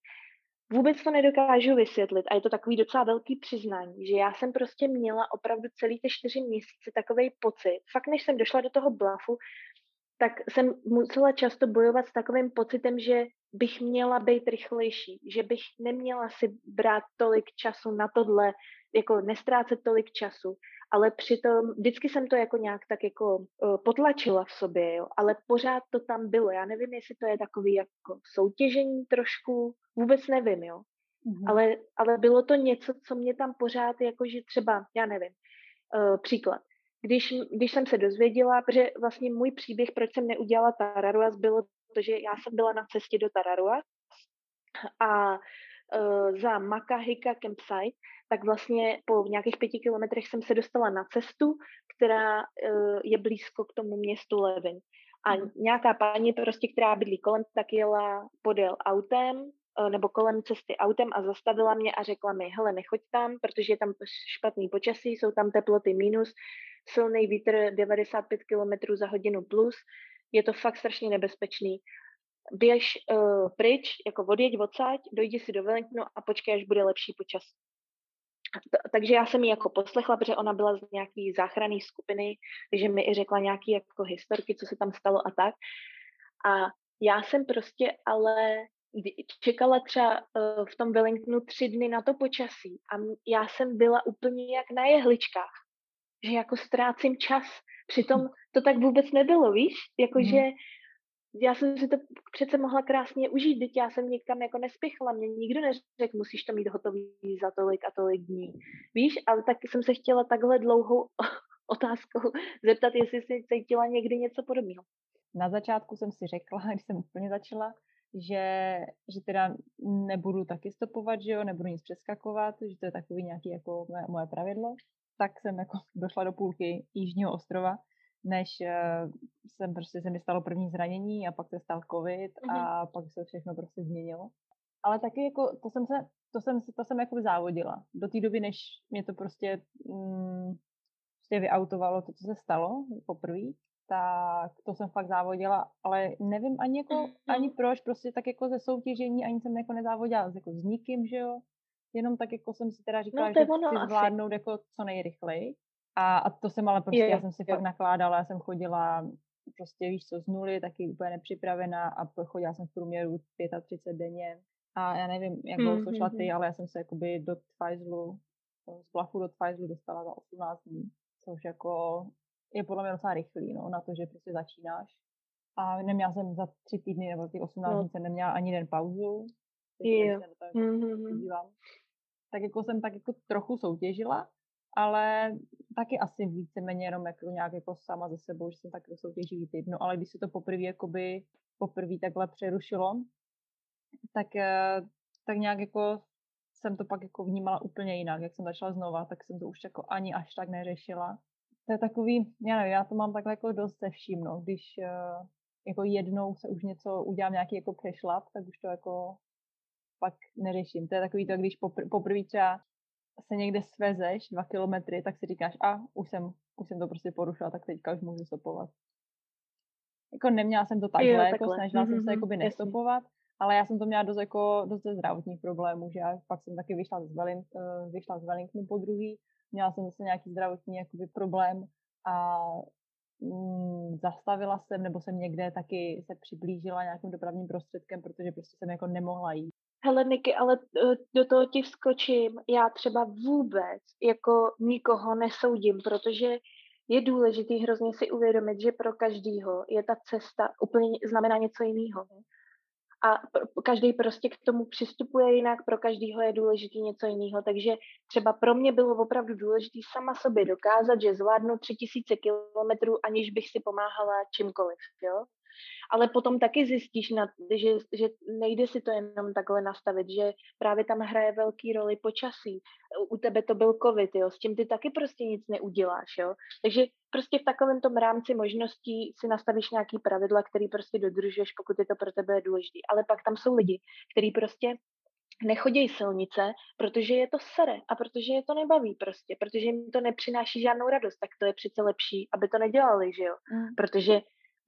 Vůbec to nedokážu vysvětlit a je to takový docela velký přiznání, že já jsem prostě měla opravdu celý ty čtyři měsíce takový pocit. Fakt, než jsem došla do toho blafu, tak jsem musela často bojovat s takovým pocitem, že bych měla být rychlejší, že bych neměla si brát tolik času na tohle, jako nestrácet tolik času, ale přitom vždycky jsem to jako nějak tak jako uh, potlačila v sobě, jo, ale pořád to tam bylo. Já nevím, jestli to je takový jako soutěžení trošku, vůbec nevím, jo. Mm-hmm. Ale, ale bylo to něco, co mě tam pořád, jakože třeba, já nevím, uh, příklad když, když jsem se dozvěděla, protože vlastně můj příběh, proč jsem neudělala Tararuas, bylo to, že já jsem byla na cestě do Tararuas a uh, za Makahika campsite, tak vlastně po nějakých pěti kilometrech jsem se dostala na cestu, která uh, je blízko k tomu městu Levin. A hmm. nějaká paní prostě, která bydlí kolem, tak jela podél autem, e, nebo kolem cesty autem a zastavila mě a řekla mi, hele, nechoď tam, protože je tam špatný počasí, jsou tam teploty minus, silný vítr 95 km za hodinu plus, je to fakt strašně nebezpečný. Běž uh, pryč, jako odjeď odsaď, dojdi si do Wellingtonu a počkej, až bude lepší počasí. Takže já jsem ji jako poslechla, protože ona byla z nějaký záchranné skupiny, takže mi i řekla nějaký jako historky, co se tam stalo a tak. A já jsem prostě ale čekala třeba uh, v tom Wellingtonu tři dny na to počasí a já jsem byla úplně jak na jehličkách že jako ztrácím čas. Přitom to tak vůbec nebylo, víš? Jakože mm. Já jsem si to přece mohla krásně užít, teď já jsem nikam jako nespěchala, mě nikdo neřekl, musíš to mít hotový za tolik a tolik dní. Víš, ale tak jsem se chtěla takhle dlouhou [laughs] otázkou zeptat, jestli jsi cítila někdy něco podobného. Na začátku jsem si řekla, [laughs] když jsem úplně začala, že, že teda nebudu taky stopovat, že jo, nebudu nic přeskakovat, že to je takový nějaký jako moje, moje pravidlo tak jsem jako [laughs] došla do půlky Jižního ostrova, než uh, jsem prostě se mi stalo první zranění a pak se stal covid mm-hmm. a pak se všechno prostě změnilo. Ale taky jako to jsem se, to jsem, to jsem jako závodila. Do té doby, než mě to prostě, mm, prostě vyautovalo to, co se stalo poprvé, tak to jsem fakt závodila, ale nevím ani jako, mm-hmm. ani proč, prostě tak jako ze soutěžení, ani jsem jako nezávodila jako s nikým, že jo, jenom tak jako jsem si teda říkala, no, že chci zvládnout jako co nejrychleji. A, a to jsem ale prostě, je, já jsem si jo. fakt nakládala, já jsem chodila prostě víš co, z nuly, taky úplně nepřipravená a chodila jsem v průměru 35 denně. A já nevím, jak dlouho mm, šla ty, ale já jsem se jakoby do Tfajzlu, z Blachu do Tfajzlu dostala za 18 dní, což jako je podle mě docela rychlý, no, na to, že prostě začínáš. A neměla jsem za tři týdny nebo ty 18 no. dní jsem neměla ani den pauzu, Jo. Mm-hmm. Tak jako jsem tak jako trochu soutěžila, ale taky asi víceméně jenom jako nějak jako sama ze sebou, že jsem tak soutěživý typ. No ale když se to poprvé jakoby poprvé takhle přerušilo, tak, eh, tak nějak jako jsem to pak jako vnímala úplně jinak. Jak jsem začala znova, tak jsem to už jako ani až tak neřešila. To je takový, já nevím, já to mám takhle jako dost se vším, no. Když uh, jako jednou se už něco udělám nějaký jako přešlap, tak už to jako pak neřeším. To je takový to, když popr- poprvé třeba se někde svezeš dva kilometry, tak si říkáš, a už jsem, už jsem to prostě porušila, tak teďka už můžu stopovat. Jako neměla jsem to takhle, jo, jako takhle. snažila mm-hmm, jsem se mhm, jakoby nestopovat, ale já jsem to měla dost, jako, dost zdravotních problémů, že já pak jsem taky vyšla z, Wellington, uh, vyšla z Wellingtonu po druhý, měla jsem zase nějaký zdravotní jakoby, problém a mm, zastavila jsem, nebo jsem někde taky se přiblížila nějakým dopravním prostředkem, protože prostě jsem jako nemohla jít. Hele Niky, ale eh, do toho ti vskočím. Já třeba vůbec jako nikoho nesoudím, protože je důležitý hrozně si uvědomit, že pro každýho je ta cesta úplně znamená něco jiného. A každý prostě k tomu přistupuje jinak, pro každýho je důležitý něco jiného, takže třeba pro mě bylo opravdu důležité sama sobě dokázat, že zvládnu tři tisíce kilometrů, aniž bych si pomáhala čímkoliv, jo ale potom taky zjistíš, na, že, že nejde si to jenom takhle nastavit, že právě tam hraje velký roli počasí. U tebe to byl covid, jo, s tím ty taky prostě nic neuděláš, jo. Takže prostě v takovém tom rámci možností si nastavíš nějaký pravidla, který prostě dodržuješ, pokud je to pro tebe důležité. Ale pak tam jsou lidi, kteří prostě nechodějí silnice, protože je to sere a protože je to nebaví prostě, protože jim to nepřináší žádnou radost, tak to je přece lepší, aby to nedělali, že jo? Mm. Protože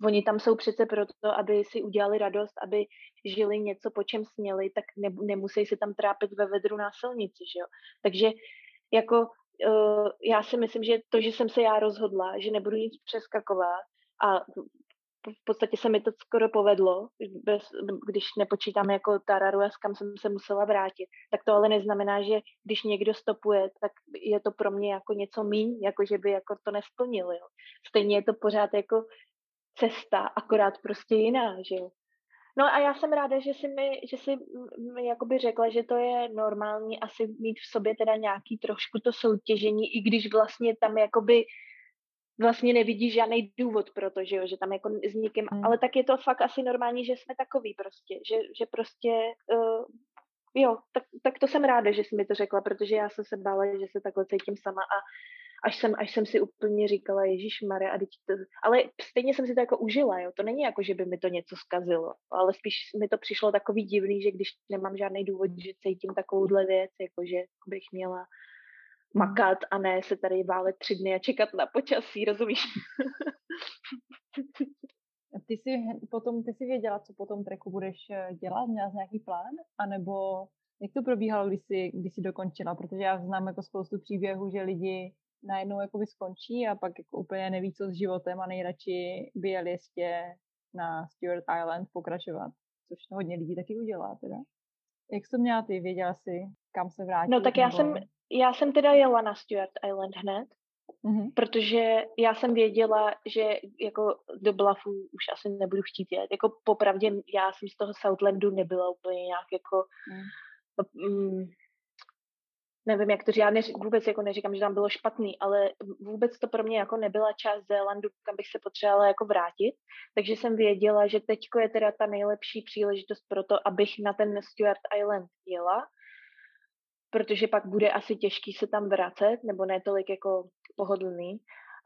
Oni tam jsou přece proto, aby si udělali radost, aby žili něco, po čem směli, tak ne, nemusí se tam trápit ve vedru na silnici, že jo. Takže jako uh, já si myslím, že to, že jsem se já rozhodla, že nebudu nic přeskakovat a v podstatě se mi to skoro povedlo, bez, když nepočítám jako Tararu a kam jsem se musela vrátit, tak to ale neznamená, že když někdo stopuje, tak je to pro mě jako něco míň, jako že by jako to nesplnil. Jo. Stejně je to pořád jako cesta, akorát prostě jiná, že jo. No a já jsem ráda, že jsi mi, že jsi mi jakoby řekla, že to je normální asi mít v sobě teda nějaký trošku to soutěžení, i když vlastně tam jakoby vlastně nevidíš žádný důvod pro to, že jo, že tam jako s někým, hmm. ale tak je to fakt asi normální, že jsme takový prostě, že, že prostě uh, jo, tak, tak to jsem ráda, že jsi mi to řekla, protože já jsem se bála, že se takhle cítím sama a až jsem, až jsem si úplně říkala, Ježíš Maria, a to... ale stejně jsem si to jako užila, jo. To není jako, že by mi to něco zkazilo, ale spíš mi to přišlo takový divný, že když nemám žádný důvod, že cítím takovouhle věc, jako že bych měla makat a ne se tady válet tři dny a čekat na počasí, rozumíš? [laughs] Ty jsi potom, ty jsi věděla, co po tom treku budeš eh, dělat? Měla nějaký plán? A nebo jak to probíhalo, když jsi, když jsi dokončila? Protože já znám jako spoustu příběhů, že lidi najednou jakoby skončí a pak jako úplně neví, co s životem a nejradši by jeli ještě na Stewart Island pokračovat, což hodně lidí taky udělá teda. Jak jsi to měla ty? Věděla jsi, kam se vrátit? No tak já jsem, já jsem teda jela na Stewart Island hned, mm-hmm. protože já jsem věděla, že jako do Bluffu už asi nebudu chtít jet. Jako popravdě já jsem z toho Southlandu nebyla úplně nějak jako mm. Mm, nevím, jak to říct, já neři, vůbec jako neříkám, že tam bylo špatný, ale vůbec to pro mě jako nebyla část Zélandu, kam bych se potřebovala jako vrátit, takže jsem věděla, že teďko je teda ta nejlepší příležitost pro to, abych na ten Stuart Island jela, protože pak bude asi těžký se tam vracet, nebo ne tolik jako pohodlný.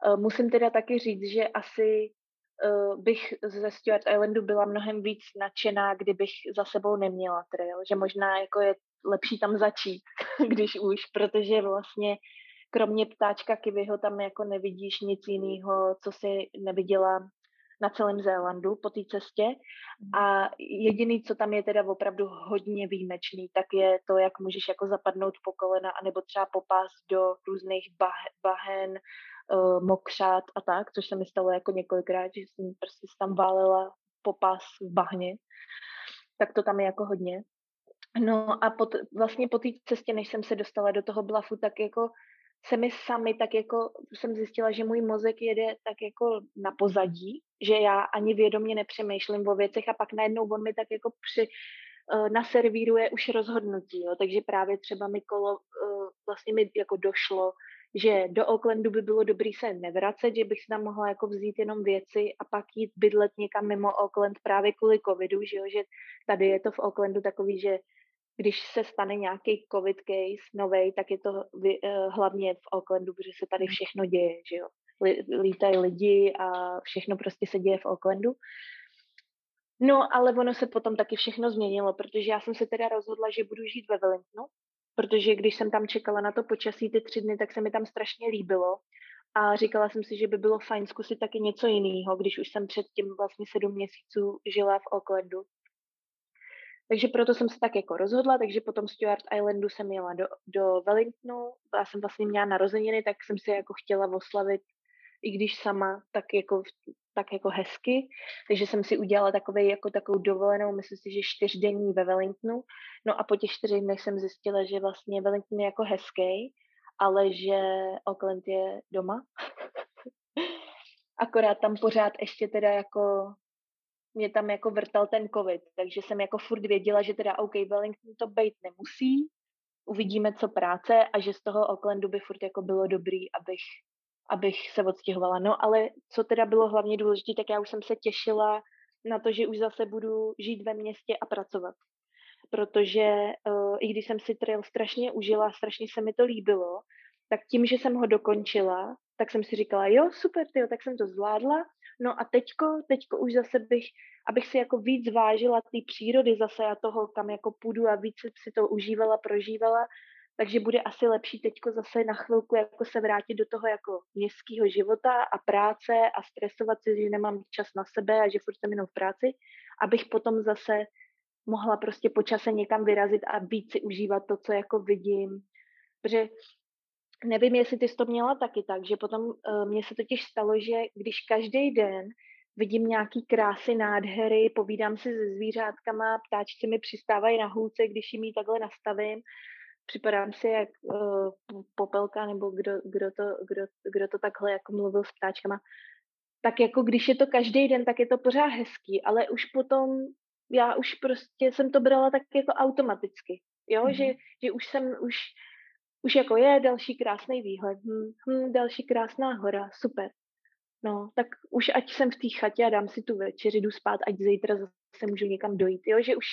Eh, musím teda taky říct, že asi uh, bych ze Stuart Islandu byla mnohem víc nadšená, kdybych za sebou neměla trail, že možná jako je lepší tam začít, [laughs] když už, protože vlastně kromě ptáčka kivyho tam jako nevidíš nic jiného, co si neviděla na celém Zélandu po té cestě. Mhm. A jediný, co tam je teda opravdu hodně výjimečný, tak je to, jak můžeš jako zapadnout po kolena, anebo třeba popást do různých bah, bahen, uh, mokřát a tak, což se mi stalo jako několikrát, že jsem prostě tam válela popás v bahně. Tak to tam je jako hodně. No a pot, vlastně po té cestě, než jsem se dostala do toho blafu, tak jako se mi sami, tak jako jsem zjistila, že můj mozek jede tak jako na pozadí, že já ani vědomě nepřemýšlím o věcech a pak najednou on mi tak jako při, uh, naservíruje už rozhodnutí, jo, takže právě třeba mi kolo, uh, vlastně mi jako došlo, že do Oaklandu by bylo dobrý se nevracet, že bych si tam mohla jako vzít jenom věci a pak jít bydlet někam mimo Oakland právě kvůli covidu, že jo, že tady je to v Oaklandu takový, že když se stane nějaký covid case novej, tak je to uh, hlavně v Oaklandu, protože se tady hmm. všechno děje, že jo. Lítají lidi a všechno prostě se děje v Oaklandu. No, ale ono se potom taky všechno změnilo, protože já jsem se teda rozhodla, že budu žít ve Wellingtonu, protože když jsem tam čekala na to počasí ty tři dny, tak se mi tam strašně líbilo a říkala jsem si, že by bylo fajn zkusit taky něco jiného, když už jsem předtím vlastně sedm měsíců žila v Oaklandu. Takže proto jsem se tak jako rozhodla, takže potom Stuart Islandu jsem jela do, do Wellingtonu, já jsem vlastně měla narozeniny, tak jsem si jako chtěla oslavit, i když sama, tak jako, tak jako hezky, takže jsem si udělala takový, jako takovou dovolenou, myslím si, že čtyřdenní ve Wellingtonu, no a po těch čtyřech dnech jsem zjistila, že vlastně Wellington je jako hezký, ale že Auckland je doma. [laughs] Akorát tam pořád ještě teda jako mě tam jako vrtal ten covid, takže jsem jako furt věděla, že teda OK, Wellington to být nemusí, uvidíme, co práce a že z toho Aucklandu by furt jako bylo dobrý, abych, abych se odstěhovala. No ale co teda bylo hlavně důležité, tak já už jsem se těšila na to, že už zase budu žít ve městě a pracovat. Protože uh, i když jsem si trail strašně užila, strašně se mi to líbilo, tak tím, že jsem ho dokončila, tak jsem si říkala, jo, super, tyjo, tak jsem to zvládla, no a teďko, teďko už zase bych, abych si jako víc vážila té přírody zase a toho, kam jako půjdu a víc si to užívala, prožívala, takže bude asi lepší teďko zase na chvilku jako se vrátit do toho jako městského života a práce a stresovat si, že nemám čas na sebe a že furt jsem jenom v práci, abych potom zase mohla prostě po čase někam vyrazit a víc si užívat to, co jako vidím. Protože nevím, jestli ty jsi to měla taky tak, že potom uh, mně se totiž stalo, že když každý den vidím nějaký krásy, nádhery, povídám si se zvířátkama, ptáčci mi přistávají na hůlce, když jim ji takhle nastavím, připadám si jak uh, popelka, nebo kdo, kdo, to, kdo, kdo to takhle jako mluvil s ptáčkama, tak jako když je to každý den, tak je to pořád hezký, ale už potom já už prostě jsem to brala tak jako automaticky, jo, mm-hmm. že, že už jsem, už už jako je další krásný výhled, hm, hm, další krásná hora, super. No, tak už ať jsem v té chatě a dám si tu večeři, jdu spát, ať zítra zase můžu někam dojít, jo, že už,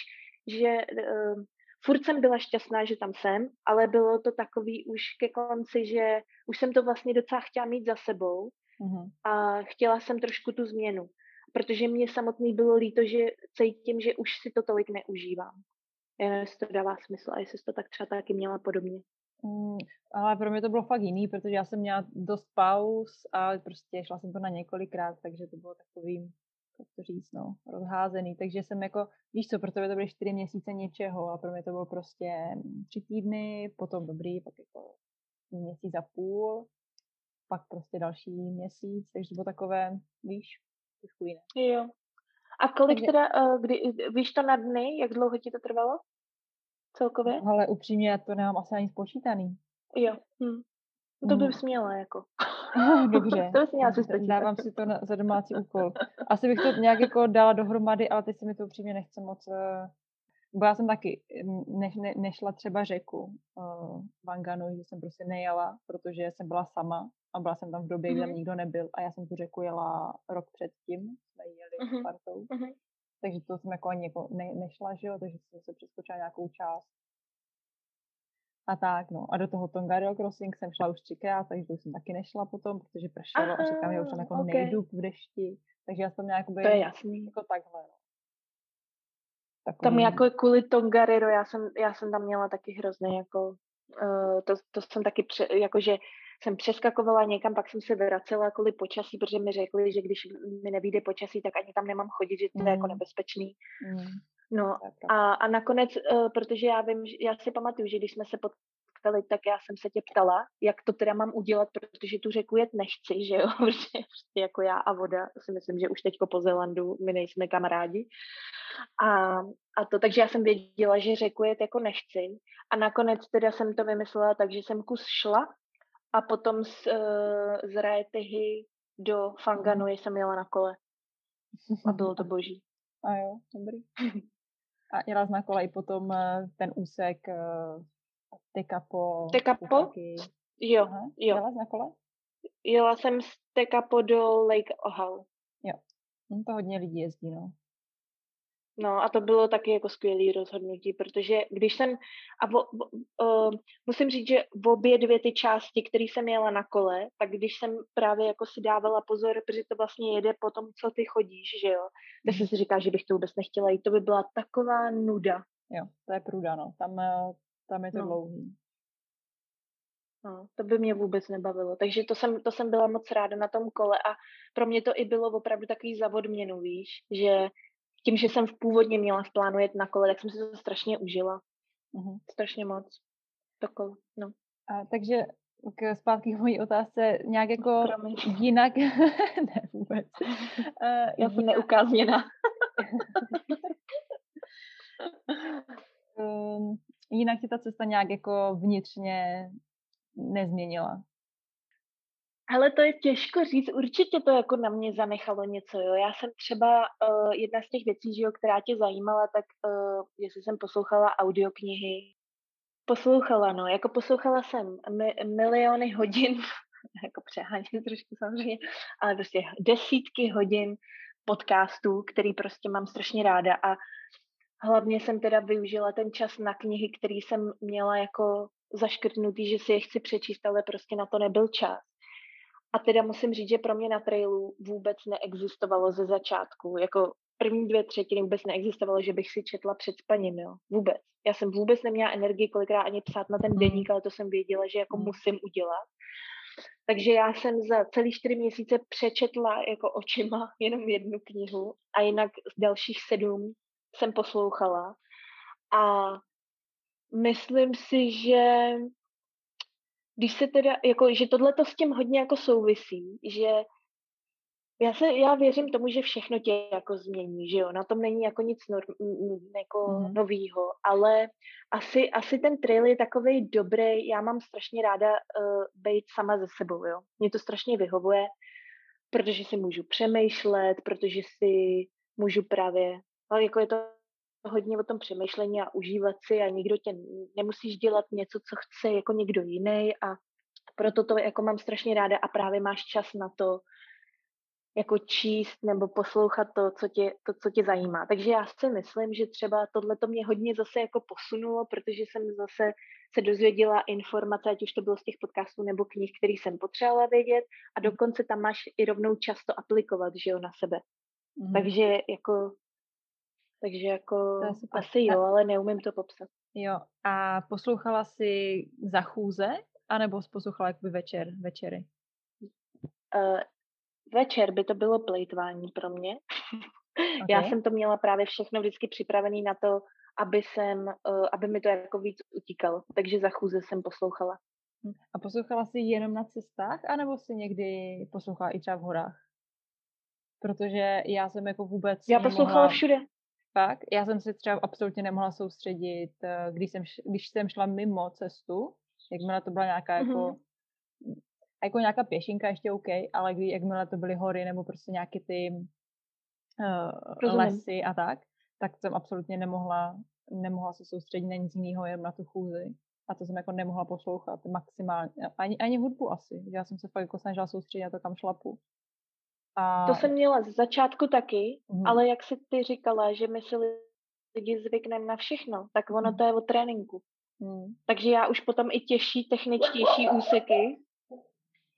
že uh, furt jsem byla šťastná, že tam jsem, ale bylo to takový už ke konci, že už jsem to vlastně docela chtěla mít za sebou mm-hmm. a chtěla jsem trošku tu změnu, protože mě samotný bylo líto, že cítím, že už si to tolik neužívám. Jestli to dává smysl a jestli to tak třeba taky měla podobně. Mm, ale pro mě to bylo fakt jiný, protože já jsem měla dost pauz a prostě šla jsem to na několikrát, takže to bylo takový, jak to říct, no, rozházený. Takže jsem jako, víš co, pro tebe to byly čtyři měsíce něčeho a pro mě to bylo prostě tři týdny, potom dobrý, pak jako měsíc a půl, pak prostě další měsíc, takže to bylo takové, víš, trošku jiné. Jo. A kolik takže... teda, uh, kdy, víš to na dny, jak dlouho ti to trvalo? Celkově? Ale upřímně, to nemám asi ani spočítaný. Jo. Hm. To bych hmm. měla jako. [laughs] Dobře. to bys měla si Dávám si to na, za domácí úkol. Asi bych to nějak jako dala dohromady, ale teď si mi to upřímně nechce moc... Uh, bo já jsem taky ne, ne, nešla třeba řeku uh, v Anganu, že jsem prostě nejela, protože jsem byla sama a byla jsem tam v době, mm-hmm. kdy tam mhm. nikdo nebyl a já jsem tu řeku jela rok předtím, jsme jeli mm-hmm. s partou. Mm-hmm. Takže to jsem jako ani jako ne, nešla, že jo, takže jsem se přeskočila nějakou část. A tak, no. A do toho Tongariro Crossing jsem šla už třikrát, takže to jsem taky nešla potom, protože pršelo a říkám, že už tam jako okay. nejdu v dešti. Takže já jsem měla jako to je jasný. jako takhle, no. Takový... Tam jako kvůli Tongariro, já jsem, já jsem tam měla taky hrozně jako, uh, to, to jsem taky, pře, jakože jsem přeskakovala někam, pak jsem se vracela kvůli počasí, protože mi řekli, že když mi nevíde počasí, tak ani tam nemám chodit, že to mm. je jako mm. nebezpečný. Mm. No a, a nakonec, uh, protože já vím, já si pamatuju, že když jsme se potkali, tak já jsem se tě ptala, jak to teda mám udělat, protože tu řeku jet nechci, že jo, [laughs] protože prostě jako já a voda si myslím, že už teďko po Zelandu my nejsme kamarádi. A, a to, takže já jsem věděla, že řeku jet jako nechci. A nakonec teda jsem to vymyslela tak, že jsem kus šla a potom z, uh, z Raetehy do Fanganu jsem jela na kole. A bylo to boží. [laughs] A jo, dobrý. A jela jsi na kole i potom eh, ten úsek uh, Tekapo. Tekapo? Jo, Aha. jo. Jela na kole? Jela jsem z Tekapo do Lake Ohau. Jo, no, to hodně lidí jezdí, no. No a to bylo taky jako skvělé rozhodnutí, protože když jsem, a vo, vo, uh, musím říct, že v obě dvě ty části, které jsem jela na kole, tak když jsem právě jako si dávala pozor, protože to vlastně jede po tom, co ty chodíš, že jo, tak jsem mhm. si říká, že bych to vůbec nechtěla jít, to by byla taková nuda. Jo, to je pruda, no, tam, eh, tam je to no. dlouhý. No, to by mě vůbec nebavilo. Takže to jsem, to jsem byla moc ráda na tom kole a pro mě to i bylo opravdu takový zavod měnu, víš, že tím, že jsem v původně měla v plánu jet na kole, tak jsem si to strašně užila. Uh-huh. Strašně moc. To kolo, no. A, takže k zpátky k mojí otázce, nějak jako Promiň. jinak, [laughs] ne vůbec. [laughs] Uh, Já jsem neukázněna. [laughs] um, jinak ti ta cesta nějak jako vnitřně nezměnila? Ale to je těžko říct, určitě to jako na mě zanechalo něco, jo. Já jsem třeba, uh, jedna z těch věcí, že jo, která tě zajímala, tak uh, jestli jsem poslouchala audioknihy, poslouchala, no, jako poslouchala jsem mi, miliony hodin, [laughs] jako přeháním trošku samozřejmě, ale prostě desítky hodin podcastů, který prostě mám strašně ráda a hlavně jsem teda využila ten čas na knihy, který jsem měla jako zaškrtnutý, že si je chci přečíst, ale prostě na to nebyl čas. A teda musím říct, že pro mě na trailu vůbec neexistovalo ze začátku. Jako první dvě třetiny vůbec neexistovalo, že bych si četla před spaním, jo. Vůbec. Já jsem vůbec neměla energii kolikrát ani psát na ten hmm. deník, ale to jsem věděla, že jako hmm. musím udělat. Takže já jsem za celý čtyři měsíce přečetla jako očima jenom jednu knihu a jinak z dalších sedm jsem poslouchala. A myslím si, že když se teda, jako, že tohle to s tím hodně jako souvisí, že já, se, já věřím tomu, že všechno tě jako změní, že jo, na tom není jako nic norm, jako mm. novýho, ale asi, asi ten trail je takový dobrý, já mám strašně ráda uh, být sama ze sebou, jo, mě to strašně vyhovuje, protože si můžu přemýšlet, protože si můžu právě, ale jako je to hodně o tom přemýšlení a užívat si a nikdo tě nemusíš dělat něco, co chce jako někdo jiný a proto to jako mám strašně ráda a právě máš čas na to jako číst nebo poslouchat to, co tě, to, co tě zajímá. Takže já si myslím, že třeba tohle to mě hodně zase jako posunulo, protože jsem zase se dozvěděla informace, ať už to bylo z těch podcastů nebo knih, který jsem potřebovala vědět a dokonce tam máš i rovnou často aplikovat, že jo, na sebe. Mm. Takže jako takže jako asi jo, ale neumím to popsat. Jo, a poslouchala jsi za chůze, anebo jsi poslouchala jakoby večer, večery? Uh, večer by to bylo plejtvání pro mě. [laughs] Okay. Já jsem to měla právě všechno vždycky připravené na to, aby, jsem, uh, aby mi to jako víc utíkalo. Takže za chůze jsem poslouchala. Hm. A poslouchala jsi jenom na cestách, anebo jsi někdy poslouchala i třeba v horách? Protože já jsem jako vůbec Já poslouchala nemohla... všude. Fakt? Já jsem se třeba absolutně nemohla soustředit, eh, když jsem, když jsem šla mimo cestu, jakmile to byla nějaká mm-hmm. jako jako nějaká pěšinka ještě OK, ale kdy, jakmile to byly hory nebo prostě nějaké ty uh, lesy a tak, tak jsem absolutně nemohla, nemohla se soustředit na nic jiného, jen na tu chůzi. A to jsem jako nemohla poslouchat maximálně. Ani, ani hudbu asi. Já jsem se fakt jako snažila soustředit na to, kam šlapu. A... To jsem měla z začátku taky, mm. ale jak jsi ty říkala, že my si lidi zvykneme na všechno, tak ono mm. to je o tréninku. Mm. Takže já už potom i těžší, techničtější úseky,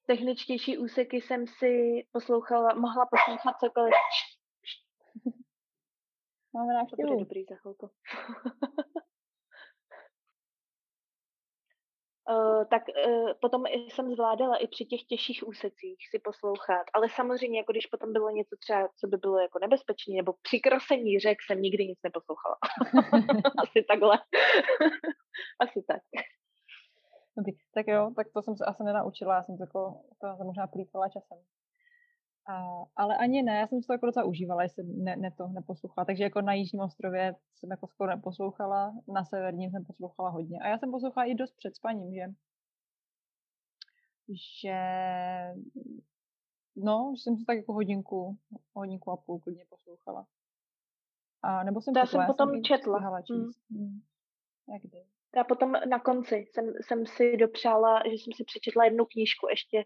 techničtější úseky jsem si poslouchala, mohla poslouchat cokoliv. [laughs] Máme návštěvu. To bude dobrý za chvilku. [laughs] Uh, tak uh, potom jsem zvládala i při těch těžších úsecích si poslouchat. Ale samozřejmě, jako když potom bylo něco třeba, co by bylo jako nebezpečné, nebo při krosení řek jsem nikdy nic neposlouchala. [laughs] asi takhle. [laughs] asi tak. Dobrý, tak jo, tak to jsem se asi nenaučila, já jsem to, jako, to možná plýtvala časem. A, ale ani ne, já jsem si to jako docela užívala, jestli ne, ne to neposlouchala. Takže jako na Jižním ostrově jsem jako skoro neposlouchala, na Severním jsem poslouchala hodně. A já jsem poslouchala i dost před spaním, že že no, že jsem si tak jako hodinku, hodinku a půl klidně poslouchala. A nebo jsem To já jsem potom i četla. Mm. číst. Hmm. Jak kdy? Já potom na konci jsem, jsem si dopřála, že jsem si přečetla jednu knížku ještě,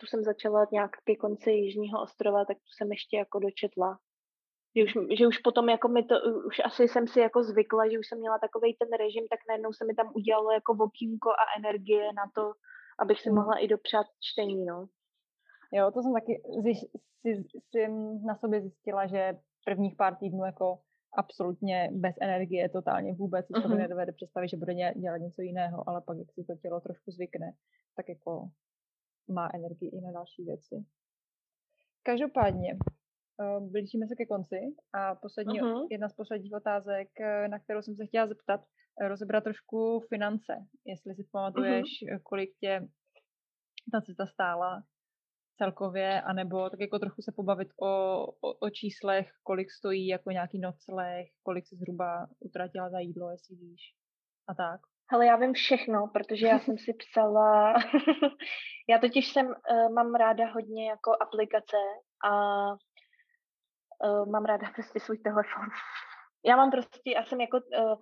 tu jsem začala nějak ke konci Jižního ostrova, tak tu jsem ještě jako dočetla. Že už, že už potom jako mi to, už asi jsem si jako zvykla, že už jsem měla takový ten režim, tak najednou se mi tam udělalo jako vokínko a energie na to, abych si Mm. mohla i dopřát čtení, no. Jo, to jsem taky zjiš, si, si na sobě zjistila, že prvních pár týdnů jako absolutně bez energie, totálně vůbec si člověk Mhm. nedovede představit, že bude dělat něco jiného, ale pak, jak si to tělo trošku zvykne, tak jako má energii i na další věci. Každopádně, eh, blížíme se ke konci a poslední, Mhm. jedna z posledních otázek, eh, na kterou jsem se chtěla zeptat, eh, rozebrat trošku finance. Jestli si pamatuješ, eh, kolik tě ta cesta stála celkově, anebo tak jako trochu se pobavit o, o, o číslech, kolik stojí jako nějaký nocleh, kolik si zhruba utratila za jídlo, jestli víš. A tak. Hele, já vím všechno, protože já jsem si psala, [laughs] já totiž jsem, uh, mám ráda hodně jako aplikace a uh, mám ráda prostě svůj telefon. [laughs] Já mám prostě, já jsem jako uh,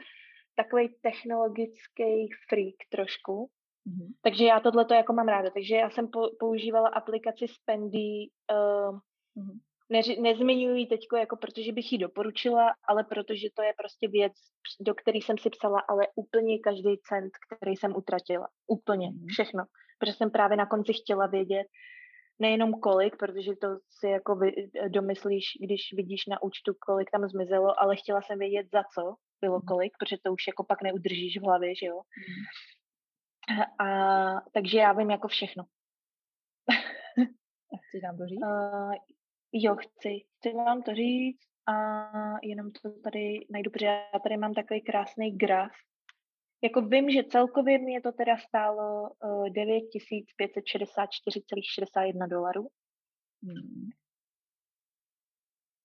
takový technologický freak trošku, Mhm. takže já tohle to jako mám ráda. Takže já jsem po, používala aplikaci Spendy, uh, Mhm. Neři, nezmiňuji teď, jako protože bych ji doporučila, ale protože to je prostě věc, do které jsem si psala, ale úplně každý cent, který jsem utratila. Úplně, Mhm. všechno. Protože jsem právě na konci chtěla vědět, nejenom kolik, protože to si jako vy, domyslíš, když vidíš na účtu, kolik tam zmizelo, ale chtěla jsem vědět, za co bylo Mhm. kolik, protože to už jako pak neudržíš v hlavě, že jo. Mhm. A takže já vím jako všechno. Chceš nám to [laughs] říct? Uh, jo, chci. Chci vám to říct a jenom to tady najdu, protože já tady mám takový krásný graf. Jako vím, že celkově mě to teda stálo uh, 9564,61 dolarů, Hmm.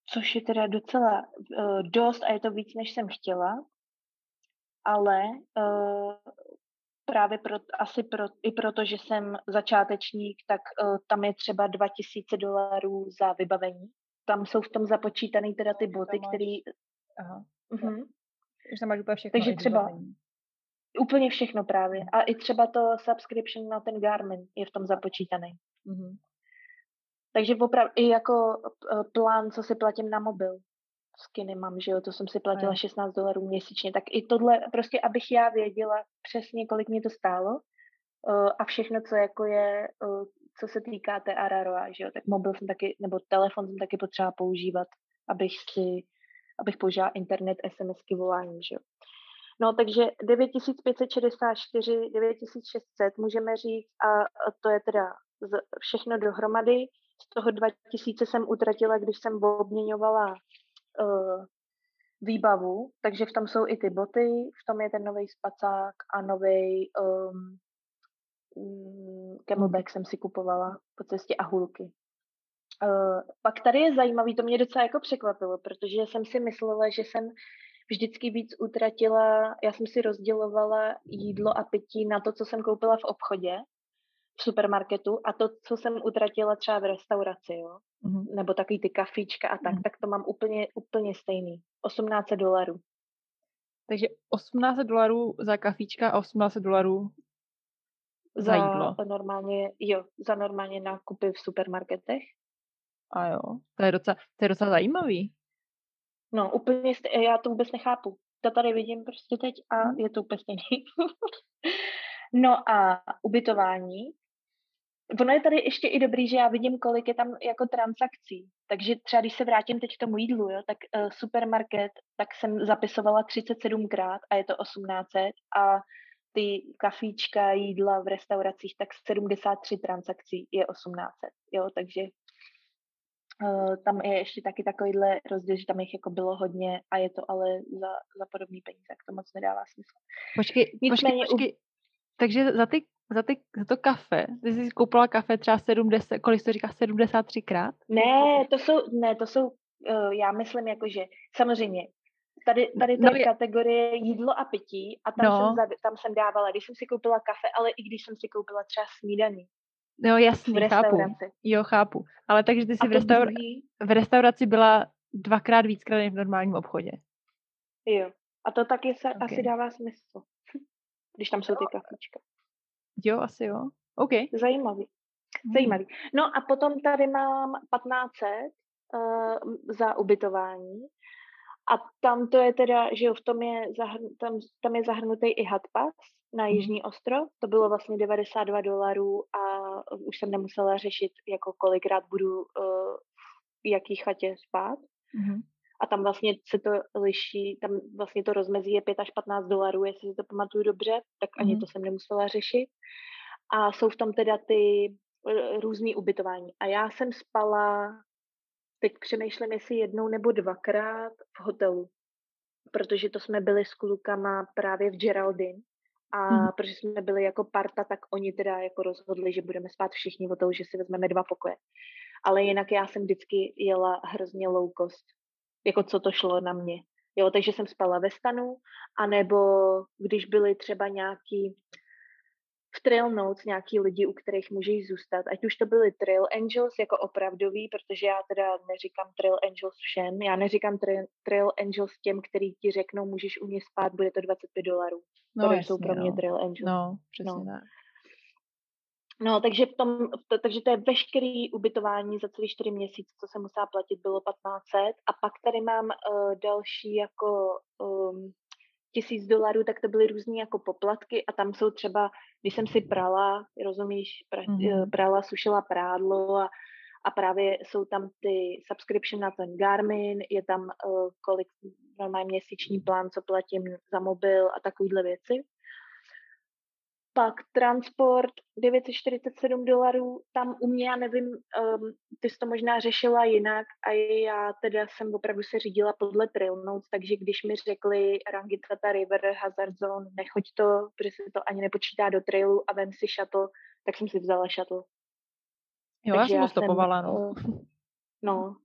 což je teda docela uh, dost a je to víc, než jsem chtěla, ale uh, právě pro, asi pro, i proto, že jsem začátečník, tak uh, tam je třeba 2000 dolarů za vybavení. Tam jsou v tom započítaný teda ty boty, které... Aha. Uh-huh. Už tam máš úplně všechno. Takže třeba- vybavení. Úplně všechno právě. A i třeba to subscription na ten Garmin je v tom započítaný. Mhm. Takže opravdu i jako eh, plán, co si platím na mobil. Skiny mám, že jo, to jsem si platila jo. 16 dolarů měsíčně. Tak i tohle, prostě abych já věděla přesně, kolik mě to stálo eh, a všechno, co jako je, eh, co se týká té Araroa, že jo, tak mobil jsem taky, nebo telefon jsem taky potřeba používat, abych si, abych použila internet, SMSky, volání, že jo. No, takže 9564, 9600 můžeme říct a a to je teda z- všechno dohromady. Z toho 2000 jsem utratila, když jsem obměňovala uh, výbavu, takže v tom jsou i ty boty, v tom je ten nový spacák a nový um, mm, camelback jsem si kupovala po cestě a hůlky. Uh, pak tady je zajímavý, to mě docela jako překvapilo, protože jsem si myslela, že jsem vždycky víc utratila, já jsem si rozdělovala jídlo a pití na to, co jsem koupila v obchodě, v supermarketu a to, co jsem utratila třeba v restauraci, jo, Mhm. nebo takový ty kafíčka a tak, Mhm. tak to mám úplně, úplně stejný. 18 dolarů. Takže 18 dolarů za kafíčka a 18 dolarů za jídlo. normálně, jo, za normálně nákupy v supermarketech. A jo, to je docela, to je docela zajímavý. No, úplně, st- já to vůbec nechápu. To tady vidím prostě teď a Mhm. je to úplně stejný. [laughs] no a ubytování. Ono je tady ještě i dobrý, že já vidím, kolik je tam jako transakcí. Takže třeba když se vrátím teď k tomu jídlu, jo, tak uh, supermarket, tak jsem zapisovala 37krát a je to 1800 a ty kafíčka, jídla v restauracích, tak 73 transakcí je 1800, jo, takže Uh, tam je ještě taky takovýhle rozdíl, že tam jich jako bylo hodně a je to ale za, za podobný peníze, tak to moc nedává smysl. Počkej, počkej, Nicméně u- počkej. Takže za, ty, za, ty, za to kafe, ty jsi si koupila kafe třeba 70, kolik jsi to říká, 73krát? Ne, to jsou, ne, to jsou, uh, já myslím jako, že samozřejmě, tady, tady to No je kategorie jídlo a pití a tam, No. jsem, tam jsem dávala, když jsem si koupila kafe, ale i když jsem si koupila třeba snídaní Jo, v jasný, chápu. Jo, chápu. Ale takže ty jsi v, restaur- druhý, v restauraci byla dvakrát víckrát než v normálním obchodě. Jo. A to taky se Ok. asi dává smysl. [laughs] Když tam jsou ty kafíčka. Jo, asi jo. OK. Zajímavý. Hmm. Zajímavý. No a potom tady mám 1500 uh, za ubytování. A tam to je teda, že jo, v tom je, zahrn, tam, tam je zahrnutý i Hatpas na Mhm. Jižní ostrov. To bylo vlastně 92 dolarů a už jsem nemusela řešit, jako kolikrát budu uh, v jaký chatě spát. Mhm. A tam vlastně se to liší, tam vlastně to rozmezí je 5 až 15 dolarů, jestli si to pamatuju dobře, tak ani Mhm. to jsem nemusela řešit. A jsou v tom teda ty eh, různý ubytování. A já jsem spala, teď přemýšlím, jestli jednou nebo dvakrát v hotelu, protože to jsme byli s klukama právě v Geraldine. A Mhm. protože jsme byli jako parta, tak oni teda jako rozhodli, že budeme spát všichni v hotelu, že si vezmeme dva pokoje. Ale jinak já jsem vždycky jela hrozně low cost. Jako co to šlo na mě. Jo, takže jsem spala ve stanu, anebo když byly třeba nějaký v Trail Notes nějaký lidi, u kterých můžeš zůstat, ať už to byly Trail Angels jako opravdový, protože já teda neříkám Trail Angels všem, já neříkám Trail, trail Angels těm, který ti řeknou, můžeš u mě spát, bude to 25 dolarů. No, to jasně, jsou pro mě no. Trail Angels. No, přesně No. tak. No, takže, v tom, to, takže to je veškerý ubytování za celý čtyři měsíce, co jsem musela platit, bylo 1500. A pak tady mám uh, další jako um, tisíc dolarů, tak to byly různé jako poplatky a tam jsou třeba, když jsem si prala, rozumíš, pra, Mhm. mm prala, sušila prádlo a, a právě jsou tam ty subscription na ten Garmin, je tam uh, kolik normální měsíční plán, co platím za mobil a takovýhle věci. Pak transport 947 dolarů, tam u mě, já nevím, um, ty jsi to možná řešila jinak a já teda jsem opravdu se řídila podle Trail Notes, takže když mi řekli Rangitata River, Hazard Zone, nechoď to, protože se to ani nepočítá do trailu a vem si shuttle, tak jsem si vzala shuttle. Jo, já Takže jsem já ho stopovala, jsem, no. eh, No.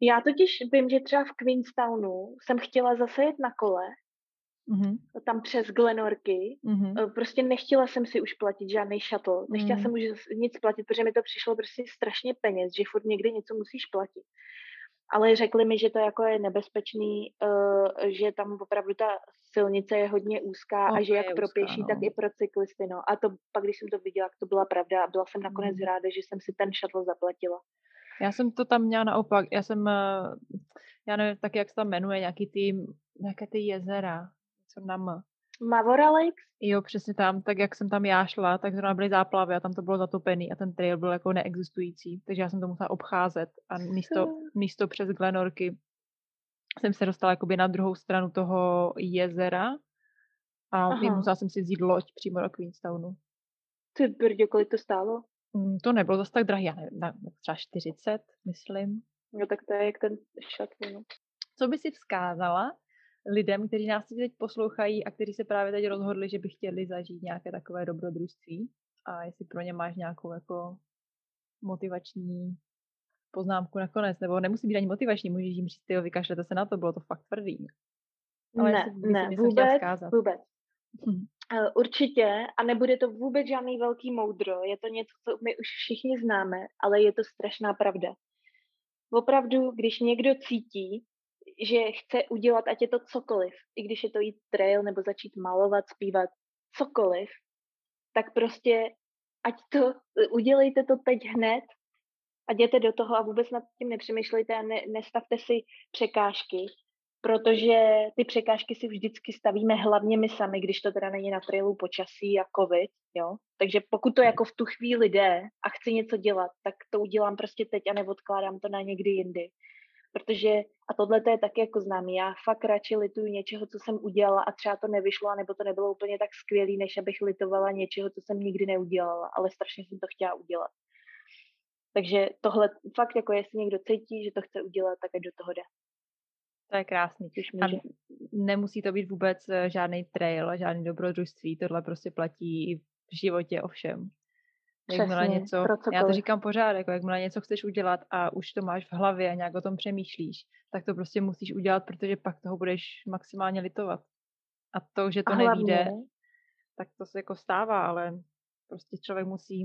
Já totiž vím, že třeba v Queenstownu jsem chtěla zase jet na kole, Mhm, tam přes Glenorky, mhm. Eh, prostě nechtěla jsem si už platit žádný shuttle, nechtěla Mm. jsem už nic platit, protože mi to přišlo prostě strašně peněz, že furt někde něco musíš platit. Ale řekli mi, že to jako je nebezpečný, uh, že tam opravdu ta silnice je hodně úzká No, a že to jak pro pěší, tak no. i pro cyklisty. No. A to pak, když jsem to viděla, tak to byla pravda a byla jsem nakonec Mm. ráda, že jsem si ten shuttle zaplatila. Já jsem to tam měla naopak, já jsem, eh, já nevím tak, jak se tam jmenuje, nějaký ty, nějaké ty jezera, co na M. Mavora Lakes? Jo, přesně tam, tak jak jsem tam já šla, tak zrovna byly záplavy a tam to bylo zatopený a ten trail byl jako neexistující, takže já jsem to musela obcházet a místo, místo přes Glenorky jsem se dostala jakoby na druhou stranu toho jezera a Aha. musela jsem si vzít loď přímo do Queenstownu. Ty brdě, kolik to stálo? Mm, To nebylo zase tak drahé, já nevím, na- třeba 40, myslím. No tak to je jak ten shuttle. No. Co by si vzkázala lidem, kteří nás teď poslouchají a kteří se právě teď rozhodli, že by chtěli zažít nějaké takové dobrodružství a jestli pro ně máš nějakou jako motivační poznámku nakonec, nebo nemusí být ani motivační, můžeš jim říct, jo, vykašlete se na to, bylo to fakt tvrdý. Ale ne, jestli ne, chtěla vůbec, vůbec. Hm. Eh, Určitě a nebude to vůbec žádný velký moudro, je to něco, co my už všichni známe, ale je to strašná pravda. Opravdu, když někdo cítí, že chce udělat, ať je to cokoliv, i když je to jít trail nebo začít malovat, zpívat, cokoliv, tak prostě ať to, udělejte to teď hned a jděte do toho a vůbec nad tím nepřemýšlejte a ne, nestavte si překážky, protože ty překážky si vždycky stavíme hlavně my sami, když to teda není na trailu počasí a covid, jo. Takže pokud to jako v tu chvíli jde a chci něco dělat, tak to udělám prostě teď a neodkládám to na někdy jindy. Protože, a tohle to je taky jako známý, já fakt radši lituju něčeho, co jsem udělala a třeba to nevyšlo, nebo to nebylo úplně tak skvělý, než abych litovala něčeho, co jsem nikdy neudělala, ale strašně jsem to chtěla udělat. Takže tohle fakt jako jestli někdo cítí, že to chce udělat, tak ať do toho jde. To je krásný. Což A může. nemusí to být vůbec žádný trail, žádný dobrodružství, tohle prostě platí i v životě o Jakmile něco, pro já to říkám pořád, jako jakmile něco chceš udělat a už to máš v hlavě a nějak o tom přemýšlíš, tak to prostě musíš udělat, protože pak toho budeš maximálně litovat. A to, že to A nevíde, tak to se jako stává, ale prostě člověk musí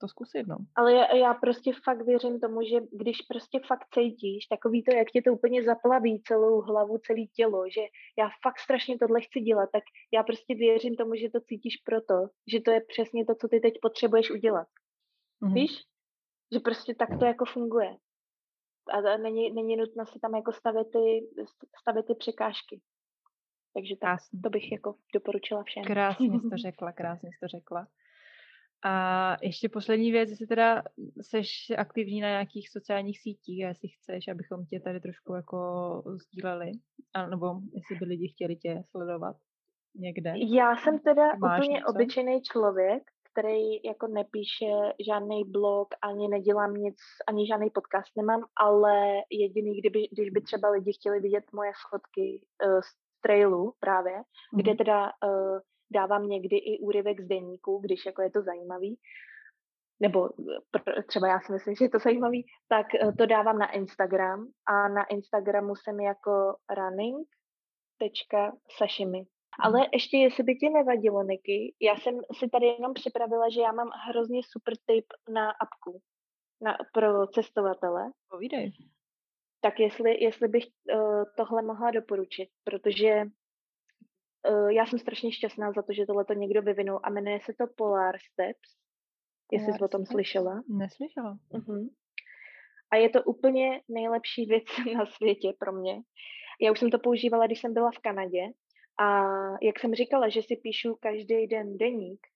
to zkusit, no. Ale já, já prostě fakt věřím tomu, že když prostě fakt cítíš takový to, jak tě to úplně zaplaví celou hlavu, celé tělo, že já fakt strašně tohle chci dělat, tak já prostě věřím tomu, že to cítíš proto, že to je přesně to, co ty teď potřebuješ udělat. Mm-hmm. Víš? Že prostě tak to jako funguje. A není, není nutno si tam jako stavět ty, stavět ty překážky. Takže tak, Krásný. to bych jako doporučila všem. Krásně jsi to [laughs] řekla, krásně jsi to řekla. A ještě poslední věc, jestli teda seš aktivní na nějakých sociálních sítích, jestli chceš, abychom tě tady trošku jako sdíleli, nebo jestli by lidi chtěli tě sledovat někde. Já jsem teda Máš úplně něco? obyčejný člověk, který jako nepíše žádný blog, ani nedělám nic, ani žádný podcast nemám, ale jediný, kdyby, když by třeba lidi chtěli vidět moje fotky uh, z trailu právě, mm-hmm. kde mhm. teda uh, dávám někdy i úryvek z denníku, když jako je to zajímavý, nebo třeba já si myslím, že je to zajímavý, tak uh, to dávám na Instagram a na Instagramu jsem jako running.sashimi. Ale mhm. ještě, jestli by ti nevadilo, Niky, já jsem si tady jenom připravila, že já mám hrozně super tip na apku na, pro cestovatele. Povídej. Tak jestli, jestli bych uh, tohle mohla doporučit, protože uh, já jsem strašně šťastná za to, že tohle to někdo vyvinul a jmenuje se to Polar Steps. Jestli jsi o tom slyšela. Neslyšela. Uh-huh. A je to úplně nejlepší věc [laughs] na světě pro mě. Já už jsem to používala, když jsem byla v Kanadě a jak jsem říkala, že si píšu každý den deník,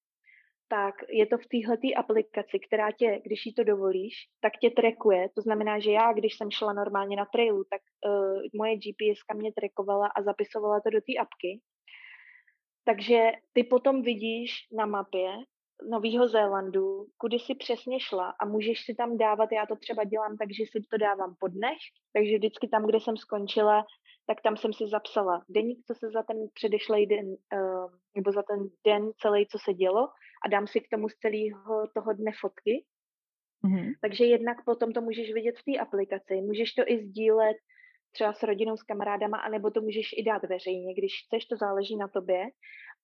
tak je to v téhle aplikaci, která tě, když jí to dovolíš, tak tě trekuje. To znamená, že já, když jsem šla normálně na trailu, tak uh, moje GPS mě trekovala a zapisovala to do té apky. Takže ty potom vidíš na mapě Nového Zélandu, kudy si přesně šla a můžeš si tam dávat, já to třeba dělám tak, že si to dávám po dnech, takže vždycky tam, kde jsem skončila, tak tam jsem si zapsala deník, co se za ten předešlý den, uh, nebo za ten den celý, co se dělo a dám si k tomu z celého toho dne fotky. Mm-hmm. Takže jednak potom to můžeš vidět v té aplikaci, můžeš to i sdílet třeba s rodinou, s kamarádama, anebo to můžeš i dát veřejně, když chceš, to záleží na tobě.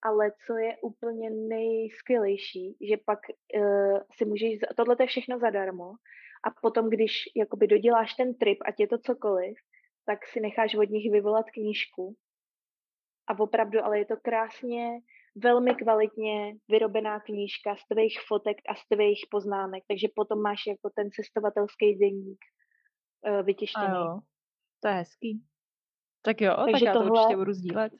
Ale co je úplně nejskvělejší, že pak uh, si můžeš, tohle je všechno zadarmo a potom, když jakoby doděláš ten trip, ať je to cokoliv, tak si necháš od nich vyvolat knížku. A opravdu, ale je to krásně, velmi kvalitně vyrobená knížka z tvých fotek a z tvých poznámek, takže potom máš jako ten cestovatelský deník uh, vytištěný. A jo, to je hezký. Tak jo, takže tak já tohle, to určitě budu sdílet.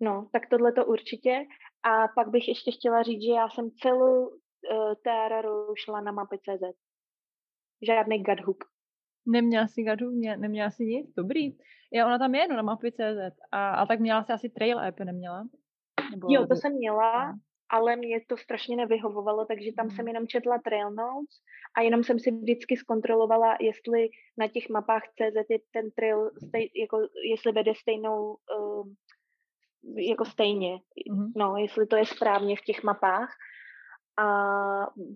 No, tak tohle to určitě. A pak bych ještě chtěla říct, že já jsem celou uh, TRR šla na mapy.cz. Žádný gadhook. Neměla si gadu, mě, neměla si nic, dobrý. Jo, ona tam je, no, na mapy.cz. A, a tak měla si asi trail app, neměla? Nebo, jo, to jsem měla. Ale mě to strašně nevyhovovalo, takže tam mm. jsem jenom četla trail notes a jenom jsem si vždycky zkontrolovala, jestli na těch mapách CZ je ten trail, stej, jako, jestli vede stejnou, uh, jako stejně, mm. no, jestli to je správně v těch mapách a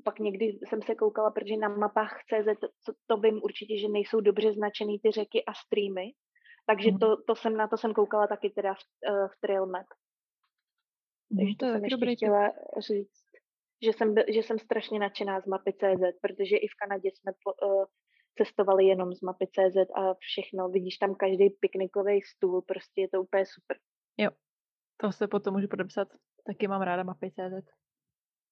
pak někdy jsem se koukala, protože na mapách CZ to, to vím určitě, že nejsou dobře značený ty řeky a streamy, takže mm. to, to jsem na to jsem koukala taky teda v, uh, v Trail Map. Takže to, to jsem ještě chtěla říct, že jsem, že jsem strašně nadšená z mapy CZ, protože i v Kanadě jsme po, uh, cestovali jenom z mapy CZ a všechno. Vidíš tam každý piknikový stůl, prostě je to úplně super. Jo, to se potom můžu podepsat. Taky mám ráda mapy CZ.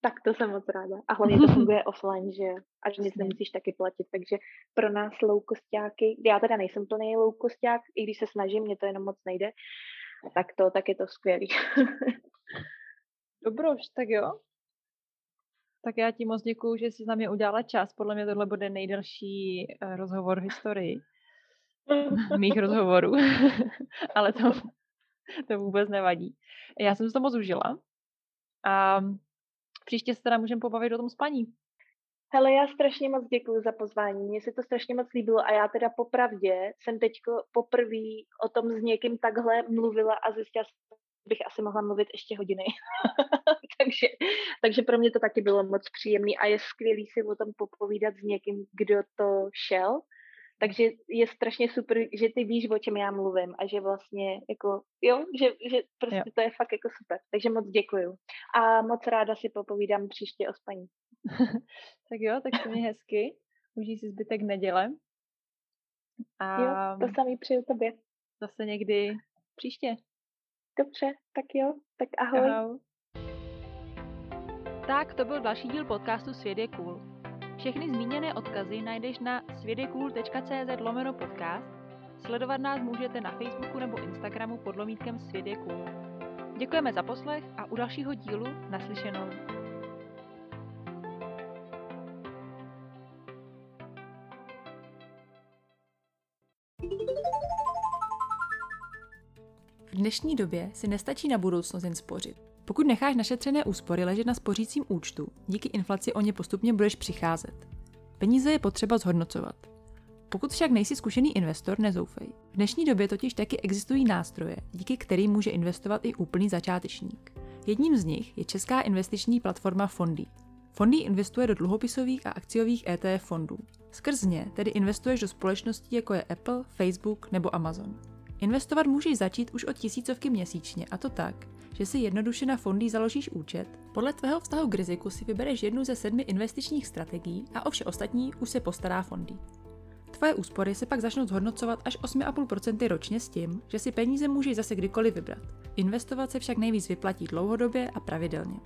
Tak to jsem moc ráda. A hlavně to [laughs] funguje offline, že až nic nemusíš taky platit. Takže pro nás loukostáky, já teda nejsem plný loukosták, i když se snažím, mě to jenom moc nejde, tak to, tak je to skvělý. [laughs] Dobroš, tak jo. Tak já ti moc děkuju, že jsi na mě udělala čas. Podle mě tohle bude nejdelší eh, rozhovor v historii [laughs] mých rozhovorů. [laughs] Ale to, to vůbec nevadí. Já jsem si to moc užila. A příště se teda můžeme pobavit o tom spaní. Hele, já strašně moc děkuji za pozvání, mně se to strašně moc líbilo a já teda popravdě jsem teď poprvé o tom s někým takhle mluvila a zjistila bych asi mohla mluvit ještě hodiny. [laughs] takže, takže pro mě to taky bylo moc příjemný a je skvělý si o tom popovídat s někým, kdo to šel takže je strašně super, že ty víš, o čem já mluvím a že vlastně jako, jo, že, že prostě jo. to je fakt jako super. Takže moc děkuju. A moc ráda si popovídám příště o spaní. [laughs] tak jo, tak se mě hezky. Užij si zbytek neděle. A jo, to samý přeju tobě. Zase někdy příště. Dobře, tak jo, tak ahoj. ahoj. Tak to byl další díl podcastu Svět je cool. Všechny zmíněné odkazy najdeš na světjecool.cz lomeno podcast. Sledovat nás můžete na Facebooku nebo Instagramu pod lomítkem Svět je cool. Děkujeme za poslech a u dalšího dílu naslyšenou. Dnešní době si nestačí na budoucnost jen spořit. Pokud necháš našetřené úspory ležet na spořícím účtu, díky inflaci o ně postupně budeš přicházet. Peníze je potřeba zhodnocovat. Pokud však nejsi zkušený investor, nezoufej. V dnešní době totiž taky existují nástroje, díky kterým může investovat i úplný začátečník. Jedním z nich je česká investiční platforma Fondy. Fondy investuje do dluhopisových a akciových ETF fondů. Skrz ně tedy investuješ do společností jako je Apple, Facebook nebo Amazon. Investovat můžeš začít už od tisícovky měsíčně a to tak, že si jednoduše na fondy založíš účet, podle tvého vztahu k riziku si vybereš jednu ze sedmi investičních strategií a o vše ostatní už se postará fondy. Tvoje úspory se pak začnou zhodnocovat až 8,5% ročně s tím, že si peníze můžeš zase kdykoliv vybrat. Investovat se však nejvíc vyplatí dlouhodobě a pravidelně.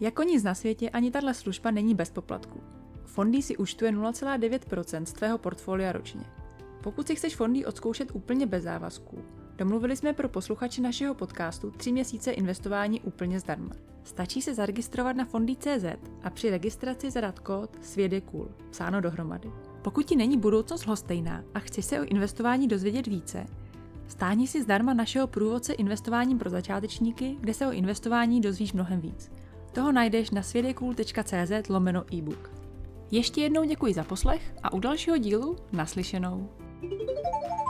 Jako nic na světě ani tahle služba není bez poplatku. Fondy si účtuje 0,9% z tvého portfolia ročně. Pokud si chceš fondy odzkoušet úplně bez závazků, domluvili jsme pro posluchače našeho podcastu tři měsíce investování úplně zdarma. Stačí se zaregistrovat na fondy.cz a při registraci zadat kód cool, psáno dohromady. Pokud ti není budoucnost lhostejná a chceš se o investování dozvědět více, stáhni si zdarma našeho průvodce investováním pro začátečníky, kde se o investování dozvíš mnohem víc. Toho najdeš na svědekul.cz lomeno e-book. Ještě jednou děkuji za poslech a u dalšího dílu naslyšenou. Thank you.